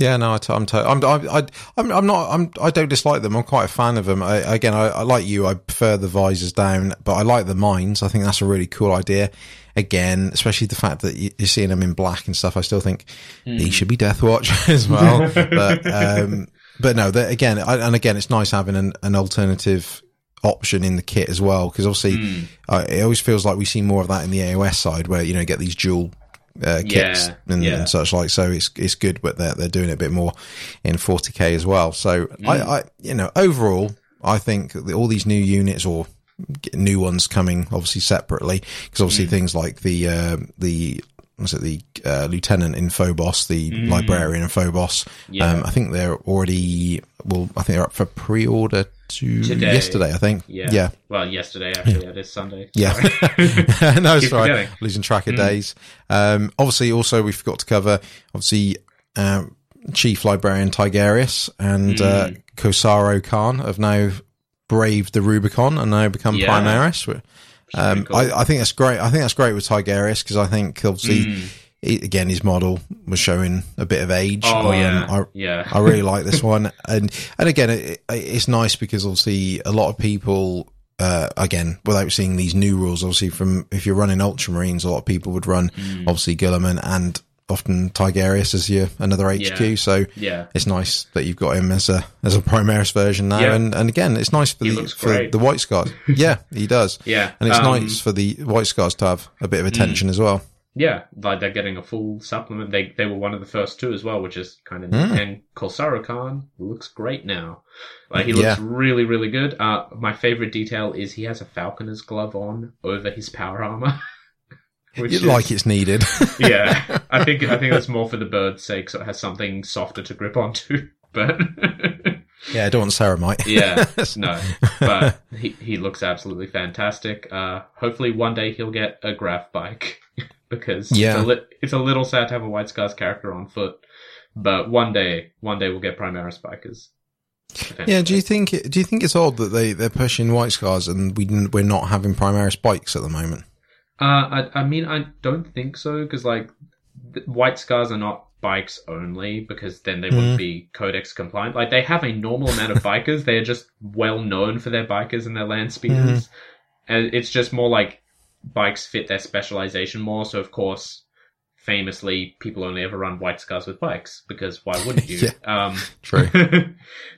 Yeah, no, I t- I'm, to- I'm, I, I, I'm, I'm not, I'm, I don't dislike them. I'm quite a fan of them. I, again, I, I like you. I prefer the visors down, but I like the mines. I think that's a really cool idea. Again, especially the fact that you, you're seeing them in black and stuff. I still think these should be Deathwatch as well. but, um, but no, again, I, and again, it's nice having an, an alternative option in the kit as well because obviously uh, it always feels like we see more of that in the AOS side where you know you get these dual uh, kits Yeah, and, yeah. and such like. So it's it's good, but they're they're doing it a bit more in 40k as well. So Mm. I, I you know overall I think all these new units or new ones coming obviously separately because obviously Mm. things like the uh, the was it the uh, lieutenant in Phobos, the Mm. librarian in Phobos? Yeah. Um, I think they're already well. I think they're up for pre-order to Today. yesterday. I think. yeah. Yeah. Well, yesterday actually. Yeah. It is Sunday. Yeah. Sorry. no, it's Keep all right. forgetting. Losing track of days. Um, obviously, also we forgot to cover obviously um, Chief Librarian Tigurius and uh, Kor'sarro Khan have now braved the Rubicon and now become Yeah. Primaris. Um, cool. I, I think that's great. I think that's great with Tigurius because I think obviously, Mm. Again, his model was showing a bit of age. Oh Um, yeah. I, yeah. I really like this one, and and again, it, it, it's nice because obviously a lot of people, uh, again, without seeing these new rules, obviously from if you're running Ultramarines, a lot of people would run Mm. obviously Guilliman and often Tigurius as your another HQ. Yeah. So yeah. it's nice that you've got him as a as a Primaris version now, Yeah. and and again, it's nice for He the for great. the White Scars. yeah, he does. Yeah. And it's Um, Mm. nice for the White Scars to have a bit of attention as well. Yeah, like they're getting a full supplement. They they were one of the first two as well, which is kind of Mm. neat. And Kor'sarro Khan looks great now. Like he looks Yeah. really really good. Uh, my favorite detail is he has a falconer's glove on over his power armor. Which is- like it's needed. yeah, I think I think that's more for the bird's sake, so it has something softer to grip onto. But yeah, I don't want ceramite. yeah, no, but he he looks absolutely fantastic. Uh, hopefully one day he'll get a grav bike because Yeah. it's, a li- it's a little sad to have a White Scars character on foot. But one day, one day we'll get Primaris bikers. Yeah, do you think do you think it's odd that they they're pushing white scars and we we're not having Primaris bikes at the moment? Uh, I, I mean, I don't think so because like White Scars are not bikes only because then they wouldn't be Codex compliant. Like they have a normal amount of bikers. They are just well known for their bikers and their land speeders, and it's just more like bikes fit their specialization more. So of course, famously, people only ever run White Scars with bikes because why wouldn't you? Um, True.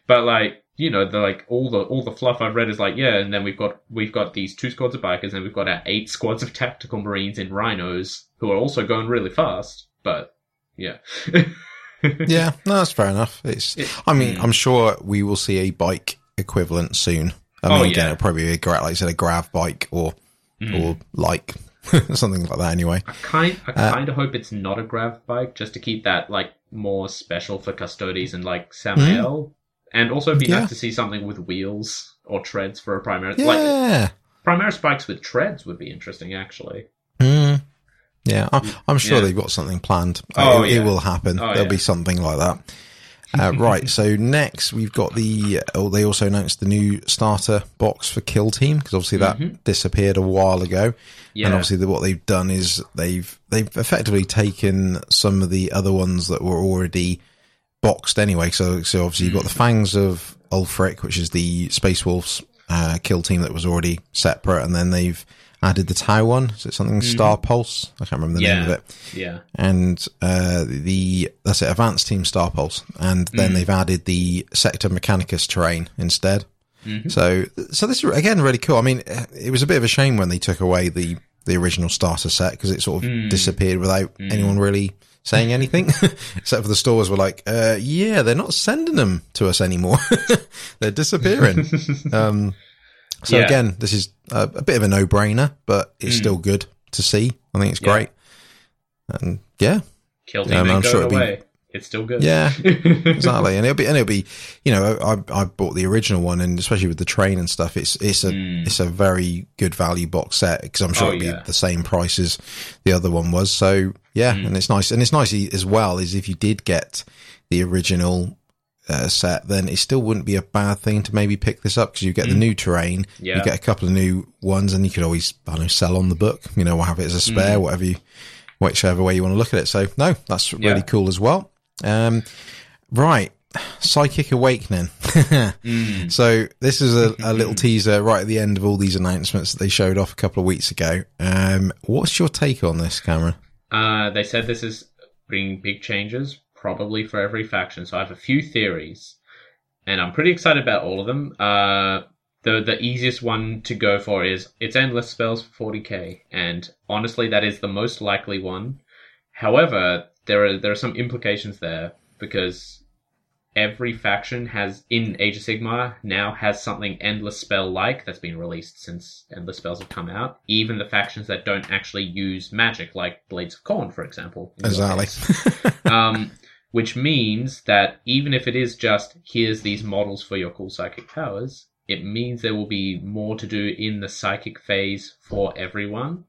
but like you know, the like all the all the fluff I've read is like yeah, and then we've got we've got these two squads of bikers, and we've got our eight squads of tactical marines in rhinos who are also going really fast. But yeah, yeah, no, that's fair enough. It's I mean, I'm sure we will see a bike equivalent soon. I mean, Oh, again, yeah. it'll probably be a like I said, a grav bike or or like something like that. Anyway, I kind I Uh, kind of hope it's not a grav bike just to keep that like more special for custodes and like Samael, and also it'd be. Yeah. nice to see something with wheels or treads for a Primaris. Like yeah, Primaris bikes with treads would be interesting actually. Mm. yeah. I'm, I'm sure Yeah. they've got something planned. Oh, it, it will happen. Oh, There'll yeah. be something like that. Uh, right, so next we've got the. Oh, they also announced the new starter box for Kill Team because obviously that disappeared a while ago, Yeah. and obviously the, what they've done is they've they've effectively taken some of the other ones that were already boxed anyway. So so obviously you've got the Fangs of Ulfrich, which is the Space Wolves uh, Kill Team that was already separate, and then they've added the Tau one. Is it something Starpulse? I can't remember the name of it Yeah. and uh, the that's it, Advanced Team Starpulse, and then they've added the Sector Mechanicus terrain instead. So, so this is again really cool. I mean, it was a bit of a shame when they took away the the original starter set because it sort of disappeared without anyone really saying anything, except for the stores were like, uh, "Yeah, they're not sending them to us anymore; they're disappearing." um, so Yeah. again, this is a, a bit of a no brainer, but it's still good to see. I think it's Yeah. great, and yeah, team I'm sure going it'd be- It's still good. Yeah, exactly. And it'll be, and it'll be, you know, I, I bought the original one and especially with the train and stuff, it's, it's a, it's a very good value box set because I'm sure. Oh, it'll yeah. be the same price as the other one was. So yeah, Hmm. and it's nice. And it's nice as well is if you did get the original uh, set, then it still wouldn't be a bad thing to maybe pick this up because you get the new terrain. Yeah. you get a couple of new ones and you could always, I don't know, sell on the book, you know, or have it as a spare, Hmm. whatever you, whichever way you want to look at it. So no, that's really Yeah. cool as well. Um, right. Psychic Awakening. Mm. So this is a, a little teaser right at the end of all these announcements that they showed off a couple of weeks ago. Um, what's your take on this, Cameron? Uh, they said this is bringing big changes, probably for every faction. So I have a few theories, and I'm pretty excited about all of them. Uh, the the easiest one to go for is it's endless spells for 40k, and honestly, that is the most likely one. However, there are there are some implications there because every faction has in Age of Sigmar now has something endless spell like that's been released since endless spells have come out. Even the factions that don't actually use magic, like Blades of Khorne, for example. Exactly. um, which means that even if it is just here's these models for your cool psychic powers, it means there will be more to do in the psychic phase for everyone.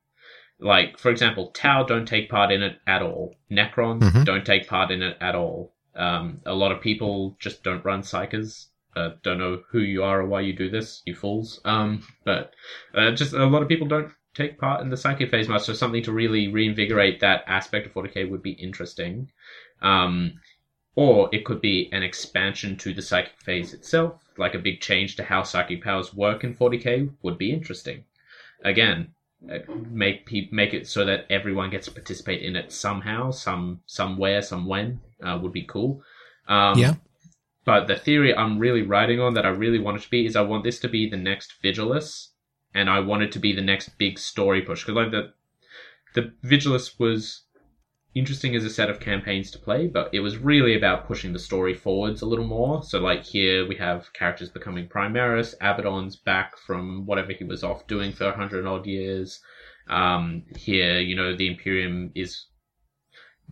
Like, for example, Tau don't take part in it at all. Necrons Mhm. don't take part in it at all. Um, a lot of people just don't run psykers. Uh, don't know who you are or why you do this, you fools. Um, but uh, just a lot of people don't take part in the psychic phase much. So something to really reinvigorate that aspect of 40k would be interesting. Um, or it could be an expansion to the psychic phase itself, like a big change to how psychic powers work in 40k would be interesting. Again, uh, make pe- make it so that everyone gets to participate in it somehow, some somewhere, some when uh, would be cool. Um, Yeah. But the theory I'm really writing on that I really want it to be is I want this to be the next Vigilus, and I want it to be the next big story push because like the the Vigilus was interesting as a set of campaigns to play, but it was really about pushing the story forwards a little more. So, like here, we have characters becoming Primaris, Abaddon's back from whatever he was off doing for a hundred odd years. Um, here, you know, the Imperium is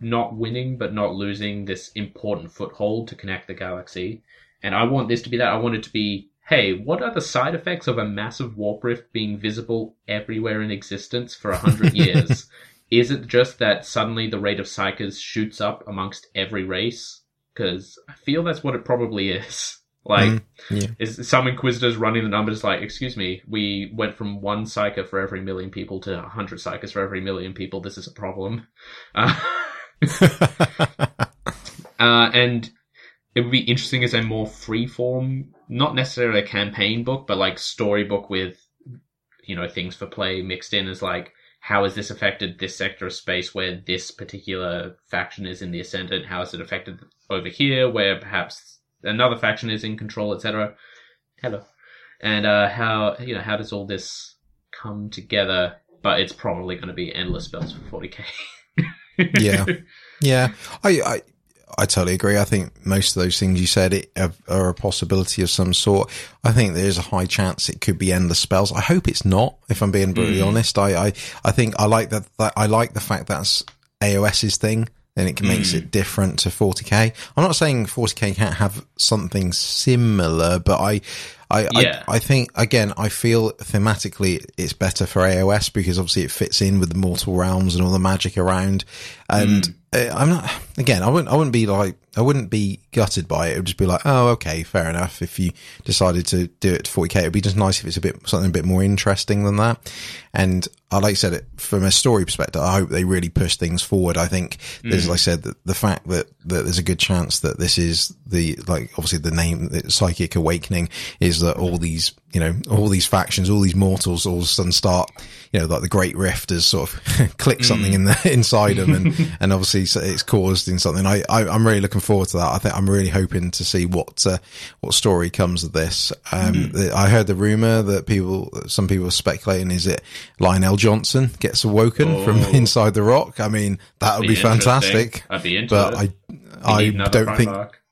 not winning, but not losing this important foothold to connect the galaxy. And I want this to be that. I want it to be, hey, what are the side effects of a massive warp rift being visible everywhere in existence for a hundred years? Is it just that suddenly the rate of psykers shoots up amongst every race? Because I feel that's what it probably is. Like, Mm, yeah. is some inquisitors running the numbers like, excuse me, we went from one psyker for every million people to a hundred psykers for every million people. This is a problem. Uh, uh, and it would be interesting as a more free form, not necessarily a campaign book, but like storybook with, you know, things for play mixed in as like, how has this affected this sector of space where this particular faction is in the ascendant? How has it affected over here where perhaps another faction is in control, etc. Hello. And uh, how you know how does all this come together? But it's probably going to be endless spells for 40k. Yeah. Yeah, I, I, I totally agree. I think most of those things you said it, are, a possibility of some sort. I think there is a high chance it could be endless spells. I hope it's not. If I'm being brutally mm. honest, I, I, I think I like that, that. I like the fact that's AOS's thing. Then it makes it mm. different to 40k. I'm not saying 40k can't have something similar, but I, I, Yeah. I I think again I feel thematically it's better for AOS because obviously it fits in with the mortal realms and all the magic around. And Hmm. uh, I'm not again I wouldn't I wouldn't be like I wouldn't be gutted by it. It would just be like oh okay fair enough. If you decided to do it to 40k, it'd be just nice if it's a bit something a bit more interesting than that. And I like I said it from a story perspective. I hope they really push things forward. I think there's like I said that the fact that that there's a good chance that this is the like obviously the name the psychic awakening is that all these you know all these factions all these mortals all of a sudden start you know like the great rift has sort of clicked something in the inside them and and obviously it's caused in something I, I i'm really looking forward to that i think i'm really hoping to see what uh, what story comes of this um the, i heard the rumor that people some people are speculating is it Lion El'Jonson gets awoken from Oh. inside the rock i mean that would be, interesting. fantastic I'd be into but it. i i don't think.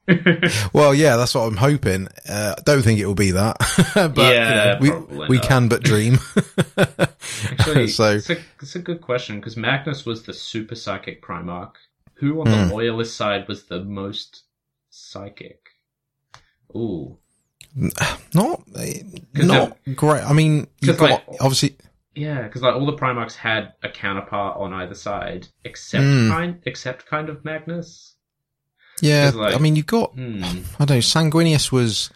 well, yeah, that's what I'm hoping. Uh, don't think it will be that, but Yeah, you know, we we not. can but dream. Actually, So- it's, a, it's a good question because Magnus was the super psychic Primarch. Who on Hmm. the loyalist side was the most psychic? Ooh, not not great. I mean, you've got like- obviously. yeah, because like all the Primarchs had a counterpart on either side, except Hmm. kind, except kind of Magnus. Yeah, like- I mean, you've got. Hmm. I don't know. Sanguinius was.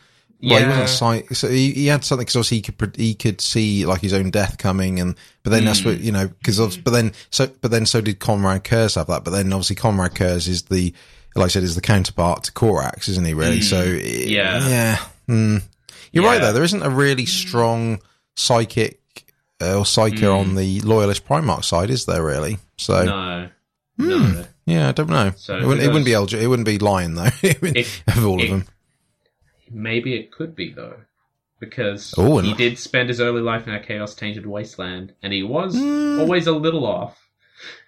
Well, he wasn't psych- so he, he had something because obviously he could he could see like his own death coming, and but then that's Hmm. what you know because but then so but then so did Konrad Curze have that, but then obviously Konrad Curze is the like I said is the counterpart to Corax, isn't he? Really? So Hmm. Yeah. yeah. Mm. You're right though. There isn't a really strong psychic uh, or psyker Mm. on the loyalist Primarch side, is there? Really? So No, Hmm. no. Yeah, I don't know. So it, wouldn't, it wouldn't be? LG. It wouldn't be Lion though. It of all it- of them. Maybe it could be though, because Oh, he did spend his early life in a chaos tainted wasteland, and he was Mm. always a little off.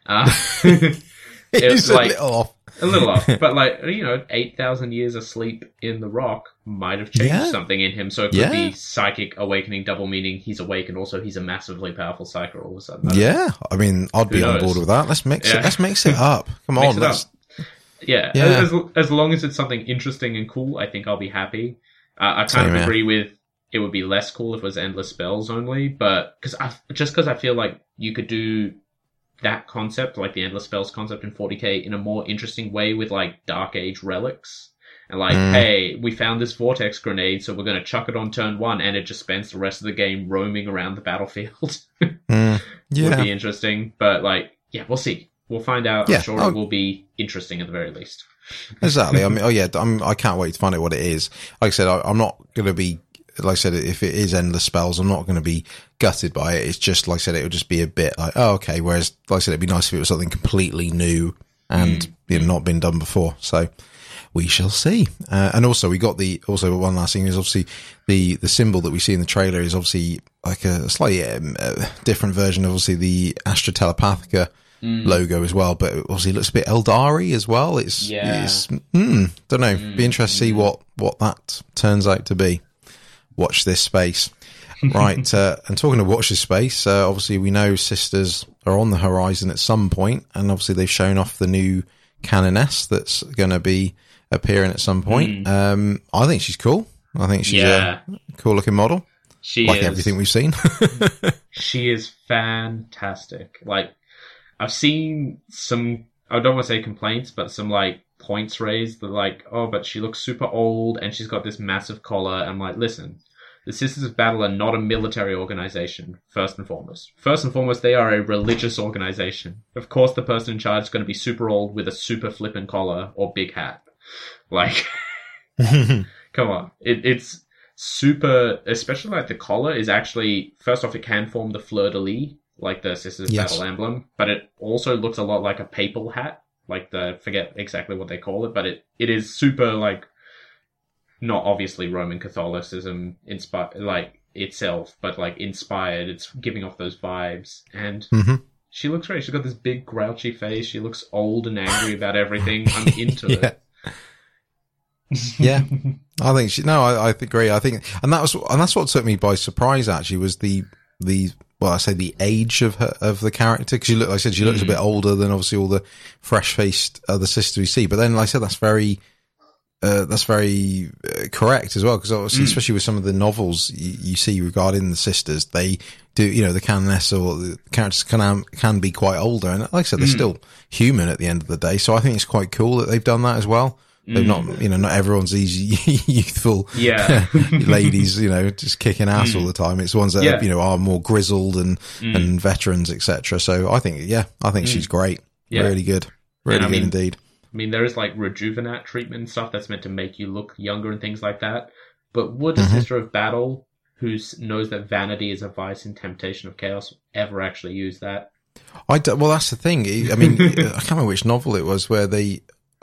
Uh, It's a like- little off. A little off, but like you know, eight thousand years asleep in the rock might have changed Yeah. something in him. So it could Yeah. be psychic awakening, double meaning he's awake, and also he's a massively powerful psyker all of a sudden. Yeah, I mean, I'd be Who on board with that. Let's mix it. Let's mix it up. Come on, let's. Yeah, Yeah. As, as long as it's something interesting and cool, I think I'll be happy. Uh, I kind Same of agree with it would be less cool if it was endless spells only, but because I just because I feel like you could do that concept, like the endless spells concept in 40k, in a more interesting way with like Dark Age relics. And like, Mm. hey, we found this vortex grenade, so we're going to chuck it on turn one, and it just spends the rest of the game roaming around the battlefield. Mm, Would be interesting, but like, yeah, we'll see. We'll find out. Yeah, I'm sure I'll- it will be interesting at the very least. exactly. I mean, oh yeah, I'm, I can't wait to find out what it is. Like I said, I, I'm not going to be. Like I said, if it is endless spells, I'm not going to be gutted by it. It's just like I said, it would just be a bit like, oh, okay. Whereas, like I said, it'd be nice if it was something completely new and you know, not been done before. So we shall see. Uh, and also, we got the also one last thing is obviously the the symbol that we see in the trailer is obviously like a slightly um, uh, different version of obviously the Astra Telepathica logo as well, but it obviously looks a bit Aeldari as well. It's Yeah. it's mm, don't know. Be interested to see what what that turns out to be. Watch this space. Right, uh, and talking of watch this space, uh, obviously we know sisters are on the horizon at some point, and obviously they've shown off the new Canoness that's going to be appearing at some point. Um, I think she's cool. I think she's yeah, a cool looking model, she like is. everything we've seen. She is fantastic. Like, I've seen some. I don't want to say complaints, but some like points raised that like, oh, but she looks super old and she's got this massive collar. I'm like, listen, the Sisters of Battle are not a military organization. First and foremost, first and foremost, they are a religious organization. Of course, the person in charge is going to be super old with a super flippin' collar or big hat. Like, come on, it, it's super, especially like the collar is actually, first off, it can form the fleur de lis, like the Sisters of Yes. Battle emblem, but it also looks a lot like a papal hat, like the, forget exactly what they call it, but it, it is super like, not obviously Roman Catholicism inspired, like itself, but like inspired. It's giving off those vibes. And Mhm. she looks great. She's got this big grouchy face. She looks old and angry about everything. I'm into Yeah. it. Yeah. I think she. No, I, I agree. I think, and that was, and that's what took me by surprise. Actually, was the the well, I say the age of her of the character because she look. Like I said, she looks a bit older than obviously all the fresh faced other sisters we see. But then, like I said, that's very uh, that's very uh, correct as well because obviously, especially with some of the novels you, you see regarding the sisters, they do you know the canoness or the characters can um, can be quite older, and like I said, they're still human at the end of the day. So I think it's quite cool that they've done that as well. Not, mm. you know, not everyone's these youthful Yeah. ladies, you know, just kicking ass all mm. the time. It's ones that Yeah. you know are more grizzled and mm. and veterans, etc. So I think, yeah, I think she's great, Yeah. really good, really good mean- indeed. I mean, there is like rejuvenate treatment and stuff that's meant to make you look younger and things like that. But would a Mm-hmm. sister of battle who knows that vanity is a vice and temptation of chaos ever actually use that? I do, well, that's the thing. I mean, I can't remember which novel it was where they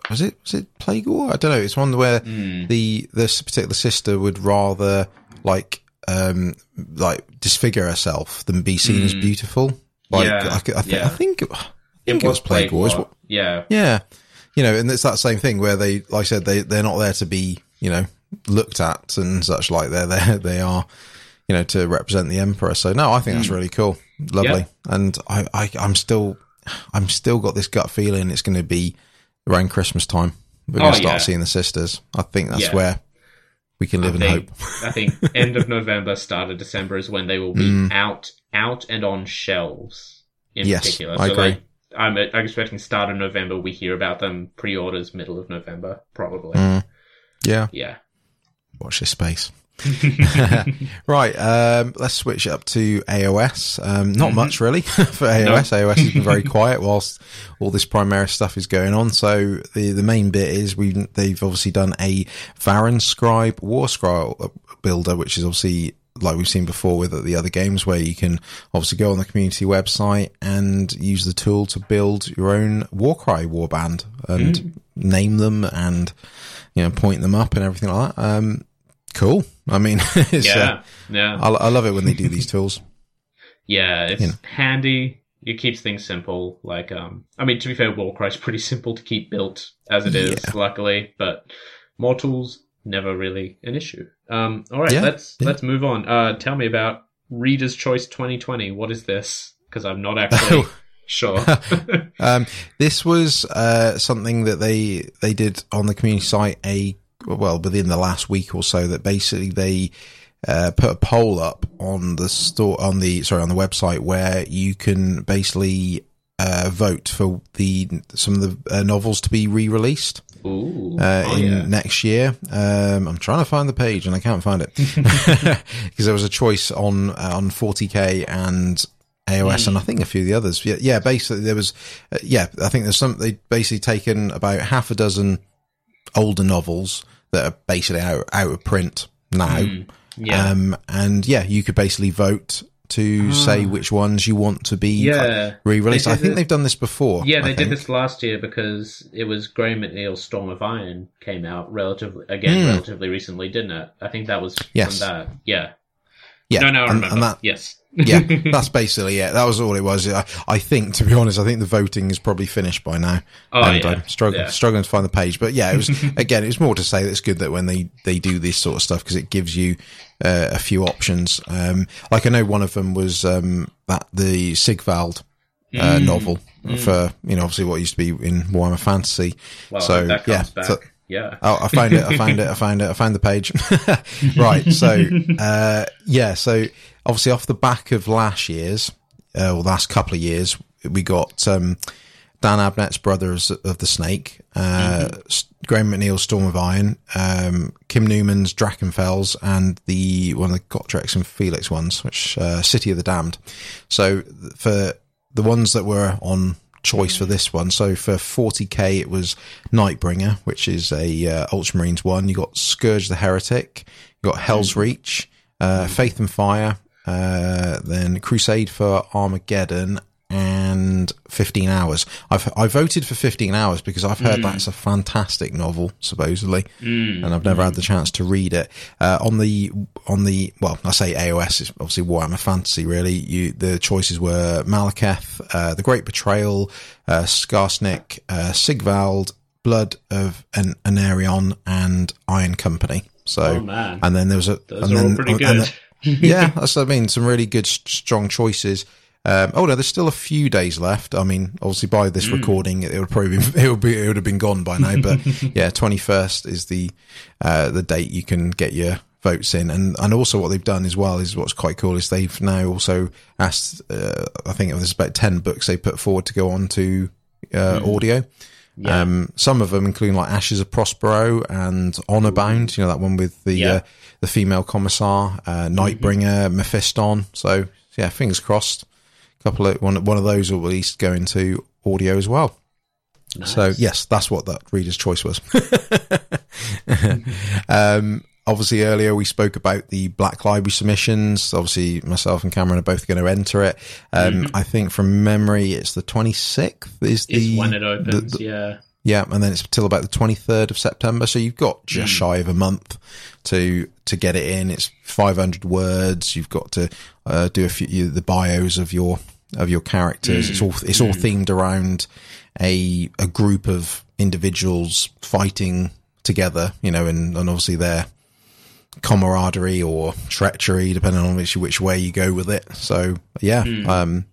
was it was it Plague War? I don't know. It's one where hmm. the this particular sister would rather like um like disfigure herself than be seen as hmm. beautiful. Like Yeah, I, I, thi- yeah. I think I think it, was Plague War. It's what- Yeah. Yeah, you know, and it's that same thing where they, like I said, they they're not there to be you know looked at and such like they're there they are you know to represent the emperor. So no, I think that's hmm. really cool, lovely, and I, I I'm still I'm still got this gut feeling it's going to be around Christmas time. We're going Oh, to start yeah. seeing the sisters. I think that's Yeah. where we can live I in think, hope. I think end of November, start of December is when they will be out, out and on shelves. In Mm. Yes, particular, I so agree. like, I'm, I'm expecting start of November. We hear about them pre-orders middle of November, probably. Mm. Yeah, Yeah. watch this space. right, um, let's switch it up to AOS. Um, not much really for AOS. AOS has been very quiet whilst all this Primaris stuff is going on. So the the main bit is we they've obviously done a Varan Scribe War Scroll builder, which is obviously like we've seen before with the other games where you can obviously go on the community website and use the tool to build your own Warcry warband and name them and you know point them up and everything like that. Um, cool. I mean, uh, Yeah. yeah. I, I love it when they do these tools. Yeah, it's You know. handy. It keeps things simple. Like, um, I mean, to be fair, Warcry's pretty simple to keep built as it is, Yeah. luckily. But more tools, never really an issue. Um, all right, Yeah, let's yeah. let's move on. Uh, tell me about Reader's Choice 2020. What is this? Because I'm not actually sure. Um, this was uh, something that they they did on the community site a well within the last week or so. That basically they uh, put a poll up on the store on the sorry on the website where you can basically uh, vote for the some of the uh, novels to be re-released. Ooh, uh, oh, in yeah. next year. Um, I'm trying to find the page and I can't find it because there was a choice on uh, on 40k and AOS and I think a few of the others. Yeah, yeah. Basically, there was uh, yeah. I think there's some. They basically taken about half a dozen older novels that are basically out out of print now. yeah. Um, and yeah, you could basically vote to say which ones you want to be Ah. Yeah. re-released. I think it- they've done this before. Yeah, they did this last year because it was Graham McNeill's Storm of Iron came out relatively again Hmm. relatively recently, didn't it? I think that was Yes. from that. Yeah. Yeah, No, no, I and- remember. and that- yes. Yeah, that's basically it. That was all it was. I, I think, to be honest, I think the voting is probably finished by now. Oh, and yeah. I'm struggling, Yeah. struggling to find the page. But yeah, it was again. It was more to say that it's good that when they they do this sort of stuff because it gives you uh, a few options. Um, like I know one of them was um, that the Sigvald uh, Mm. novel for you know obviously what used to be in Warhammer Fantasy. Well, so yeah, so- yeah. Oh, I found it. I found it. I found it. I found the page. right. So, uh, yeah. So obviously off the back of last year's, uh, or last couple of years, we got, um, Dan Abnett's Brothers of the Snake, uh, S- Graham McNeill's Storm of Iron, um, Kim Newman's Drakenfels, and the one of the Gotrek and Felix ones, which, uh, City of the Damned. So for the ones that were on choice for this one. So for 40k, it was Nightbringer, which is a uh, Ultramarines one. You got Scourge the Heretic, you got Hell's Reach, uh, Faith and Fire, uh, then Crusade for Armageddon, and 15 hours. I've I voted for 15 hours because I've heard that's a fantastic novel, supposedly, and I've never had the chance to read it. Uh, on the on the well, I say AOS is obviously Warhammer Fantasy. Really, you the choices were Malekith, uh, The Great Betrayal, uh, Skarsnik, uh, Sigvald, Blood of an Aenarion, and Iron Company. So, Oh, man. and then there was a Those and then, pretty and good. yeah, that's what I mean. Some really good, strong choices. Um, oh no, there's still a few days left. I mean, obviously by this mm. recording, it would probably be, it would be it would have been gone by now. But yeah, 21st is the uh, the date you can get your votes in, and and also what they've done as well is what's quite cool is they've now also asked. Uh, I think it was about 10 books they put forward to go on to uh, mm. audio. Yeah. Um, some of them, including like Ashes of Prospero and Honor Bound, you know, that one with the, yeah. uh, the female commissar, uh, Nightbringer, mm-hmm. Mephiston. So yeah, fingers crossed. Couple of, one, one of those will at least go into audio as well. Nice. So yes, that's what that reader's choice was. um, obviously earlier we spoke about the Black Library submissions. Obviously myself and Cameron are both going to enter it. Um, mm-hmm. I think from memory it's the 26th is the, when it opens. The, the, yeah. Yeah, and then it's till about the 23rd of September. So you've got just mm. shy of a month to to get it in. It's 500 words. You've got to uh, do a few the bios of your of your characters. Mm. It's all it's mm. all themed around a a group of individuals fighting together. You know, and, and obviously their camaraderie or treachery, depending on which which way you go with it. So yeah, mm. um,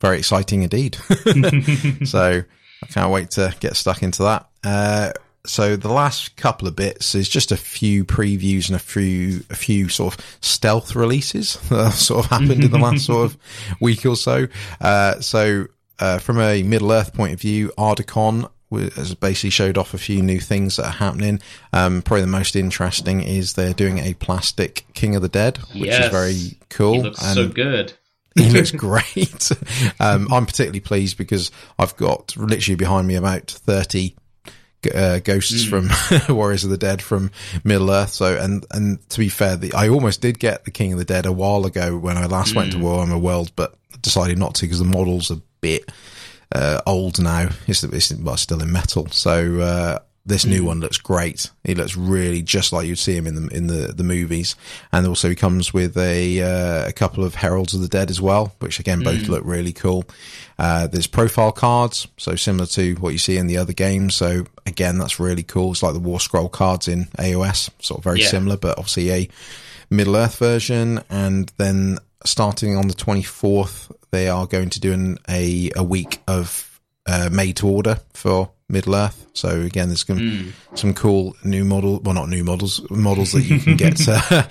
very exciting indeed. so I can't wait to get stuck into that. Uh, so the last couple of bits is just a few previews and a few a few sort of stealth releases that have sort of happened in the last sort of week or so. Uh, so uh, from a Middle Earth point of view, Ardacon has basically showed off a few new things that are happening. Um, probably the most interesting is they're doing a plastic King of the Dead, which yes. is very cool. He looks and so good. he looks great. Um, I'm particularly pleased because I've got literally behind me about 30 uh, ghosts mm. from Warriors of the Dead from Middle Earth. So, and and to be fair, the, I almost did get the King of the Dead a while ago when I last mm. went to hmm. Warhammer World, but decided not to because the model's a bit uh, old now. It's, it's well, still in metal. So uh, this new mm. one looks great. He looks really just like you'd see him in the in the, the movies, and also he comes with a uh, a couple of Heralds of the Dead as well, which again both mm. look really cool. Uh, there's profile cards, so similar to what you see in the other games. So again, that's really cool. It's like the War Scroll cards in AOS, sort of very yeah. similar, but obviously a Middle Earth version. And then starting on the 24th, they are going to do an, a a week of uh, made to order for Middle Earth. So again, there's some, mm. some cool new model, well, not new models, models that you can get. Uh,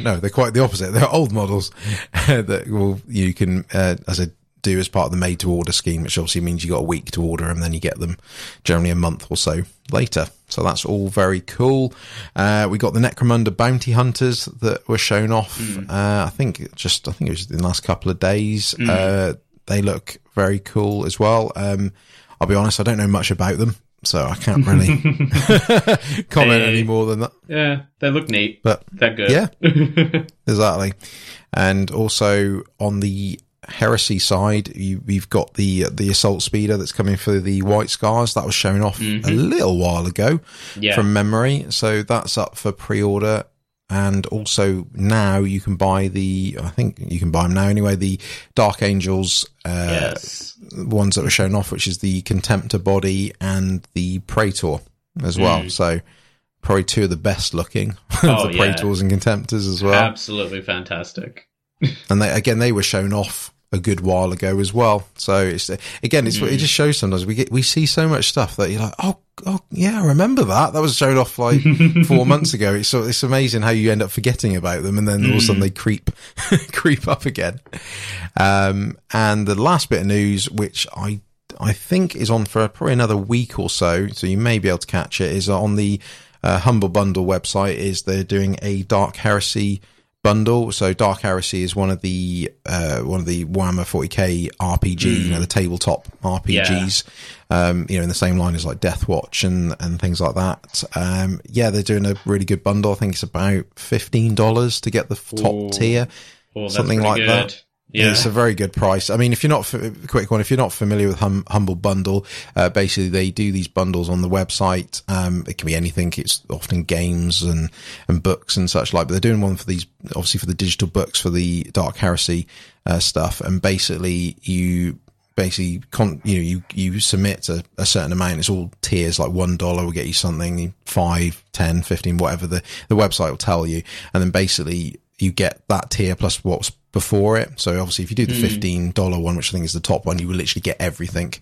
no, they're quite the opposite. They're old models that will, you can, uh, as a do as part of the made to order scheme, which obviously means you got a week to order and then you get them generally a month or so later. So that's all very cool. Uh, we got the Necromunda bounty hunters that were shown off. Mm. Uh, I think just, I think it was in the last couple of days. Mm. Uh, they look very cool as well. Um, I'll be honest, I don't know much about them, so I can't really comment they, any more than that. Yeah, they look neat, but they're good. Yeah, exactly. And also on the heresy side, you, have got the the assault speeder that's coming for the white scars that was shown off mm-hmm. a little while ago yeah. from memory. So that's up for pre-order and also now you can buy the I think you can buy them now anyway the Dark Angels uh, yes. ones that were shown off which is the Contemptor body and the Praetor as well mm. so probably two of the best looking oh, the Praetors and Contemptors as well absolutely fantastic and they again they were shown off a good while ago as well. So it's again, it's mm. it just shows sometimes we get we see so much stuff that you're like, oh, oh yeah, I remember that. That was shown off like four months ago. It's it's amazing how you end up forgetting about them, and then mm. all of a sudden they creep creep up again. Um, and the last bit of news, which I I think is on for probably another week or so, so you may be able to catch it, is on the uh, Humble Bundle website. Is they're doing a Dark Heresy bundle. So Dark Heresy is one of the uh, one of the Warhammer 40k RPG, mm. you know, the tabletop RPGs. Yeah. Um, you know, in the same line as like Deathwatch and and things like that. Um, yeah, they're doing a really good bundle. I think it's about fifteen dollars to get the top Ooh. tier, Ooh, something like good. that. Yeah. It's a very good price. I mean, if you're not, quick one, if you're not familiar with hum, Humble Bundle, uh, basically they do these bundles on the website. Um, it can be anything. It's often games and, and books and such like, but they're doing one for these, obviously for the digital books for the Dark Heresy, uh, stuff. And basically you, basically con- you know you you submit a, a, certain amount it's all tiers like one dollar will get you something five ten fifteen whatever the the website will tell you and then basically you get that tier plus what's before it. So obviously, if you do the fifteen dollar one, which I think is the top one, you will literally get everything.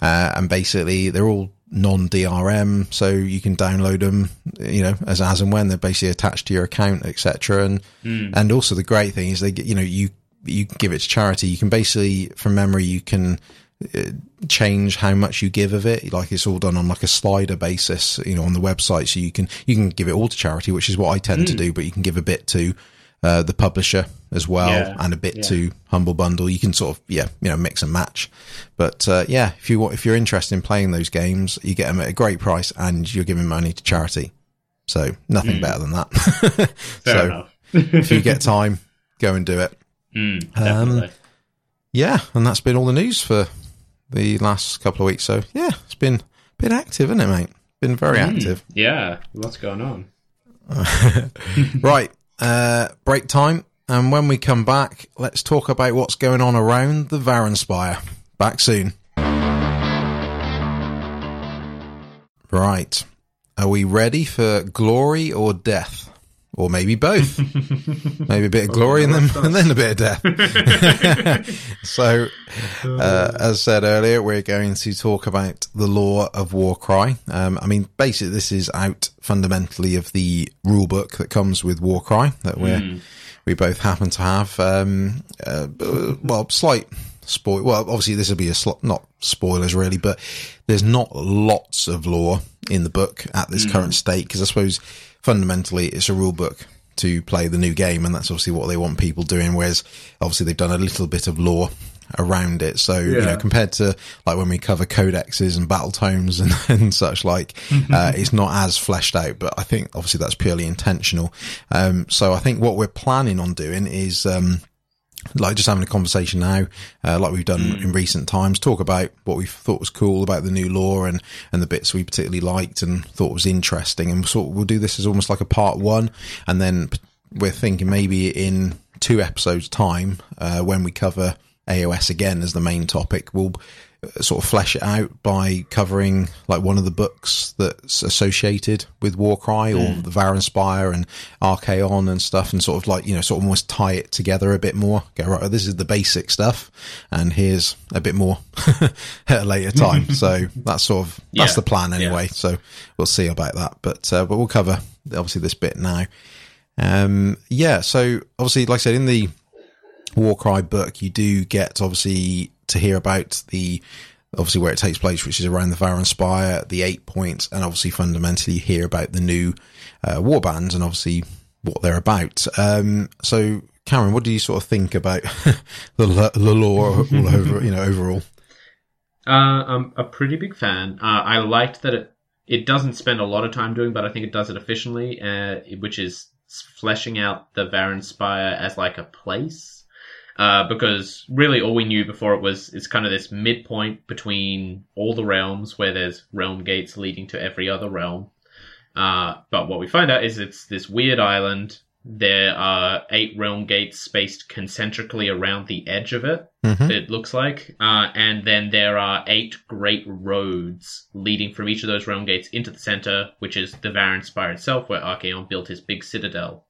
Uh, and basically, they're all non DRM, so you can download them, you know, as as and when they're basically attached to your account, etc. And and also the great thing is they get, you know, you you give it to charity. You can basically, from memory, you can uh, change how much you give of it. Like it's all done on like a slider basis, you know, on the website. So you can you can give it all to charity, which is what I tend to do. But you can give a bit to uh, the publisher as well, Yeah, and a bit yeah. to Humble Bundle. You can sort of yeah, you know, mix and match. But uh, yeah, if you want, if you're interested in playing those games, you get them at a great price, and you're giving money to charity. So nothing better than that. So if you get time, go and do it. Mm, Um. Yeah, and that's been all the news for the last couple of weeks. So yeah, it's been been active, isn't it, mate? Been very Mm, active. yeah, lots going on. right, uh, break time, and when we come back, let's talk about what's going on around the Varanspire. Back soon. Right, are we ready for glory or death? Or maybe both. maybe a bit of glory and then, and then a bit of death. so, uh, as said earlier, we're going to talk about the lore of Warcry. Um, I mean, basically, this is out fundamentally of the rule book that comes with Warcry that we're we both happen to have. Um, uh, well, slight spoil. Well, obviously, this will be a sl- not spoilers really, but there's not lots of lore in the book at this current state because I suppose fundamentally it's a rule book to play the new game, and that's obviously what they want people doing. Whereas obviously they've done a little bit of lore around it. So, you know, compared to like when we cover codexes and battle tomes and, and such like, uh, it's not as fleshed out, but I think obviously that's purely intentional. Um, so I think what we're planning on doing is, um, like just having a conversation now, uh, like we've done in recent times, talk about what we thought was cool about the new lore and, and the bits we particularly liked and thought was interesting. And sort of, we'll do this as almost like a part one. And then we're thinking maybe in two episodes time, uh, when we cover AOS again as the main topic, we'll uh, sort of flesh it out by covering like one of the books that's associated with Warcry or the Varanspire and Archaon and stuff and sort of like, you know, sort of almost tie it together a bit more. Go, right, this is the basic stuff and here's a bit more at a later time. so that's sort of, that's Yeah. the plan anyway. So we'll see about that. But, uh, but we'll cover obviously this bit now. Um, yeah. So obviously, like I said, in the Warcry book, you do get obviously to hear about the obviously where it takes place, which is around the Varanspire, the eight points, and obviously fundamentally hear about the new uh, warbands and obviously what they're about. Um, so, Cameron, what do you sort of think about the, the lore all over, you know, overall? Uh, I'm a pretty big fan. Uh, I liked that it it doesn't spend a lot of time doing, but I think it does it efficiently, uh, which is fleshing out the Varanspire as like a place. Uh, because really all we knew before it was it's kind of this midpoint between all the realms where there's realm gates leading to every other realm. Uh, but what we find out is it's this weird island. There are eight realm gates spaced concentrically around the edge of it Mhm. it looks like. Uh, and then there are eight great roads leading from each of those realm gates into the center, which is the Varanspire itself, where Archaon built his big citadel.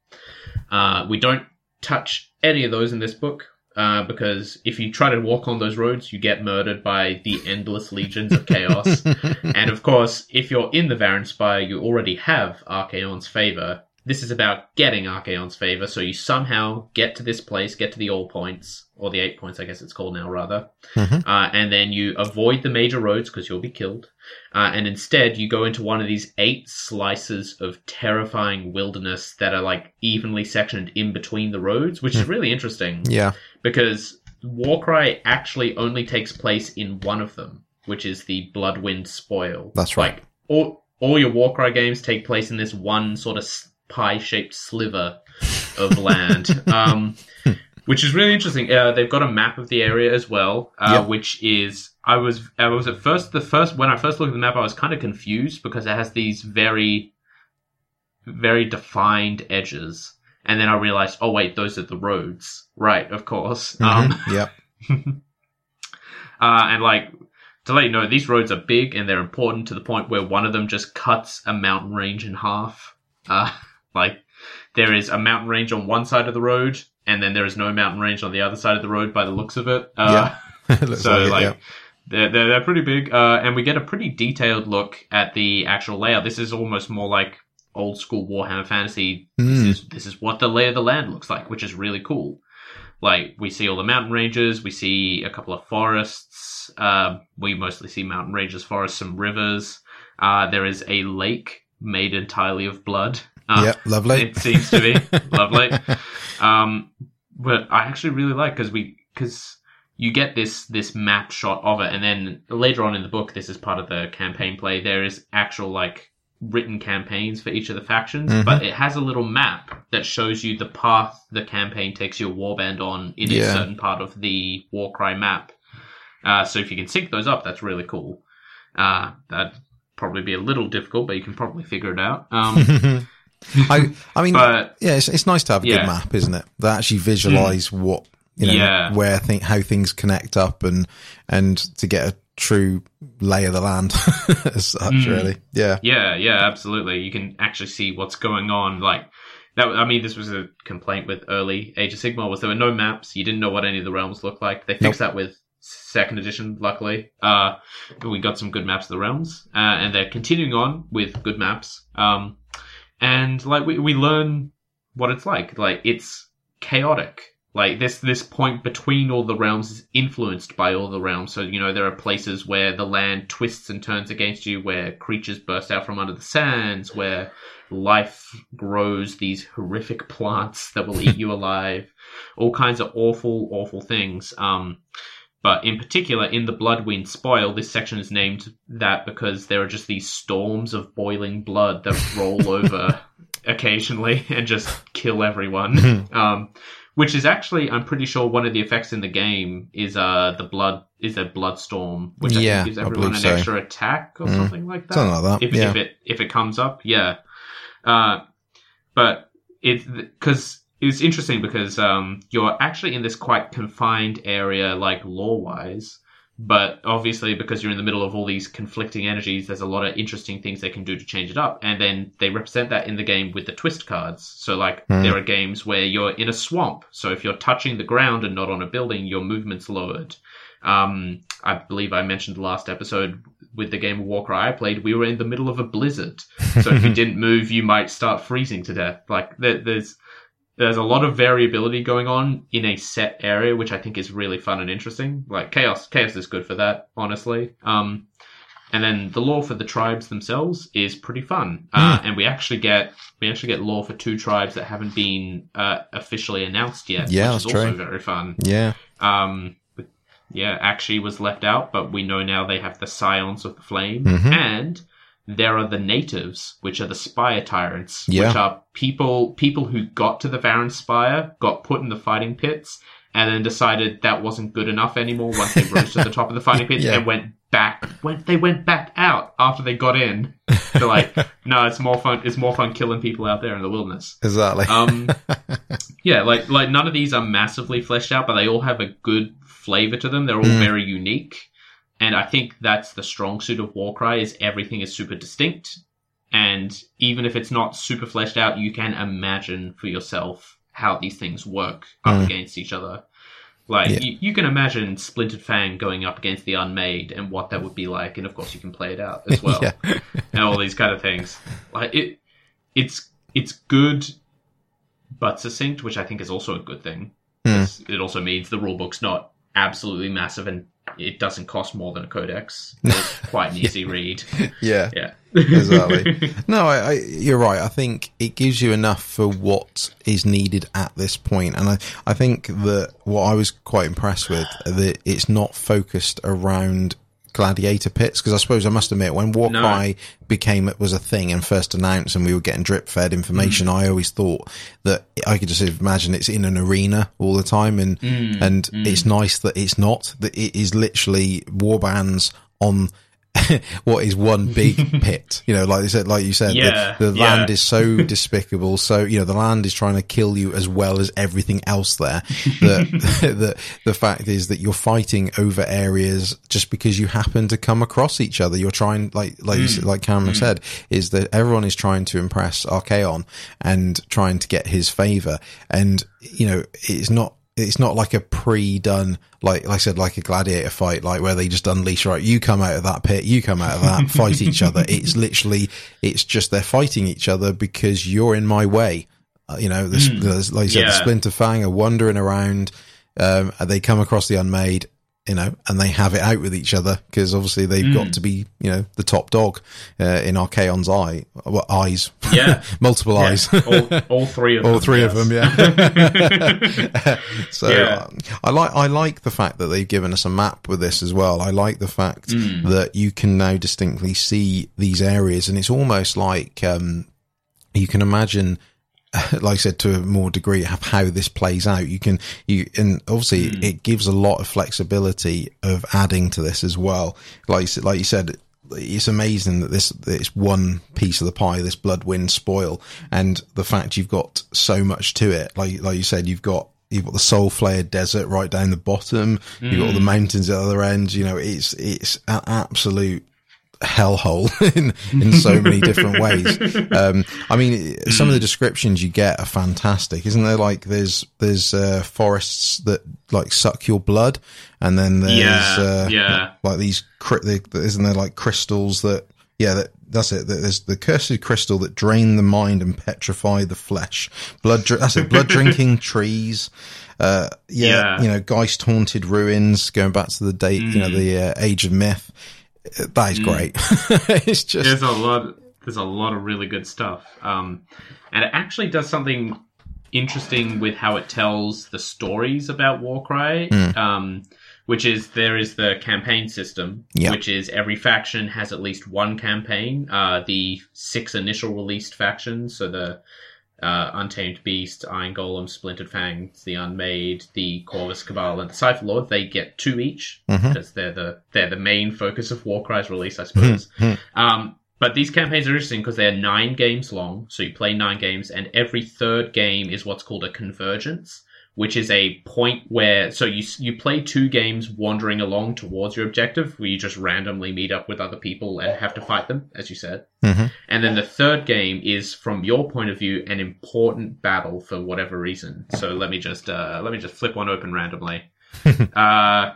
Uh, we don't touch any of those in this book. Uh, because if you try to walk on those roads, you get murdered by the endless legions of chaos. and of course, if you're in the Varanspire, you already have Archaon's favor. This is about getting Archaon's favor, so you somehow get to this place, get to the all points, or the eight points, I guess it's called now, rather. Mhm. Uh, and then you avoid the major roads because you'll be killed. Uh, and instead, you go into one of these eight slices of terrifying wilderness that are like evenly sectioned in between the roads, which is really interesting Yeah. because Warcry actually only takes place in one of them, which is the Bloodwind Spoil. That's right. Like all all your Warcry games take place in this one sort of pie shaped sliver of land. um, which is really interesting. Uh, they've got a map of the area as well, uh, Yep. which is I was I was at first the first when I first looked at the map I was kind of confused because it has these very very defined edges. And then I realized, oh wait, those are the roads. Right, of course. Um, Mhm. yep. uh, and like to let you know, these roads are big and they're important to the point where one of them just cuts a mountain range in half. Uh, like there is a mountain range on one side of the road, and then there is no mountain range on the other side of the road by the looks of it. Uh, Looks so it, like yeah. they're, they're they're pretty big, uh, and we get a pretty detailed look at the actual layout. This is almost more like old school Warhammer Fantasy. Mm. This is this is what the lay of the land looks like, which is really cool. Like we see all the mountain ranges, we see a couple of forests. Uh, we mostly see mountain ranges, forests, some rivers. Uh, there is a lake made entirely of blood. Uh, yeah, lovely. it seems to be lovely. Um, but I actually really like because we because you get this this map shot of it, and then later on in the book, this is part of the campaign play. There is actual like written campaigns for each of the factions, Mhm. but it has a little map that shows you the path the campaign takes your warband on in a certain part of the Warcry map. Uh, so if you can sync those up, that's really cool. Uh, that'd probably be a little difficult, but you can probably figure it out. Um, I, I mean, but yeah, it's, it's nice to have a Yeah. good map, isn't it? That actually visualize what you know, Yeah. where think how things connect up, and and to get a true lay of the land as such. Mm. Really, yeah, Yeah, yeah, absolutely. You can actually see what's going on. Like that. I mean, this was a complaint with early Age of Sigmar was there were no maps. You didn't know what any of the realms looked like. They fixed that with second edition, luckily. Uh, we got some good maps of the realms, uh, and they're continuing on with good maps. Um, and like we we learn what it's like. Like it's chaotic. Like this this point between all the realms is influenced by all the realms. So you know there are places where the land twists and turns against you, where creatures burst out from under the sands, where life grows these horrific plants that will eat you alive, all kinds of awful, awful things. Um, but in particular, in the Bloodwind Spoil, this section is named that because there are just these storms of boiling blood that roll over occasionally and just kill everyone. um, which is actually, I'm pretty sure, one of the effects in the game is uh the blood is a blood storm, which I Yeah, think gives everyone an so. extra attack or Mm. something like that something like that. if, yeah, if it if it comes up, yeah. Uh, but it's because it's interesting because um, you're actually in this quite confined area, like lore wise. But obviously, because you're in the middle of all these conflicting energies, there's a lot of interesting things they can do to change it up. And then they represent that in the game with the twist cards. So, like, Hmm. there are games where you're in a swamp. So, if you're touching the ground and not on a building, your movement's lowered. Um, I believe I mentioned the last episode with the game of Warcry I played, we were in the middle of a blizzard. So if you didn't move, you might start freezing to death. Like there, there's there's a lot of variability going on in a set area, which I think is really fun and interesting. Like chaos, chaos is good for that, honestly. Um, and then the lore for the tribes themselves is pretty fun. Uh, and we actually get we actually get lore for two tribes that haven't been uh, officially announced yet, Yeah, which is that's also true. very fun. yeah, Um, yeah, actually was left out, but we know now they have the Scions of the Flame, Mhm. and there are the natives, which are the Spire Tyrants, Yeah. which are people people who got to the Varanspire, got put in the fighting pits, and then decided that wasn't good enough anymore once they rose to the top of the fighting pits Yeah. and went back. Went they went back out after they got in. They're like, no, it's more fun. It's more fun killing people out there in the wilderness. exactly. Um, yeah, like like none of these are massively fleshed out, but they all have a good flavor to them. They're all Mm. very unique, and I think that's the strong suit of Warcry is everything is super distinct, and even if it's not super fleshed out, you can imagine for yourself how these things work up Mm. against each other. Like Yeah. you, you can imagine Splintered Fang going up against the Unmade and what that would be like, and of course you can play it out as well and all these kind of things. Like it, it's it's good, but succinct, which I think is also a good thing. 'Cause It also means the rulebook's not absolutely massive and it doesn't cost more than a codex. It's quite an easy read. yeah. Yeah, Exactly. No, I, I, you're right. I think it gives you enough for what is needed at this point, and I, I think that what I was quite impressed with that it's not focused around gladiator pits because I suppose I must admit when Warcry became was a thing and first announced and we were getting drip fed information, mm. I always thought that I could just imagine it's in an arena all the time, and mm, and it's mm. nice that it's not that it is literally warbands on what is one big pit. You know, like you said, like you said, Yeah, the, the yeah. land is so despicable. So you know, the land is trying to kill you as well as everything else there. The the the fact is that you're fighting over areas just because you happen to come across each other. You're trying, like like said, mm. like Cameron mm. said, is that everyone is trying to impress Archaon and trying to get his favor. And you know, it's not it's not like a pre-done like, like I said like a gladiator fight like where they just unleash right you come out of that pit you come out of that fight each other. It's literally it's just they're fighting each other because you're in my way. Uh, you know this, there's like you said the splinter fang are wandering around um and they come across the unmade you know and they have it out with each other because obviously they've got to be you know the top dog uh, in Archaon's eye well, eyes Yeah. multiple Yeah. eyes all, all three of them. all three of them, yeah. so Yeah. uh, I like I like the fact that they've given us a map with this as well. I like the fact Mm. that you can now distinctly see these areas, and it's almost like um, you can imagine. Like I said, to a more degree, of how this plays out, you can you and obviously Mm. it gives a lot of flexibility of adding to this as well. Like you said, like you said, it's amazing that this it's one piece of the pie, this blood wind spoil, and the fact you've got so much to it. Like like you said, you've got you've got the soul flared desert right down the bottom. You've got all the mountains at the other end. You know, it's it's an absolute hellhole in in so many different ways. Um, I mean, some of the descriptions you get are fantastic, isn't there? Like there's there's uh, forests that like suck your blood, and then there's Yeah, uh, yeah. like these isn't there like crystals that yeah that that's it That there's the cursed crystal that drain the mind and petrify the flesh blood dr- that's it blood drinking trees uh yeah, Yeah. Mm. you know geist haunted ruins going back to the date you know the uh, age of myth that is great it's just There's a lot. There's a lot of really good stuff. Um, and it actually does something interesting with how it tells the stories about Warcry. Um, which is there is the campaign system, Yeah. which is every faction has at least one campaign. Uh, the six initial released factions, so the uh, Untamed Beast, Iron Golem, Splintered Fangs, the Unmade, the Corvus Cabal, and the Cypher Lord, they get two each Mhm. because they're the they're the main focus of Warcry's release, I suppose. um, but these campaigns are interesting because they're nine games long, so you play nine games, and every third game is what's called a convergence, which is a point where so you you play two games wandering along towards your objective, where you just randomly meet up with other people and have to fight them, as you said. Mhm. And then the third game is, from your point of view, an important battle for whatever reason. So let me just uh, let me just flip one open randomly. uh,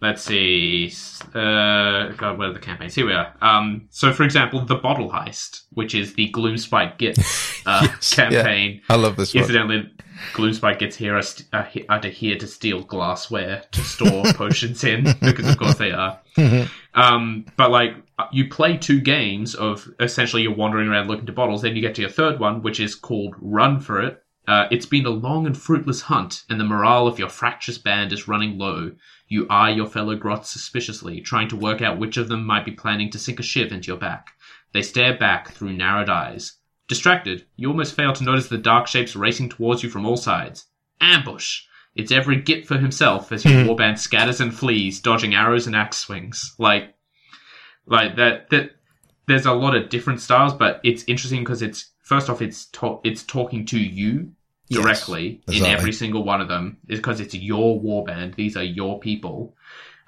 let's see. Uh, God, where are the campaigns? Here we are. Um, so, for example, the bottle heist, which is the Gloomspite Gitz uh, Yes, yeah. campaign. i love this one Incidentally, Gloomspite Gitz here are, st- are, he- are here to steal glassware to store potions in because, of course, they are. Um, but like you play two games of essentially you're wandering around looking to bottles. Then you get to your third one, which is called Run for It. Uh, it's been a long and fruitless hunt, and the morale of your fractious band is running low. You eye your fellow grots suspiciously, trying to work out which of them might be planning to sink a shiv into your back. They stare back through narrowed eyes. Distracted, you almost fail to notice the dark shapes racing towards you from all sides. Ambush! It's every git for himself as your hmm. warband scatters and flees, dodging arrows and axe swings. Like, like that. That there's a lot of different styles, but it's interesting because it's first off, it's ta- it's talking to you Yes, directly in every single one of them, is because it's your warband. These are your people,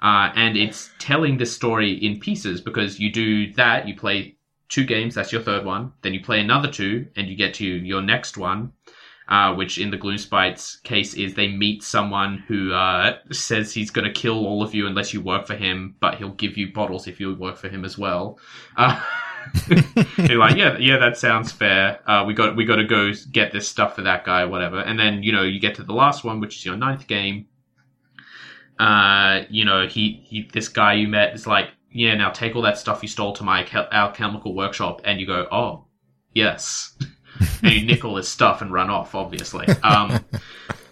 uh, and it's telling the story in pieces because you do that. You play two games. That's your third one. Then you play another two, and you get to your next one uh, which in the Gloomspite's case is they meet someone who uh, says he's going to kill all of you unless you work for him, but he'll give you bottles if you work for him as well. You're like, yeah, yeah, that sounds fair. Uh, we got we got to go get this stuff for that guy, whatever. And then you know you get to the last one, which is your ninth game. Uh, you know he, he this guy you met is like, yeah, now take all that stuff you stole to my alchemical workshop, and you go, oh, yes. and you nickel his stuff and run off, obviously. Um,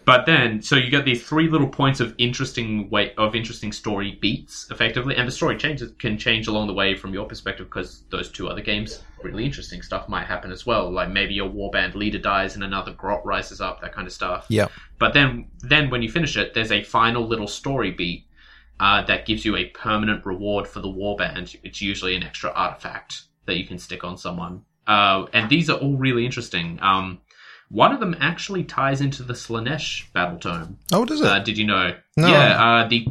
but then, so you get these three little points of interesting way of interesting story beats, effectively, and the story changes can change along the way from your perspective because those two other games, really interesting stuff might happen as well. Like maybe your warband leader dies and another grot rises up, that kind of stuff. yeah But then, then when you finish it, there's a final little story beat uh, that gives you a permanent reward for the warband. It's usually an extra artifact that you can stick on someone. Uh, and these are all really interesting. Um, one of them actually ties into the Slaanesh battle tome. Oh, does it? Uh, did you know? No. Yeah. Uh, the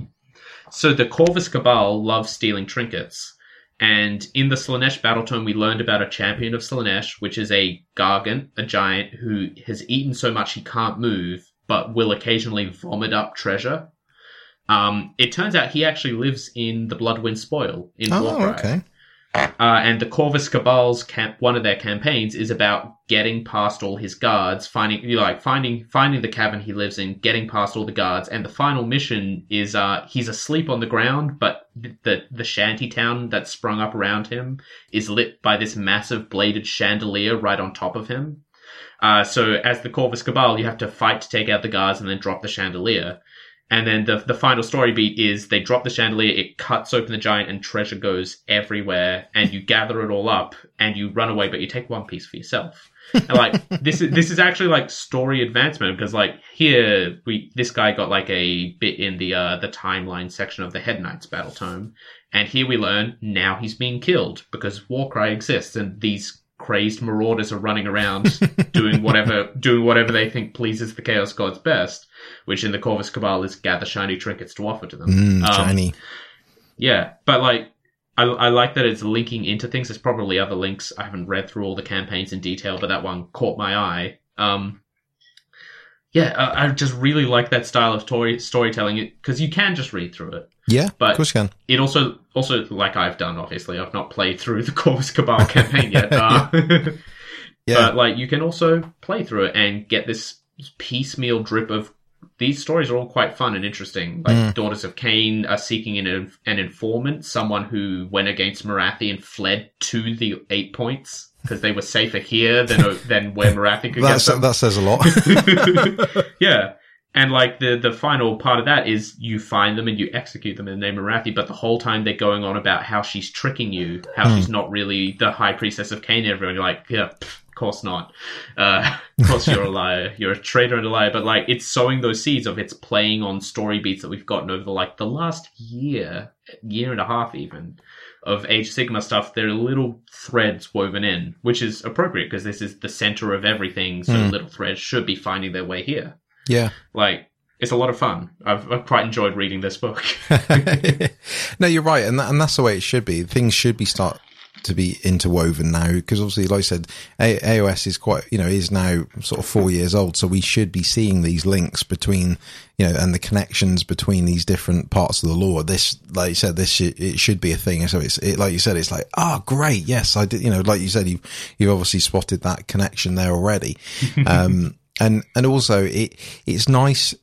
so the Corvus Cabal love stealing trinkets, and in the Slaanesh battle tome, we learned about a champion of Slaanesh, which is a Gargant, a giant who has eaten so much he can't move, but will occasionally vomit up treasure. Um, it turns out he actually lives in the Bloodwind Spoil in oh, Warcry. okay. Uh, and the Corvus Cabal's camp, one of their campaigns is about getting past all his guards, finding you know, like finding finding the cabin he lives in, getting past all the guards, and the final mission is uh, he's asleep on the ground, but the the shanty town that's sprung up around him is lit by this massive bladed chandelier right on top of him. Uh, so as the Corvus Cabal, you have to fight to take out the guards and then drop the chandelier. And then the the final story beat is they drop the chandelier, it cuts open the giant, and treasure goes everywhere. And you gather it all up, and you run away, but you take one piece for yourself. And like this is this is actually like story advancement because like here we this guy got like a bit in the uh the timeline section of the Hedonites battle tome, and here we learn now he's being killed because Warcry exists, and these crazed marauders are running around doing whatever doing whatever they think pleases the Chaos Gods best which in the Corvus Cabal is gather shiny trinkets to offer to them. Mm, Um, shiny. Yeah, but like, I, I like that it's linking into things. There's probably other links. I haven't read through all the campaigns in detail, but that one caught my eye. Um, yeah, I, I just really like that style of story, storytelling because you can just read through it. Yeah, but- of course you can. It also, also like I've done, obviously, I've not played through the Corvus Cabal campaign yet. Uh, Yeah. But like, you can also play through it and get this piecemeal drip of these stories are all quite fun and interesting. Like, Mm. Daughters of Khaine are seeking an, an informant, someone who went against Morathi and fled to the eight points because they were safer here than than where Morathi could That's, get them. that says a lot. yeah. And like the the final part of that is you find them and you execute them in the name of Morathi, but the whole time they're going on about how she's tricking you, how Hmm. she's not really the high priestess of Khaine. and Everyone, you're like, yeah, pff, of course not. Uh, of course you're a liar. You're a traitor and a liar. But like, it's sowing those seeds of it's playing on story beats that we've gotten over the, like the last year, year and a half even. Of Age Sigmar stuff, there are little threads woven in, which is appropriate because this is the center of everything. So Hmm. little threads should be finding their way here yeah. like it's a lot of fun. I've, I've quite enjoyed reading this book. no, you're right, and that, and that's the way it should be. Things should be start to be interwoven now because obviously, like I said, A- AOS is quite you know is now sort of four years old, so we should be seeing these links between you know and the connections between these different parts of the lore This, like you said, this should, it should be a thing. So it's it, like you said, it's like oh great, yes, I did. You know, like you said, you you obviously spotted that connection there already. Um, and and also it it's nice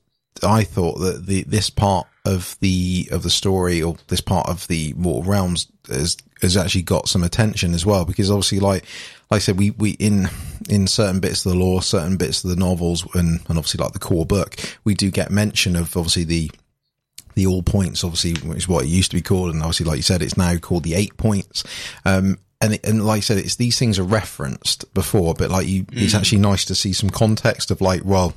I thought that the this part of the of the story or this part of the Mortal Realms has has actually got some attention as well. Because obviously like like I said we we in in certain bits of the lore certain bits of the novels and and obviously like the core book we do get mention of obviously the the all points obviously which is what it used to be called. And obviously like you said it's now called the eight points. Um and, it, and like I said, it's these things are referenced before, but like you, it's mm. actually nice to see some context of like, well,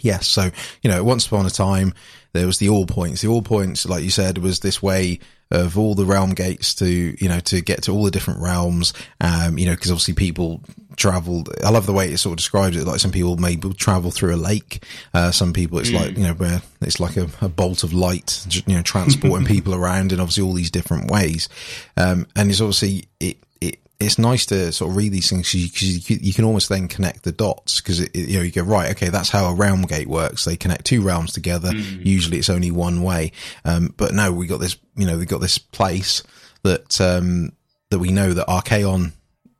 Yes. So, you know, once upon a time, there was the all points. The all points, like you said, was this way of all the realm gates to, you know, to get to all the different realms. Um, you know, cause obviously people traveled. I love the way it sort of describes it. Like some people maybe travel through a lake. Uh, some people it's like, you know, where it's like a, a bolt of light, you know, transporting people around in obviously all these different ways. Um, and it's obviously, it, it's nice to sort of read these things because you, you can almost then connect the dots because you know you go right okay that's how a realm gate works. They connect two realms together. Usually it's only one way. Um, but no we got this you know we got this place that um, that we know that Archaon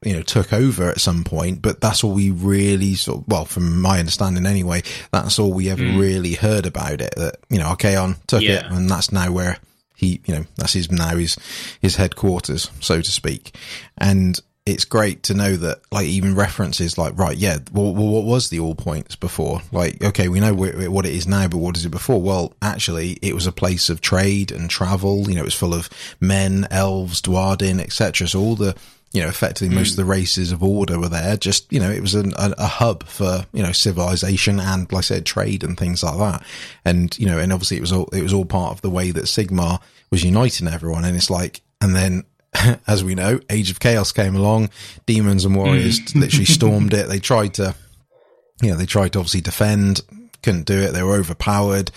you know took over at some point but that's all we really sort of, well from my understanding anyway that's all we ever really heard about it that you know Archaon took it and that's now where he, you know, that's his now his his headquarters, so to speak. And it's great to know that, like, even references like, right, yeah, well, what was the all points before? Like, okay, we know what it is now, but what is it before? Well, actually, it was a place of trade and travel. You know, it was full of men, elves, Duardin, etc. So all the you know, effectively hmm. most of the races of order were there. Just, you know, it was an, a, a hub for, you know, civilization and, like I said, trade and things like that. And, you know, and obviously it was all, it was all part of the way that Sigmar was uniting everyone. And it's like, and then, as we know, Age of Chaos came along, demons and warriors hmm. literally stormed it. They tried to, you know, they tried to obviously defend, couldn't do it. They were overpowered.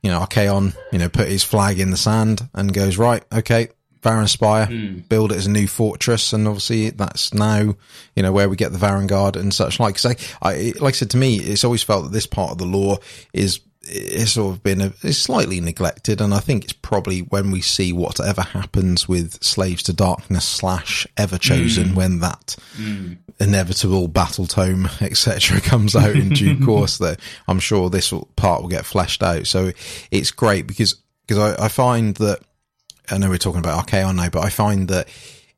You know, Archaon, you know, put his flag in the sand and goes, right, okay, Varanspire, mm. build it as a new fortress, and obviously that's now, you know, where we get the Varangard and such like. So, I, like I said to me, it's always felt that this part of the lore is it's sort of been a, it's slightly neglected, and I think it's probably when we see whatever happens with Slaves to Darkness slash Everchosen mm. when that mm. inevitable battle tome etc. comes out in due course. That I'm sure this part will get fleshed out. So it's great because because I, I find that I know we're talking about Archaon now, but I find that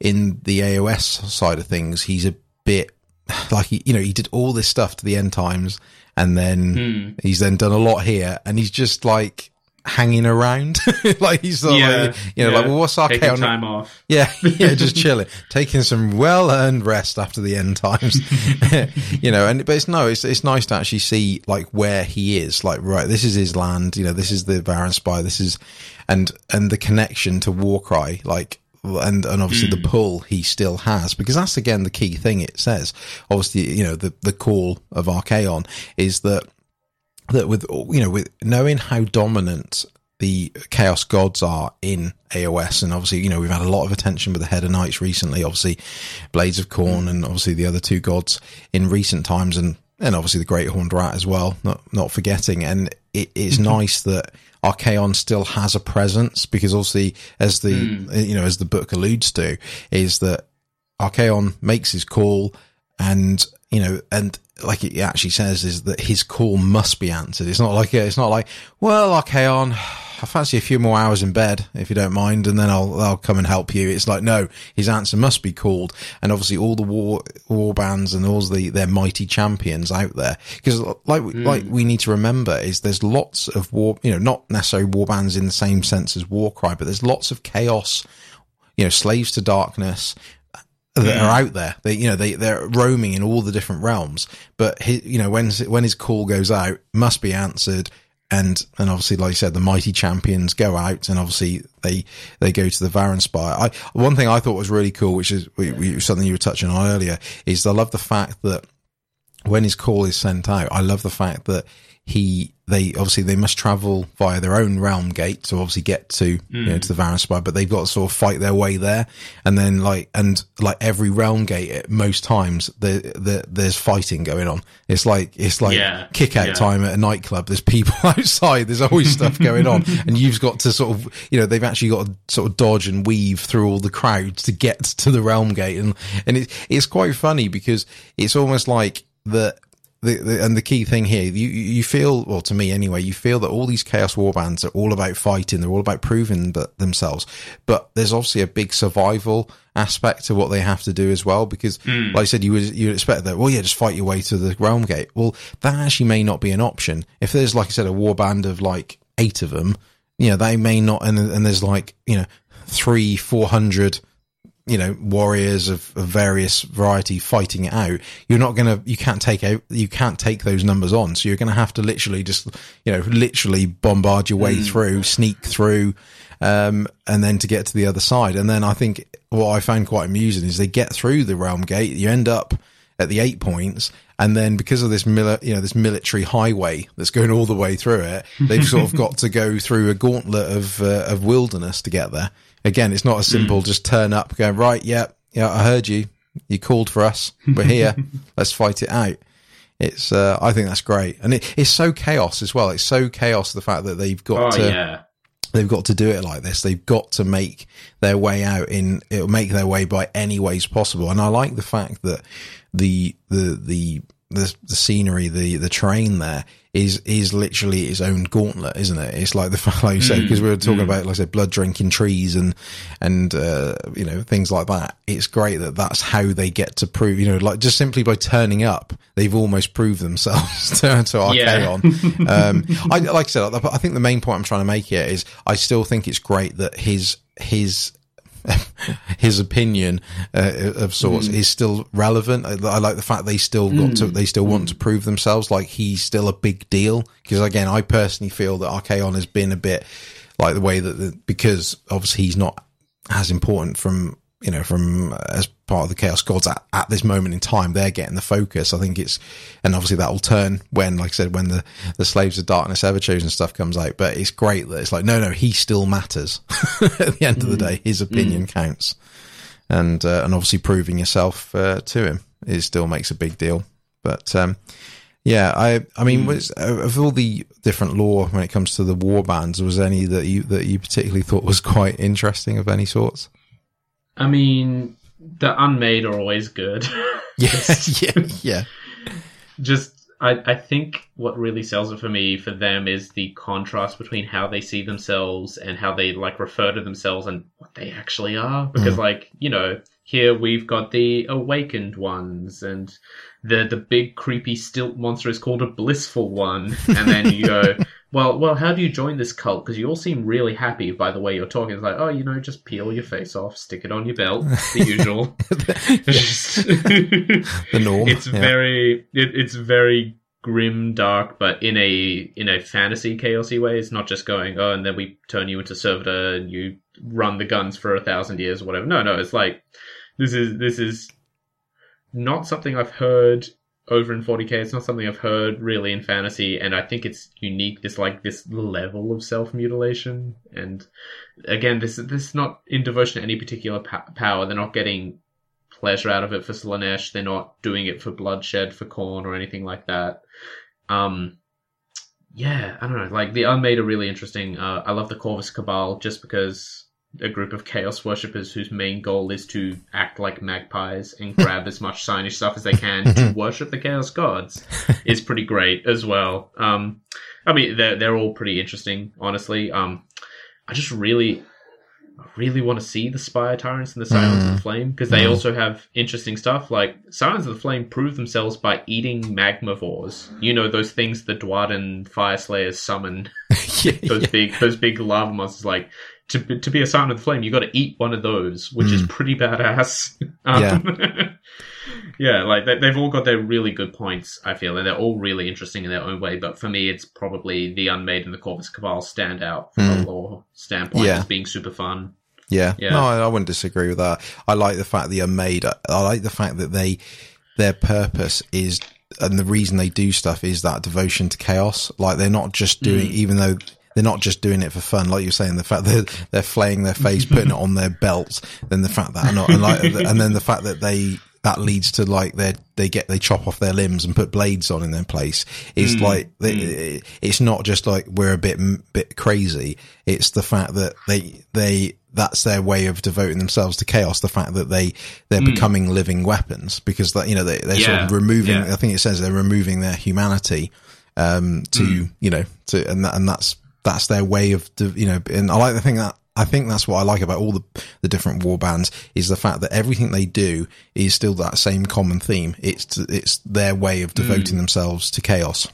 in the AOS side of things, he's a bit like he, you know, he did all this stuff to the end times and then mm. he's then done a lot here, and he's just like hanging around, like he's sort yeah, like, you know, yeah. like well, what's our taking time off? Yeah, yeah, just chilling, taking some well earned rest after the end times, you know. And but it's no, it's it's nice to actually see like where he is. Like right, this is his land. You know, this is the Varanspire. This is and and the connection to Warcry, like and and obviously mm. the hmm. pull he still has because that's again the key thing it says obviously you know the the call of Archaon is that that with you know with knowing how dominant the chaos gods are in AOS and obviously you know we've had a lot of attention with the Hedonites recently obviously Blades of Khorne and obviously the other two gods in recent times and and obviously the Great Horned Rat as well not not forgetting and it is mm-hmm. nice that Archaon still has a presence because obviously, as the mm. you know as the book alludes to, is that Archaon makes his call, and you know, and like it actually says, is that his call must be answered. It's not like it's not like well, Archaon I fancy a few more hours in bed, if you don't mind, and then I'll I'll come and help you. It's like no, his answer must be called, and obviously all the war war bands and all the their mighty champions out there, because like mm. like we need to remember is there's lots of war, you know, not necessarily war bands in the same sense as Warcry, but there's lots of chaos, you know, slaves to darkness, that are mm. out there. They, you know, they, they're roaming in all the different realms. But he, you know, when, when his call goes out, must be answered and and obviously, like you said, the mighty champions go out, and obviously they they go to the Varanspire. I one thing I thought was really cool, which is we, we, something you were touching on earlier, is I love the fact that when his call is sent out, I love the fact that he they obviously they must travel via their own realm gate to obviously get to mm. you know to the Varanspire, but they've got to sort of fight their way there, and then like and like every realm gate, at most times the, the there's fighting going on. It's like it's like yeah. kick out yeah. time at a nightclub. There's people outside. There's always stuff going on, and you've got to sort of you know they've actually got to sort of dodge and weave through all the crowds to get to the realm gate, and and it, it's quite funny because it's almost like that the, the, and the key thing here, you you feel, well, to me anyway, you feel that all these chaos war bands are all about fighting. They're all about proving themselves. But there's obviously a big survival aspect to what they have to do as well. Because, mm. like I said, you would you expect that. Well, yeah, just fight your way to the realm gate. Well, that actually may not be an option. If there's, like I said, a war band of like eight of them, you know, they may not. And, and there's like you know three, four hundred you know warriors of, of, various variety fighting it out you're not gonna you can't take out you can't take those numbers on. So you're gonna have to literally just you know literally bombard your way mm. through sneak through um, and then to get to the other side. And then i think what i found quite amusing is they get through the realm gate you end up at the eight points and then because of this mili- you know this military highway that's going all the way through it they've sort of got to go through a gauntlet of uh, of wilderness to get there again, it's not a simple mm. just turn up, go right, yeah, yeah, I heard you. You called for us. We're here. Let's fight it out. It's, uh, I think that's great, and it, it's so chaos as well. It's so chaos the fact that they've got oh, to. Yeah. They've got to do it like this. They've got to make their way out in, it'll make their way by any ways possible. And I like the fact that the, the, the, the, the scenery, the, the terrain there is is literally its own gauntlet, isn't it? It's like the like you said because we were talking mm. about like I said blood drinking trees and and uh, you know things like that. It's great that that's how they get to prove you know like just simply by turning up, they've almost proved themselves to, to Archaon. Yeah. um, I like I said, I think the main point I'm trying to make here is I still think it's great that his his his opinion uh, of sorts Mm. is still relevant. I, I like the fact they still got to, they still Mm. want to prove themselves. Like he's still a big deal. Because again, I personally feel that Archaon has been a bit like the way that the, because obviously he's not as important from you know from uh, as part of the chaos gods at, at this moment in time they're getting the focus. I think it's and obviously that will turn when like i said when the the slaves of darkness ever chosen stuff comes out but it's great that it's like no no he still matters. At the end of the day his opinion counts. And uh, and obviously proving yourself uh, to him it still makes a big deal. But um yeah, I I mean, was, uh, of all the different lore when it comes to the war bands, was there any that you that you particularly thought was quite interesting of any sorts? I mean, the unmade are always good. Yeah, yeah, yeah, Just, I, I think what really sells it for me for them is the contrast between how they see themselves and how they like refer to themselves and what they actually are. Mm. Because, like, you know, here we've got the awakened ones and the the big creepy stilt monster is called a blissful one, and then you go. Well, well, how do you join this cult? Because you all seem really happy by the way you're talking. It's like, oh, you know, just peel your face off, stick it on your belt, the usual. Just- the norm. it's yeah. very, it, it's very grim, dark, but in a in a fantasy chaosy way. It's not just going, oh, and then we turn you into servitor and you run the guns for a thousand years or whatever. No, no, it's like this is this is not something I've heard over in 40k. It's not something I've heard really in fantasy, and I think it's unique. This like this level of self mutilation, and again, this this is not in devotion to any particular pa- power. They're not getting pleasure out of it for Slaanesh. They're not doing it for bloodshed for Khorne, or anything like that. Um, yeah, I don't know. Like the Unmade are really interesting. Uh, I love the Corvus Cabal just because a group of chaos worshippers whose main goal is to act like magpies and grab as much signish stuff as they can to worship the chaos gods is pretty great as well. Um, I mean, they're they're all pretty interesting, honestly. Um, I just really, really want to see the Spire Tyrants and the Scions of the Flame because they also have interesting stuff. Like Scions of the Flame prove themselves by eating magmavores. You know those things the Duardin Fyreslayers summon yeah, those yeah. big those big lava monsters like to be- to be a Scion of the Flame you got to eat one of those which is mm. pretty badass um, yeah like they, they've all got their really good points i feel and they're all really interesting in their own way but for me it's probably the unmade and the corvus cabal stand out from a mm. lore standpoint Yeah. as being super fun Yeah. Yeah. No, I, I wouldn't disagree with that. I like the fact that you're made. I, I like the fact that they, their purpose is, and the reason they do stuff is that devotion to chaos. Like they're not just doing, mm. even though they're not just doing it for fun. Like you're saying, the fact that they're flaying their face, putting it on their belts, then the fact that, not, and like, and then the fact that they, that leads to like they they get they chop off their limbs and put blades on in their place. It's mm. like they, mm. it's not just like we're a bit bit crazy. It's the fact that they they that's their way of devoting themselves to chaos. The fact that they they're mm. becoming living weapons because that you know they they're sort of removing. Yeah. I think it says they're removing their humanity um to you know to and that, and that's that's their way of you know and I like the thing that I think that's what I like about all the the different war bands is the fact that everything they do is still that same common theme. It's it's their way of devoting mm. themselves to chaos.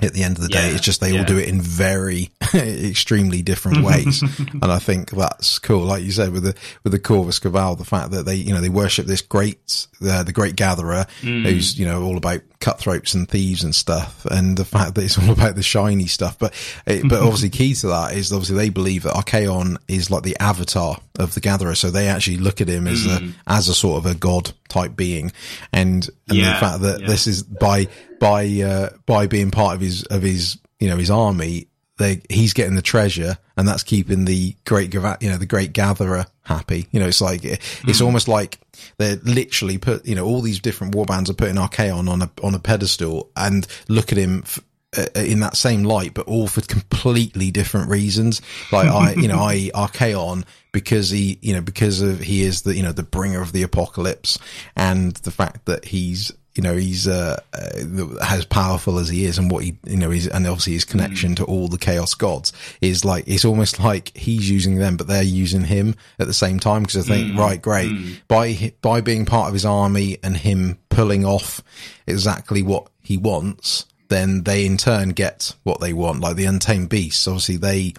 At the end of the day, Yeah, it's just they all do it in very extremely different ways, and I think that's cool. Like you said with the with the Corvus Cabal, the fact that they you know they worship this great uh, the great gatherer mm. who's you know all about cutthroats and thieves and stuff, and the fact that it's all about the shiny stuff. But it, but obviously key to that is obviously they believe that Archaon is like the avatar of the gatherer, so they actually look at him as a mm. as a sort of a god type being, and and Yeah, the fact that yeah. this is by by uh, by being part of his of his you know his army. They, he's getting the treasure, and that's keeping the great, you know, the great gatherer happy. You know, it's like it's almost like they're literally put, you know, all these different war bands are putting Archaon on a on a pedestal and look at him f- uh, in that same light, but all for completely different reasons. Like I, you know, I Archaon because he, you know, because of he is the, you know, the bringer of the apocalypse, and the fact that he's, you know, he's uh, uh as powerful as he is, and what he, you know, he's, and obviously his connection to all the chaos gods is like it's almost like he's using them, but they're using him at the same time. Because I think, right, great, by by being part of his army and him pulling off exactly what he wants, then they in turn get what they want, like the untamed beasts. Obviously, they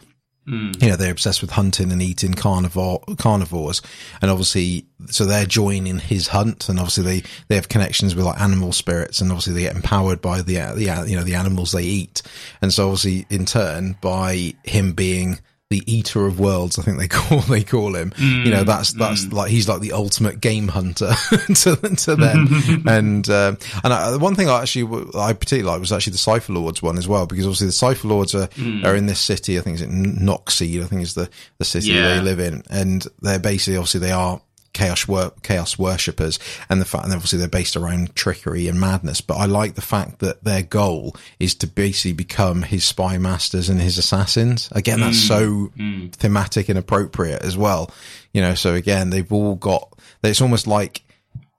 Mm. You know, they're obsessed with hunting and eating carnivore carnivores, and obviously, so they're joining his hunt, and obviously they they have connections with like animal spirits, and obviously they get empowered by the the you know the animals they eat, and so obviously in turn by him being the eater of worlds, I think they call they call him. Mm, you know, that's that's mm. like he's like the ultimate game hunter to, to them. and um, and I, one thing I actually I particularly like was actually the Cypher Lords one as well, because obviously the Cypher Lords are mm. are in this city. I think it's in Noxseed. I think is the the city yeah. they live in, and they're basically obviously they are chaos wor- chaos worshippers and the fact and obviously they're based around trickery and madness but i like the fact that their goal is to basically become his spy masters and his assassins again that's mm. so mm. thematic and appropriate as well you know so again they've all got it's almost like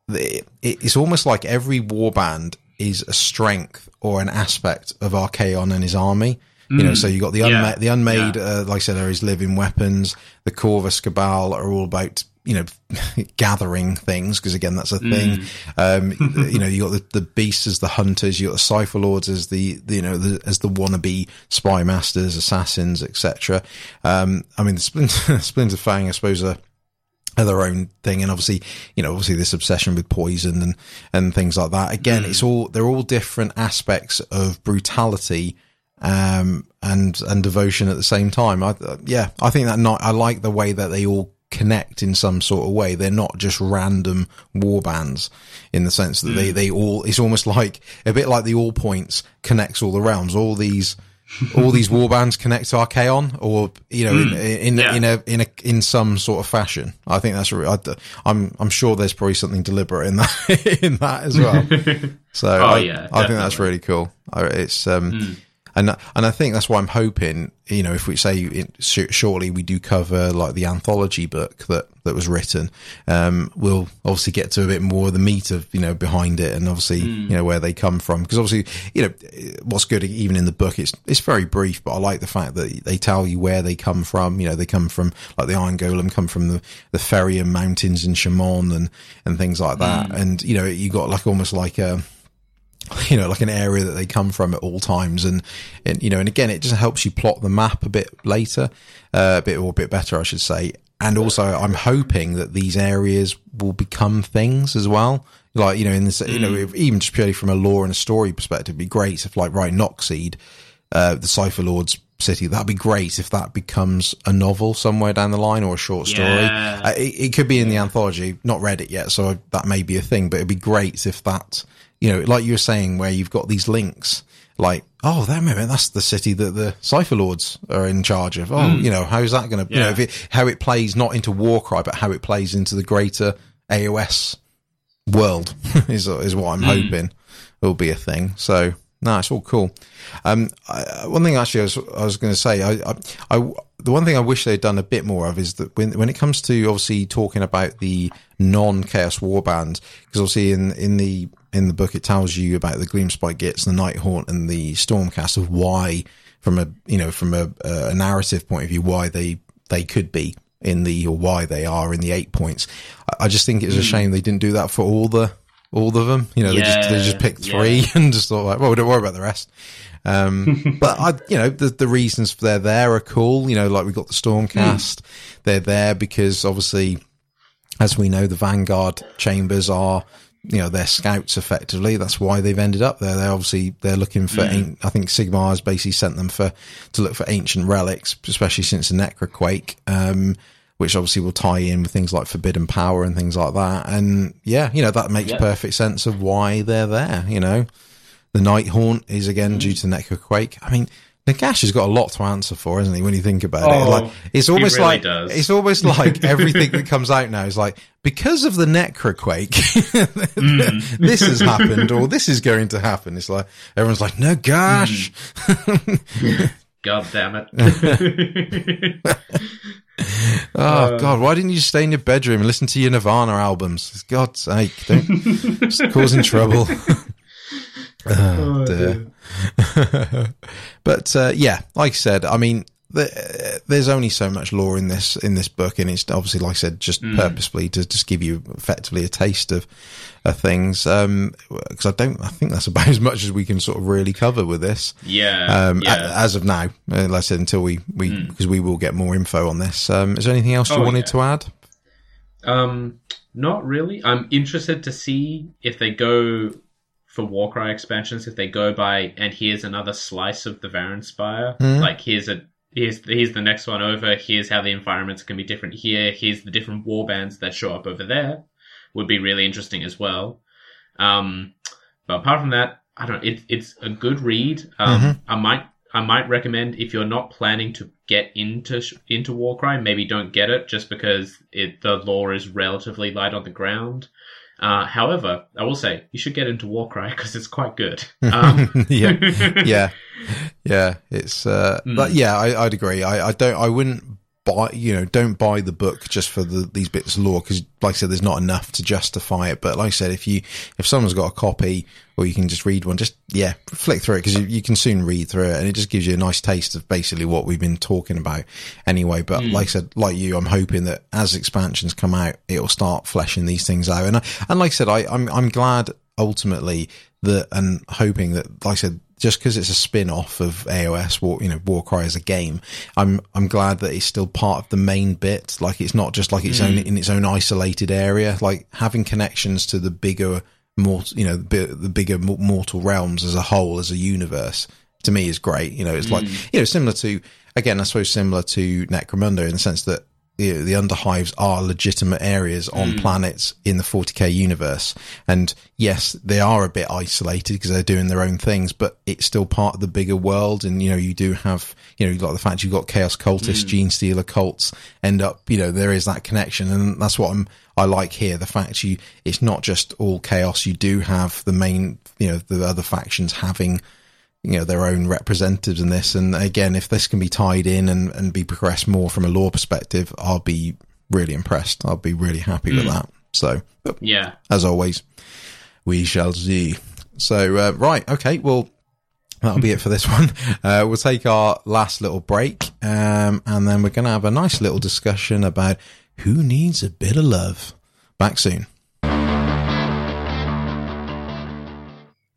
it's almost like every warband is a strength or an aspect of Archaon and his army you know, mm. so you got the unmade, yeah. the unmade, yeah. uh, like I said, are his living weapons. The Corvus Cabal are all about you know, gathering things because again, that's a thing. Mm. Um, you know, you got the, the beasts as the hunters, you got the cypher lords as the, the you know, the, as the wannabe spy masters, assassins, etc. Um, I mean, the Splinter, Splinter Fang, I suppose, are, are their own thing. And obviously, you know, obviously this obsession with poison and, and things like that. Again, mm. it's all, they're all different aspects of brutality um, and and devotion at the same time. I, yeah, I think that not. I like the way that they all connect in some sort of way. They're not just random war bands in the sense that mm. they, they all, it's almost like a bit like the all points connects all the realms. All these, all these war bands connect to Archaon or, you know, mm. in, in, yeah. in, a, in a, in some sort of fashion. I think that's, I, I'm, I'm sure there's probably something deliberate in that, in that as well. So oh, I, yeah, I think that's really cool. It's, um, mm and and I think that's why I'm hoping, you know, if we say it, shortly we do cover like the anthology book that that was written, um, we'll obviously get to a bit more of the meat of you know behind it, and obviously mm. you know where they come from, because obviously you know what's good even in the book it's it's very brief, but I like the fact that they tell you where they come from. You know, they come from like the Iron Golem come from the the Ferium Mountains in Chamon and and things like that, mm. and you know you got like almost like a you know, like an area that they come from at all times. And, and you know, and again, it just helps you plot the map a bit later, uh, a bit or a bit better, I should say. And also, I'm hoping that these areas will become things as well. Like, you know, in this, you know, mm. even just purely from a lore and a story perspective, it'd be great if, like, right, Noxseed, uh, the Cypher Lord's city, that'd be great if that becomes a novel somewhere down the line or a short story. Yeah. Uh, it, it, could be in the anthology, not read it yet, so that may be a thing, but it'd be great if that you know, like you were saying, where you've got these links, like, oh, that moment, that's the city that the Cypher Lords are in charge of. Oh, mm. you know, how's that going to, yeah. you know, it, how it plays not into Warcry, but how it plays into the greater AOS world is is what I'm mm. hoping will be a thing. So, no, it's all cool. Um, I, one thing actually I was, I was going to say, I, I, I, the one thing I wish they'd done a bit more of is that when, when it comes to obviously talking about the non Chaos Warband, because obviously in, in the, in the book, it tells you about the Gloomspite Gitz, the Night Nighthaunt, and the Stormcast of why, from a you know from a, a narrative point of view, why they they could be in the or why they are in the eight points. I, just think it's a hmm. shame they didn't do that for all the all of them. You know, yeah, they just they just picked three yeah. and just thought like, well, don't worry about the rest. Um, but I, you know, the, the reasons they're there are cool. You know, like we got the Stormcast. Mm. They're there because obviously, as we know, the Vanguard chambers are you know they're scouts effectively. That's why they've ended up there. They're obviously they're looking for. Mm. I think Sigmar has basically sent them for to look for ancient relics, especially since the Necroquake, um, which obviously will tie in with things like forbidden power and things like that. And yeah, you know that makes yep. perfect sense of why they're there. You know, the Nighthaunt is again mm. due to the Necroquake. I mean, Nagash has got a lot to answer for, isn't he? When you think about oh, it, like it's almost really like does. it's almost like everything that comes out now is like because of the Necroquake, mm. this has happened or this is going to happen. It's like everyone's like, no, gosh, mm. God damn it! oh uh, God, why didn't you stay in your bedroom and listen to your Nirvana albums? For God's sake, don't causing trouble. oh, oh, dear. but uh, yeah, like I said, I mean, the, there's only so much lore in this in this book, and it's obviously, like I said, just purposefully to just give you effectively a taste of, of things. Um, because I don't, I think that's about as much as we can sort of really cover with this. Yeah, Um, yeah. a- as of now, uh, like I said, until we we because we will get more info on this. Um, is there anything else you Oh, wanted yeah. to add? Um, not really. I'm interested to see if they go for Warcry expansions. If they go by and here's another slice of the Varanspire. Mhm. Like here's a here's here's the next one over. Here's how the environments can be different here. Here's the different war bands that show up over there. Would be really interesting as well. Um, but apart from that, I don't. It, it's a good read. Um, Mhm. I might I might recommend if you're not planning to get into into Warcry, maybe don't get it just because it the lore is relatively light on the ground. Uh, however, I will say you should get into Warcry because it's quite good. Um, yeah, yeah, yeah. It's uh, Mm. but yeah, I, I'd agree. I, I don't. I wouldn't buy. You know, don't buy the book just for the, these bits of lore because, like I said, there's not enough to justify it. But like I said, if you if someone's got a copy or you can just read one, just yeah, flick through it because you, you can soon read through it and it just gives you a nice taste of basically what we've been talking about anyway. But Mm. like I said, like you, I'm hoping that as expansions come out, it'll start fleshing these things out. And I, and like I said, I, I'm I'm glad ultimately that and hoping that, like I said, just because it's a spin off of AOS, War, you know, Warcry as a game, I'm I'm glad that it's still part of the main bit. Like it's not just like its mm. own in its own isolated area. Like having connections to the bigger, more you know, the, the bigger mortal realms as a whole, as a universe, to me is great. You know, it's like mm. you know, similar to again, I suppose similar to Necromunda in the sense that know, the underhives are legitimate areas on hmm. planets in the 40k universe. And yes, they are a bit isolated because they're doing their own things, but it's still part of the bigger world. And, you know, you do have, you know, like the fact you've got chaos cultists, hmm. genestealer cults end up, you know, there is that connection. And that's what I'm, I like here. The fact you, it's not just all chaos. You do have the main, you know, the other factions having, you know their own representatives in this. And again if this can be tied in and, and be progressed more from a lore perspective i'll be really impressed. I'll be really happy with that. So yeah. as always we shall see. So uh, right okay well that'll be it for this one. Uh, we'll take our last little break um, and then we're going to have a nice little discussion about who needs a bit of love. Back soon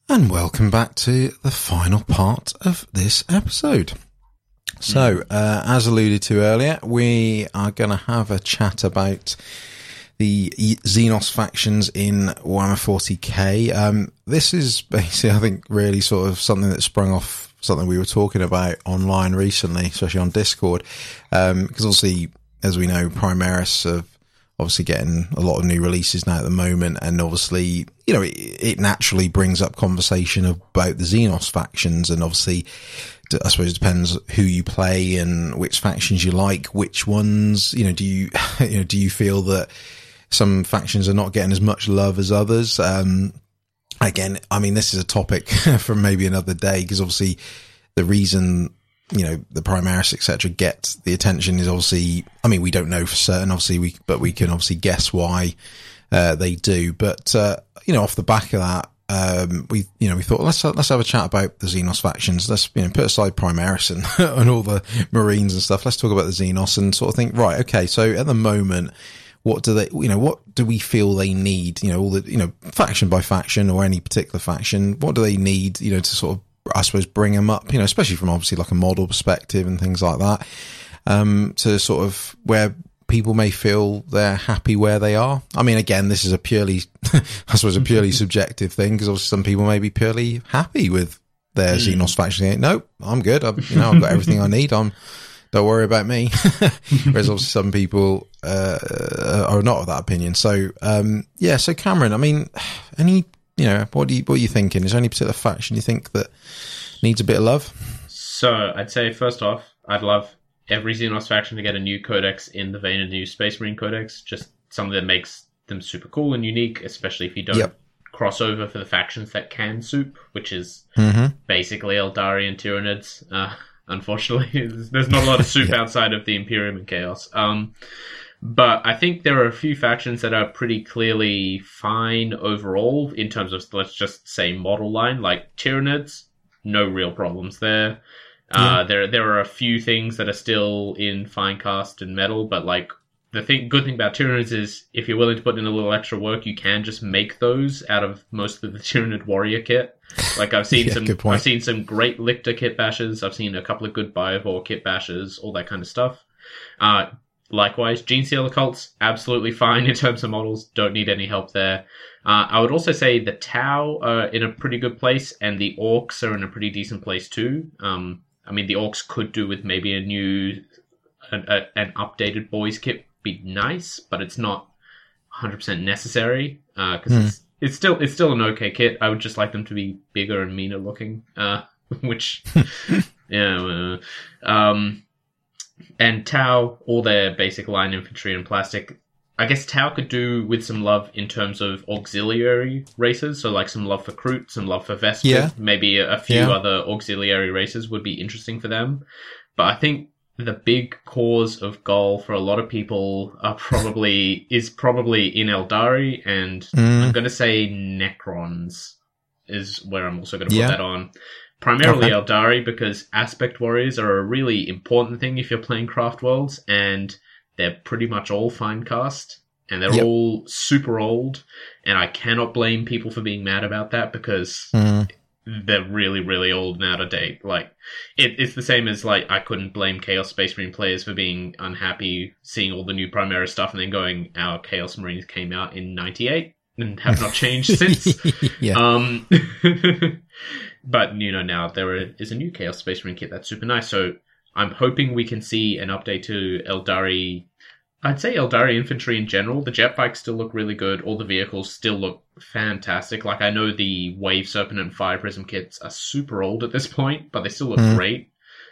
And welcome back to the final part of this episode. So, uh, as alluded to earlier, we are going to have a chat about the Xenos factions in Warhammer 40k. Um, this is basically, I think, really sort of something that sprung off something we were talking about online recently, especially on Discord. Um, because obviously, as we know, Primaris have obviously getting a lot of new releases now at the moment, and obviously, you know, it, it naturally brings up conversation about the Xenos factions, and obviously, I suppose it depends who you play and which factions you like, which ones, you know, do you, you know, do you feel that some factions are not getting as much love as others? Um, again, I mean, this is a topic for maybe another day because obviously the reason you know the Primaris etc. get the attention is obviously. I mean, we don't know for certain, obviously, we but we can obviously guess why uh, they do. But uh, you know, off the back of that. Um, we, you know, we thought let's let's have a chat about the Xenos factions. Let's you know put aside Primaris and, and all the Marines and stuff. Let's talk about the Xenos and sort of think right. Okay, so at the moment, what do they you know what do we feel they need you know all the you know faction by faction or any particular faction what do they need you know to sort of i suppose bring them up you know especially from obviously like a model perspective and things like that um to sort of where people may feel they're happy where they are. I mean again this is a purely i suppose a purely subjective thing because obviously some people may be purely happy with their xenos faction. No i'm good. I've, you know i've got everything i need. I'm don't worry about me. Whereas obviously some people uh, are not of that opinion. So um, yeah, so Cameron, I mean, any you know, what do you what are you thinking? Is there any particular faction you think that needs a bit of love? So I'd say first off, I'd love every Xenos faction to get a new codex in the vein of the new Space Marine codex. Just something that makes them super cool and unique, especially if you don't Yep. cross over for the factions that can soup, which is Mm-hmm. basically Aeldari and Tyranids. Uh, unfortunately, there's there's not a lot of soup outside of the Imperium and Chaos. Um, but I think there are a few factions that are pretty clearly fine overall in terms of let's just say model line, like Tyranids. No real problems there. Uh, there there are a few things that are still in Finecast and metal, but like the thing, good thing about Tyranids is if you're willing to put in a little extra work, you can just make those out of most of the Tyranid warrior kit. Like I've seen Yeah, some. I've seen some great Lictor kit bashes. I've seen a couple of good Biovore kit bashes, all that kind of stuff. Uh, likewise, Genestealer cults absolutely fine in terms of models. Don't need any help there. Uh, I would also say the Tau are in a pretty good place, and the Orks are in a pretty decent place too. Um, I mean, the Orks could do with maybe a new, an, a, an updated Boyz kit be nice, but it's not 100% necessary because Hmm. it's it's still it's still an okay kit. I would just like them to be bigger and meaner looking, uh, which yeah. uh, um, and Tau, all their basic line infantry and plastic. I guess Tau could do with some love in terms of auxiliary races, so like some love for Kroot, some love for Vespid, Yeah. maybe a, a few Yeah. other auxiliary races would be interesting for them. But I think the big cause of goal for a lot of people are probably is probably in Aeldari, and I'm Mm, going to say Necrons is where I'm also going to put Yeah. that on. Primarily Okay. Aeldari because aspect warriors are a really important thing if you're playing Craftworlds, and they're pretty much all Finecast, and they're Yep. all super old, and I cannot blame people for being mad about that because mm, they're really, really old and out of date. Like, it, it's the same as, like, I couldn't blame Chaos Space Marine players for being unhappy seeing all the new Primaris stuff and then going, our Chaos Marines came out in 98 and have not changed since. yeah. Um, but, you know, now there is a new Chaos Space Marine kit that's super nice. So I'm hoping we can see an update to Aeldari. I'd say Aeldari infantry in general. The jet bikes still look really good. All the vehicles still look fantastic. Like I know the Wave Serpent and Fire Prism kits are super old at this point, but they still look Mm. great.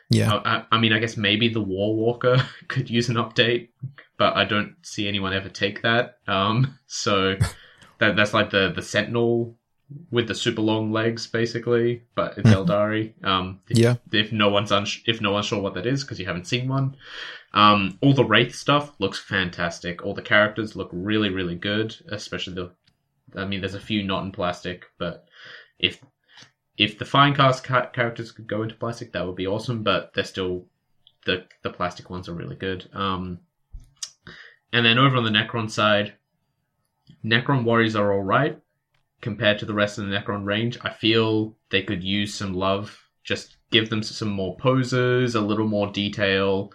yeah. I, I- I mean, I guess maybe the War Walker could use an update, but I don't see anyone ever take that. Um, so that that's like the the Sentinel with the super long legs, basically, but it's Mhm. Aeldari. Um, if, Yeah. if no one's uns- if no one's sure what that is because you haven't seen one. Um, all the Wraith stuff looks fantastic. All the characters look really, really good, especially the. I mean, there's a few not in plastic, but if if the Finecast ca- characters could go into plastic, that would be awesome. But they're still the the plastic ones are really good. Um, and then over on the Necron side, Necron warriors are all right compared to the rest of the Necron range. I feel they could use some love. Just give them some more poses, a little more detail.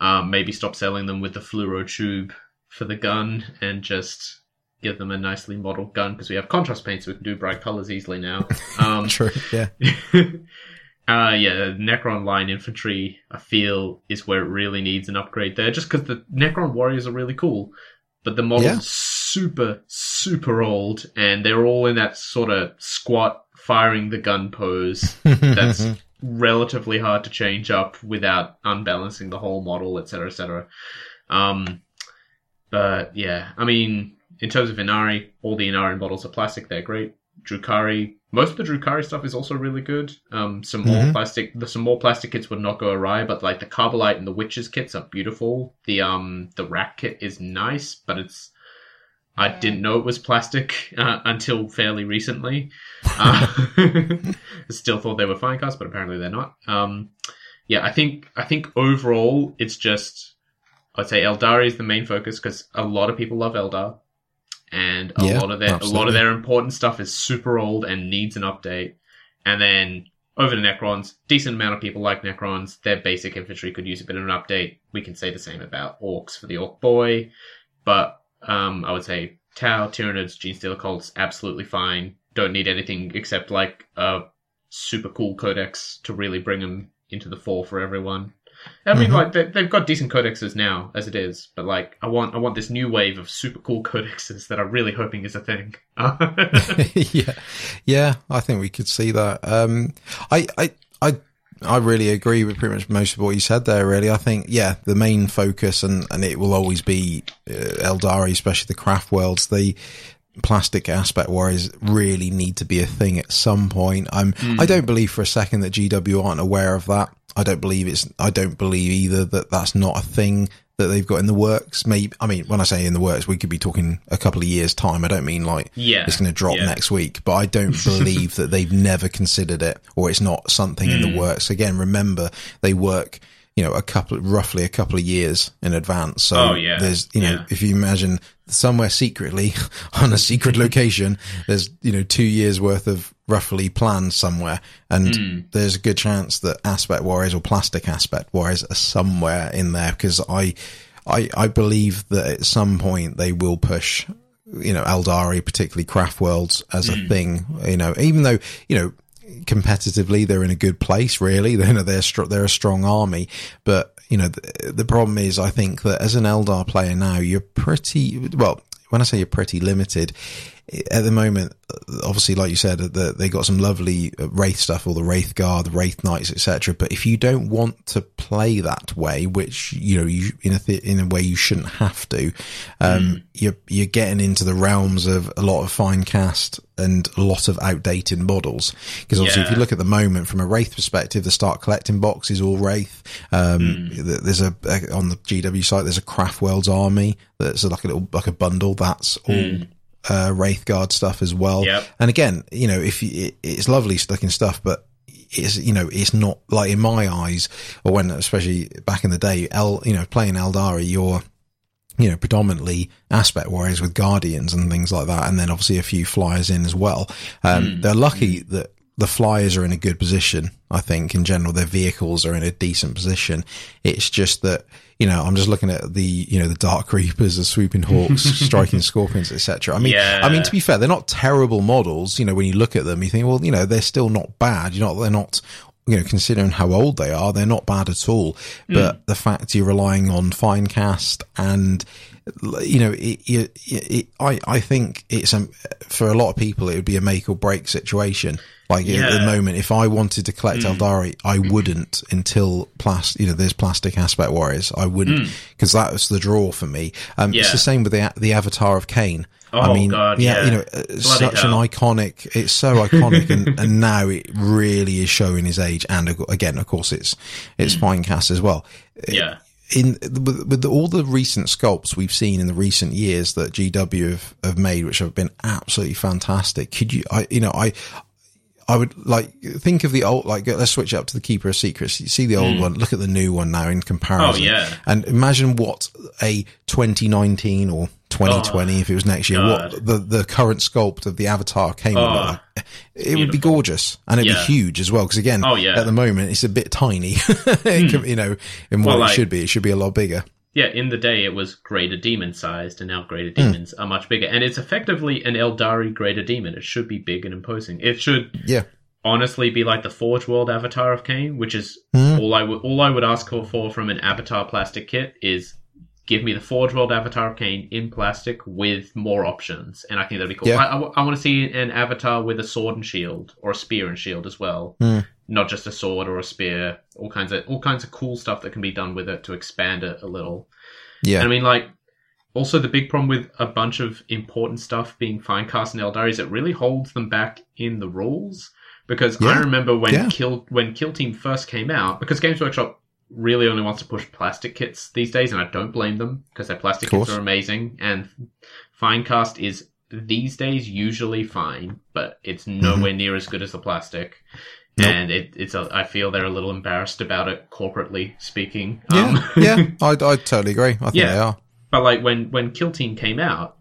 Um, maybe stop selling them with the fluoro tube for the gun and just give them a nicely modeled gun because we have contrast paint so we can do bright colors easily now. Um, True. Yeah. uh, yeah, Necron line infantry, I feel, is where it really needs an upgrade there, just because the Necron warriors are really cool, but the models Yeah. Super, super old, and they're all in that sort of squat, firing the gun pose. That's relatively hard to change up without unbalancing the whole model, etc., etc. Um, but yeah, I mean, in terms of Ynnari, all the Ynnari models are plastic; they're great. Drukhari, most of the Drukhari stuff is also really good. Um, some more Mhm. plastic, the some more plastic kits would not go awry, but like the Kabalite and the Wyches kits are beautiful. The um the Wrack kit is nice, but it's I didn't know it was plastic uh, until fairly recently. Uh, still thought they were fine cast, but apparently they're not. Um, yeah, I think I think overall it's just I'd say Eldar is the main focus because a lot of people love Eldar, and a Yeah, lot of their a lot of their important stuff is super old and needs an update. And then over to Necrons, decent amount of people like Necrons. Their basic infantry could use a bit of an update. We can say the same about Orks for the Ork Boy, but um, I would say Tau, Tyranids, Genestealer Cults, absolutely fine. Don't need anything except like a super cool codex to really bring them into the fore for everyone. I mean, Mhm. like they, they've got decent codexes now as it is, but like I want I want this new wave of super cool codexes that I'm really hoping is a thing. yeah, yeah, I think we could see that. Um, I, I, I, I really agree with pretty much most of what you said there. Really, I think yeah, the main focus and and it will always be uh, Aeldari, especially the craft worlds. The plastic aspect warriors really need to be a thing at some point. I'm. I don't believe for a second that GW aren't aware of that. I don't believe it's. I don't believe either that that's not a thing that they've got in the works. Maybe I mean when I say in the works, we could be talking a couple of years time. I don't mean like Yeah, it's going to drop yeah. next week, but I don't believe that they've never considered it or it's not something in Hmm. the works. Again, remember they work. You know, a couple, roughly a couple of years in advance. So Oh, yeah. there's, you know, Yeah. if you imagine somewhere secretly on a secret location, there's, you know, two years worth of roughly planned somewhere. And Hmm. there's a good chance that Aspect Warriors or Plastic Aspect Warriors are somewhere in there because I, I, I believe that at some point they will push, you know, Aeldari, particularly Craft Worlds as a thing, you know, even though, you know, competitively they're in a good place really. They're they're, str- they're a strong army. But you know the, the problem is i think that as an eldar player now you're pretty well when i say you're pretty limited at the moment obviously like you said that they got some lovely wraith stuff all the wraith guard the wraith knights etc but if you don't want to play that way which you know you in a th- in a way you shouldn't have to um you're you're getting into the realms of a lot of fine cast and a lot of outdated models. Because obviously if you look at the moment from a wraith perspective the start collecting box is all wraith. Um th- there's a, a on the gw site there's a craft worlds army that's like a little like a bundle that's all uh, Wraith Guard stuff as well. Yep. And again, you know, if you, it, it's lovely looking stuff, but it's, you know, it's not like in my eyes or when, especially back in the day, El, you know, playing Aeldari, you're, you know, predominantly aspect warriors with guardians and things like that. And then obviously a few flyers in as well. Um, they're lucky that the flyers are in a good position. I think in general, their vehicles are in a decent position. It's just that, you know, I'm just looking at the, you know, the Dark Reapers, the Swooping Hawks, Striking Scorpions, etc. I mean, Yeah. I mean, to be fair, they're not terrible models. You know, when you look at them, you think, well, you know, they're still not bad. You're not, they're not, you know, considering how old they are, they're not bad at all. Hmm. But the fact you're relying on fine cast and, you know, it, it, it, I, I think it's a, for a lot of people, it would be a make or break situation. Like at the moment, if I wanted to collect Aeldari, I wouldn't until plastic, you know, there's plastic aspect warriors. I wouldn't because that was the draw for me. Um, Yeah. it's the same with the, the avatar of. I Oh, mean, God, yeah, yeah. you know, uh, such hell. an iconic, it's so iconic and, and now it really is showing his age. And again, of course, it's, it's fine cast as well Yeah. in with, with all the recent sculpts we've seen in the recent years that GW have, have made, which have been absolutely fantastic. Could you, I, you know, I, I would like think of the old, like let's switch up to the Keeper of Secrets. You see the old hmm. one, look at the new one now in comparison. Oh, yeah. And imagine what a 2019 or 2020, if it was next year, what the, the current sculpt of the Avatar came Oh, like. It would be gorgeous and it'd Yeah. be huge as well. Cause again, Oh, yeah. at the moment it's a bit tiny, can- hmm. you know, in what Well, it like- should be. It should be a lot bigger. Yeah, in the day it was greater demon sized, and now greater Hmm. demons are much bigger. And it's effectively an Aeldari greater demon. It should be big and imposing. It should Yeah. honestly be like the Forge World avatar of Khaine, which is Hmm. all I would all I would ask for from an avatar plastic kit is give me the Forge World avatar of Khaine in plastic with more options, and I think that'd be cool. Yeah. I, want to see an avatar with a sword and shield, or a spear and shield as well, Hmm. not just a sword or a spear. All kinds of all kinds of cool stuff that can be done with it to expand it a little. Yeah. And I mean, like, also the big problem with a bunch of important stuff being fine cast in Aeldari is it really holds them back in the rules. Because I remember when Yeah. Kill when Kill Team first came out, because Games Workshop really only wants to push plastic kits these days, and I don't blame them because their plastic kits are amazing, and fine cast is these days usually fine, but it's nowhere near as good as the plastic. Mm-hmm. Nope. And it, it's a, I feel they're a little embarrassed about it corporately speaking. Yeah. Um, yeah. I, I totally agree. I think Yeah. they are. But like when when Kill Team came out,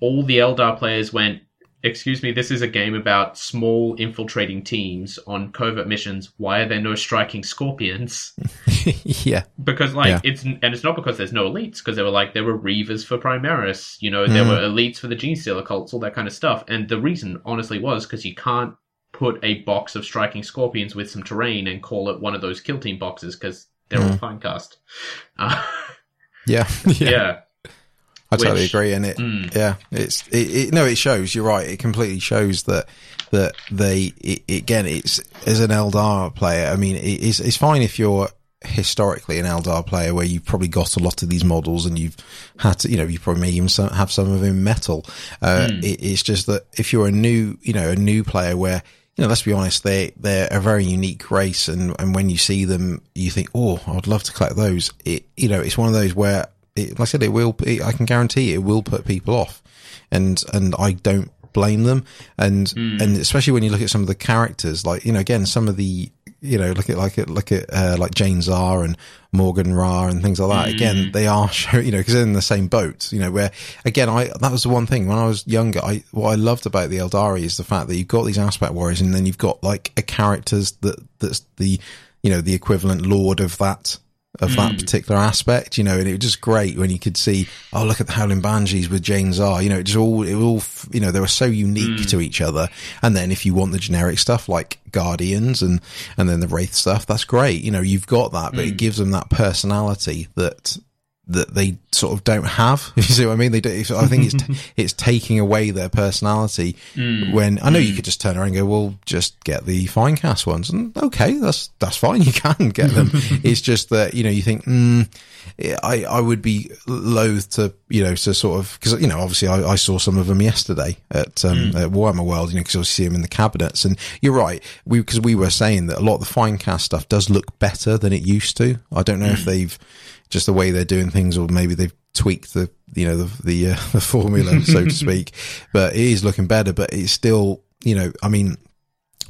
all the Eldar players went, "Excuse me, this is a game about small infiltrating teams on covert missions. Why are there no striking scorpions?" yeah. Because like Yeah. it's and it's not because there's no elites because they were like there were reavers for Primaris, you know, there Mm. were elites for the Gene Stealer cults, all that kind of stuff. And the reason, honestly, was because you can't put a box of striking scorpions with some terrain and call it one of those Kill Team boxes because they're all fine cast. Uh, Yeah. yeah. yeah. I totally Which- agree. And it, Mm. yeah, it's, it, it, no, it shows, you're right. It completely shows that, that they, it, again, it's, as an Eldar player, I mean, it, it's, it's fine if you're historically an Eldar player where you've probably got a lot of these models and you've had to, you know, you probably may even have some of them in metal. Uh, Hmm. it, it's just that if you're a new, you know, a new player where, you know, let's be honest, they they're a very unique race, and and when you see them, you think, oh, I'd love to collect those. It, you know, it's one of those where, it, like I said, it will. It, I can guarantee it will put people off, and and I don't blame them, and Hmm. and especially when you look at some of the characters, like you know, again, some of the you know, look at like at look at uh, like Jain Zar and Maugan Ra and things like that. Hmm. Again, they are show, you know because they're in the same boat. You know, where again, I that was the one thing when I was younger. I what I loved about the Aeldari is the fact that you've got these aspect warriors, and then you've got like a characters that that's the you know the equivalent lord of that of that mm. particular aspect, you know, and it was just great when you could see, oh, look at the Howling Banshees with Jain Zar, you know, it just all, it all, you know, they were so unique mm. to each other. And then if you want the generic stuff like Guardians and, and then the Wraith stuff, that's great. You know, you've got that, but it mm. gives them that personality that, that they sort of don't have. You see what I mean? They don't, I think it's, it's taking away their personality when I know you could just turn around and go, well, just get the fine cast ones. And okay, that's, that's fine. You can get them. it's just that, you know, you think, mm, I, I would be loath to, you know, to sort of, cause, you know, obviously I, I saw some of them yesterday at, um, at Warhammer World, you know, cause I see them in the cabinets and you're right. We, cause we were saying that a lot of the fine cast stuff does look better than it used to. I don't know if they've, just the way they're doing things, or maybe they've tweaked the you know the the, uh, the formula, so to speak. But it is looking better. But it's still, you know, I mean,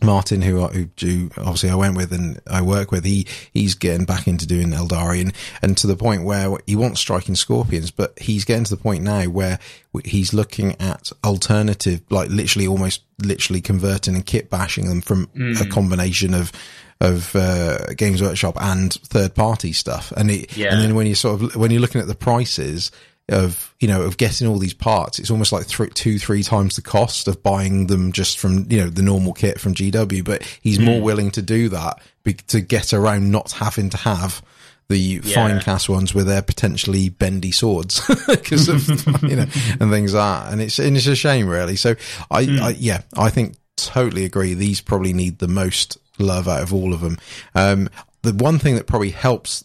Martin, who I, who who obviously I went with and I work with, he he's getting back into doing Aeldari and, and to the point where he wants striking scorpions, but he's getting to the point now where he's looking at alternative, like literally almost literally converting and kit bashing them from a combination of of uh, Games Workshop and third party stuff. And it, Yeah. and then when you sort of when you're looking at the prices of you know of getting all these parts, it's almost like two three times the cost of buying them just from you know the normal kit from GW. But he's more willing to do that be, to get around not having to have. The fine cast ones with their potentially bendy swords because of you know and things like that, and it's and it's a shame really. So I, I yeah I think totally agree. These probably need the most love out of all of them. Um, the one thing that probably helps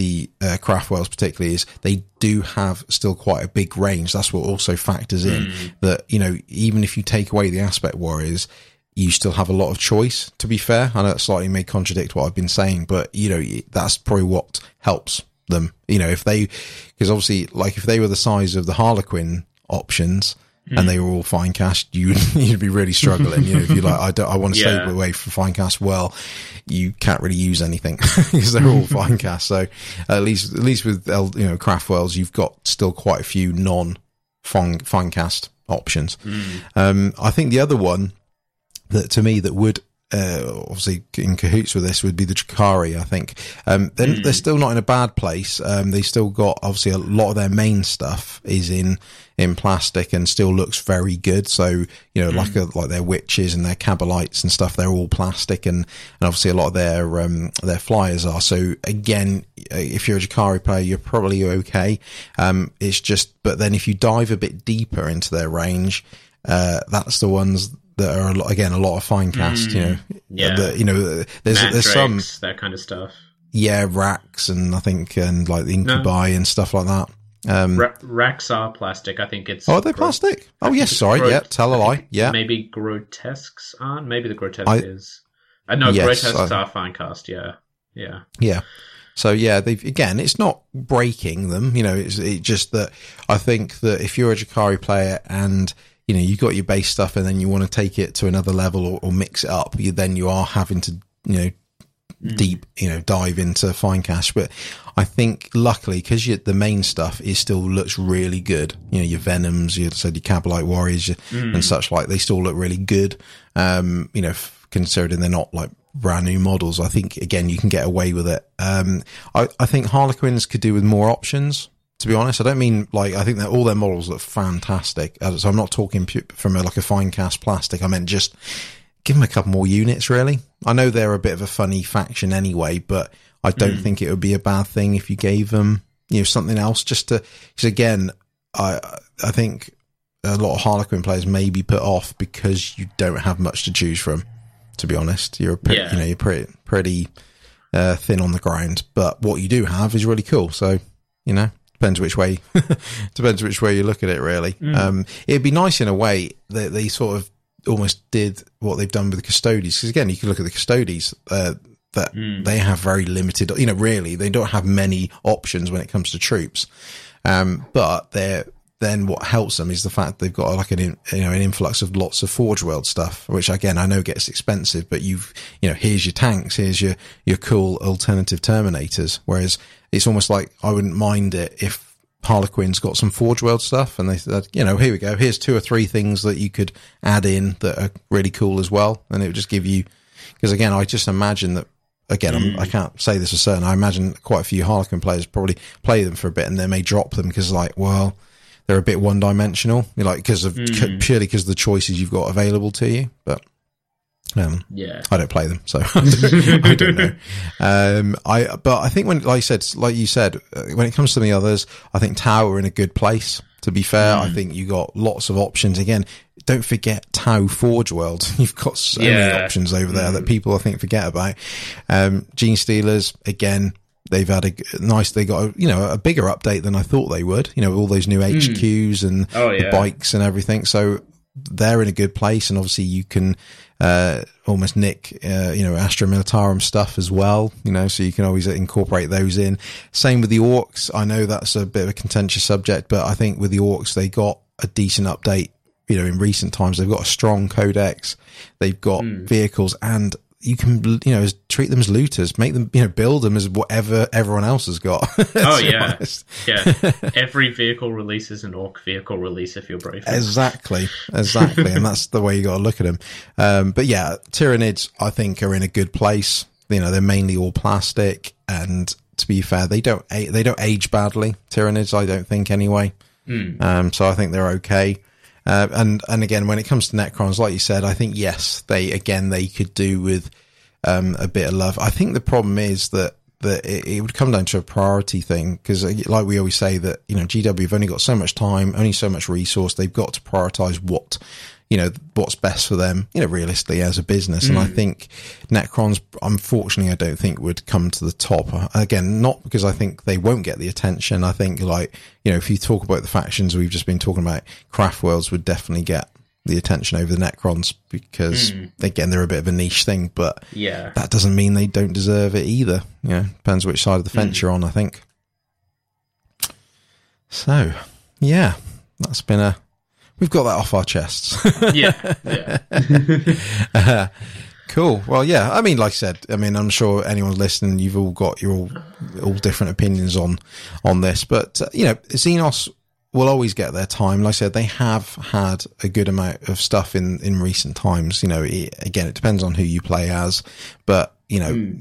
the uh, Craftworlds particularly is they do have still quite a big range. That's what also factors in that, you know, even if you take away the aspect warriors, you still have a lot of choice, to be fair. I know that slightly may contradict what I've been saying, but you know, that's probably what helps them. You know, if they, because obviously, like if they were the size of the Harlequin options, and they were all fine cast, you you'd be really struggling. You know, if you're like, I don't, I want to Yeah. stay away from fine cast. Well, you can't really use anything because they're all fine cast. So at least, at least with you know Craftworlds, you've got still quite a few non fine fine cast options. Um, I think the other one that to me that would uh, obviously in cahoots with this would be the Drukhari. I think um, they're, they're still not in a bad place. Um, they still got obviously a lot of their main stuff is in in plastic and still looks very good. So you know, like a, like their witches and their Kabalites and stuff, they're all plastic, and, and obviously a lot of their um, their flyers are. So again, uh, if you're a Drukhari player, you're probably okay. Um, it's just, but then if you dive a bit deeper into their range, uh, that's the ones that are a lot, again a lot of fine cast. You know, yeah. the, you know, there's there's some that kind of stuff. yeah Wracks and I think and like the incubi and stuff like that. Um, Ra- Wracks are plastic. I think it's. oh, are they gro- plastic? Oh yes, sorry, grot- yeah, tell a lie, yeah. Maybe grotesques aren't. Maybe the grotesque I- is. I know Yes, grotesques I- are fine cast. Yeah, yeah. Yeah. So yeah, they've again, it's not breaking them, you know, it's it just that I think that if you're a Drukhari player and you know, you've got your base stuff and then you want to take it to another level or, or mix it up, you then you are having to, you know, deep, you know, dive into fine cast. But I think luckily because the main stuff is still looks really good. You know, your Venoms, you said your Kabalite Warriors your- and such like, they still look really good. Um, you know, f- considering they're not like brand new models, I think again, you can get away with it. Um, I, I think Harlequins could do with more options. To be honest, I don't mean like I think that all their models look fantastic. So I'm not talking pu- from a, like a fine cast plastic. I meant just give them a couple more units. Really, I know they're a bit of a funny faction anyway, but I don't think it would be a bad thing if you gave them you know something else just to. Because again, I I think a lot of Harlequin players may be put off because you don't have much to choose from. To be honest, you're a pretty, Yeah. you know you're pretty pretty uh, thin on the ground, but what you do have is really cool. So you know depends which way depends which way you look at it really um it'd be nice in a way that they sort of almost did what they've done with the custodes. Because again, you can look at the custodes. Uh, that Hmm. they have very limited, you know, really, they don't have many options when it comes to troops. Um, but they're, then what helps them is the fact they've got like an, in, you know, an influx of lots of Forge World stuff, which again, I know gets expensive, but you've, you know, here's your tanks, here's your, your cool alternative Terminators. Whereas it's almost like I wouldn't mind it if Harlequin's got some Forge World stuff and they said, you know, here we go. Here's two or three things that you could add in that are really cool as well. And it would just give you, because again, I just imagine that again, I'm, I mm. can't say this for certain. I imagine quite a few Harlequin players probably play them for a bit and they may drop them because like, well, they're a bit one dimensional, you know, like because of c- purely because of the choices you've got available to you. But um, Yeah. I don't play them, so I don't know. Um, I but I think when, like you said, like you said, uh, when it comes to the others, I think Tau are in a good place. To be fair, I think you got lots of options. Again, don't forget Tau Forge World. You've got so many options over there that people I think forget about. Um, Gene Stealers again. They've had a nice. They got a, you know a bigger update than I thought they would. You know all those new HQs and Oh, the bikes and everything. So they're in a good place, and obviously you can uh, almost nick uh, you know Astra Militarum stuff as well. You know, so you can always incorporate those in. Same with the Orks. I know that's a bit of a contentious subject, but I think with the Orks they got a decent update. You know, in recent times they've got a strong codex. They've got Hmm. vehicles and. You can, you know, treat them as looters, make them, you know, build them as whatever everyone else has got. Oh yeah, honest. yeah. Every vehicle release is an ork vehicle release if you're brave. Exactly, exactly, and that's the way you got to look at them. Um, but yeah, Tyranids, I think, are in a good place. You know, they're mainly all plastic, and to be fair, they don't a- they don't age badly. Tyranids, I don't think, anyway. Um, so I think they're okay. Uh, and and again, when it comes to Necrons, like you said, I think yes, they again they could do with um, a bit of love. I think the problem is that that it, it would come down to a priority thing because, like we always say, that you know GW have only got so much time, only so much resource. They've got to prioritize what you know what's best for them, you know, realistically as a business. And I mm. think Necrons, unfortunately, I don't think would come to the top. Again, not because I think they won't get the attention. I think like you know, if you talk about the factions we've just been talking about, Craft Worlds would definitely get the attention over the Necrons because mm. again they're a bit of a niche thing, but Yeah. that doesn't mean they don't deserve it either. You know, depends which side of the mm. fence you're on, I think. So, yeah, that's been a. We've got that off our chests. Yeah. Yeah. cool. Well, yeah. I mean, like I said, I mean, I'm sure anyone listening, you've all got your all, all different opinions on on this, but uh, you know, Xenos will always get their time. Like I said, they have had a good amount of stuff in in recent times. You know, it, again, it depends on who you play as, but you know,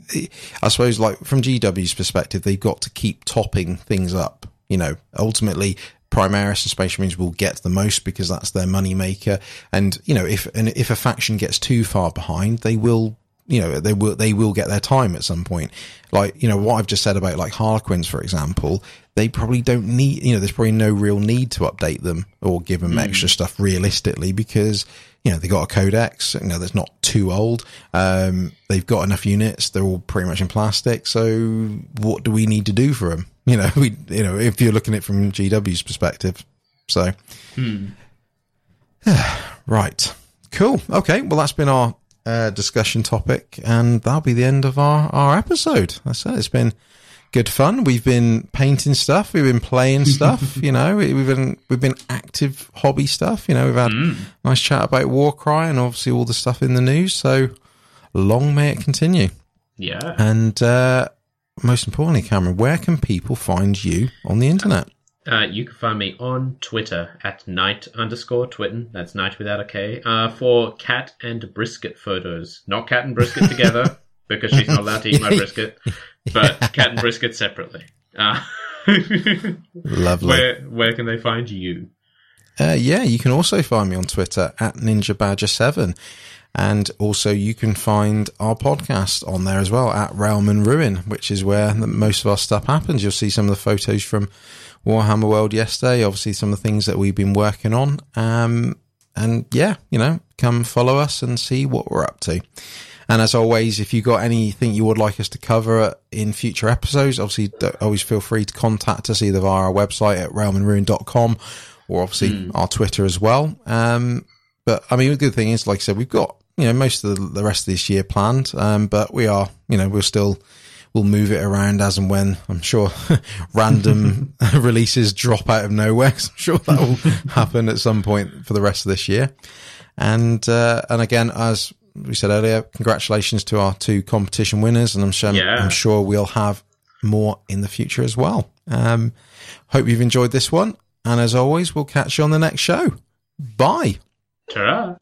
I suppose like from GW's perspective, they've got to keep topping things up. You know, ultimately. Primaris and Space Marines will get the most because that's their money maker. And, you know, if, and if a faction gets too far behind, they will you know they will they will get their time at some point. Like you know what i've just said about like harlequins for example they probably don't need you know there's probably no real need to update them or give them extra stuff realistically because you know they got a codex you know that's not too old. Um they've got enough units they're all pretty much in plastic. So what do we need to do for them you know we you know if you're looking at it from gw's perspective so right cool okay well that's been our uh, discussion topic, and that'll be the end of our, our episode. That's it. It's been good fun. We've been painting stuff. We've been playing stuff. you know, we- we've been we've been active hobby stuff. You know, we've had nice chat about Warcry and obviously all the stuff in the news. So long may it continue. Yeah. And uh, most importantly, Cameron, where can people find you on the internet? Uh, you can find me on Twitter at night underscore twitten. That's night without a K. Uh, for cat and brisket photos. Not cat and brisket together, because she's not allowed to eat my brisket, but cat and brisket separately. Uh, Lovely. where where can they find you? Uh, yeah, you can also find me on Twitter at Ninja Badger 7 And also you can find our podcast on there as well at Realm and Ruin, which is where the, most of our stuff happens. You'll see some of the photos from Warhammer World yesterday, obviously some of the things that we've been working on. Um, and yeah, you know, come follow us and see what we're up to. And as always, if you've got anything you would like us to cover in future episodes, obviously always feel free to contact us either via our website at realmandruin.com or obviously our Twitter as well. Um, but I mean, the good thing is, like I said, we've got you know most of the, the rest of this year planned, um, but we are you know we're still we'll move it around as and when I'm sure random releases drop out of nowhere. I'm sure that will happen at some point for the rest of this year. And uh, and again, as we said earlier, congratulations to our two competition winners, and I'm sure Yeah. I'm sure we'll have more in the future as well. Um, hope you've enjoyed this one, and as always, we'll catch you on the next show. Bye. Ta-ra.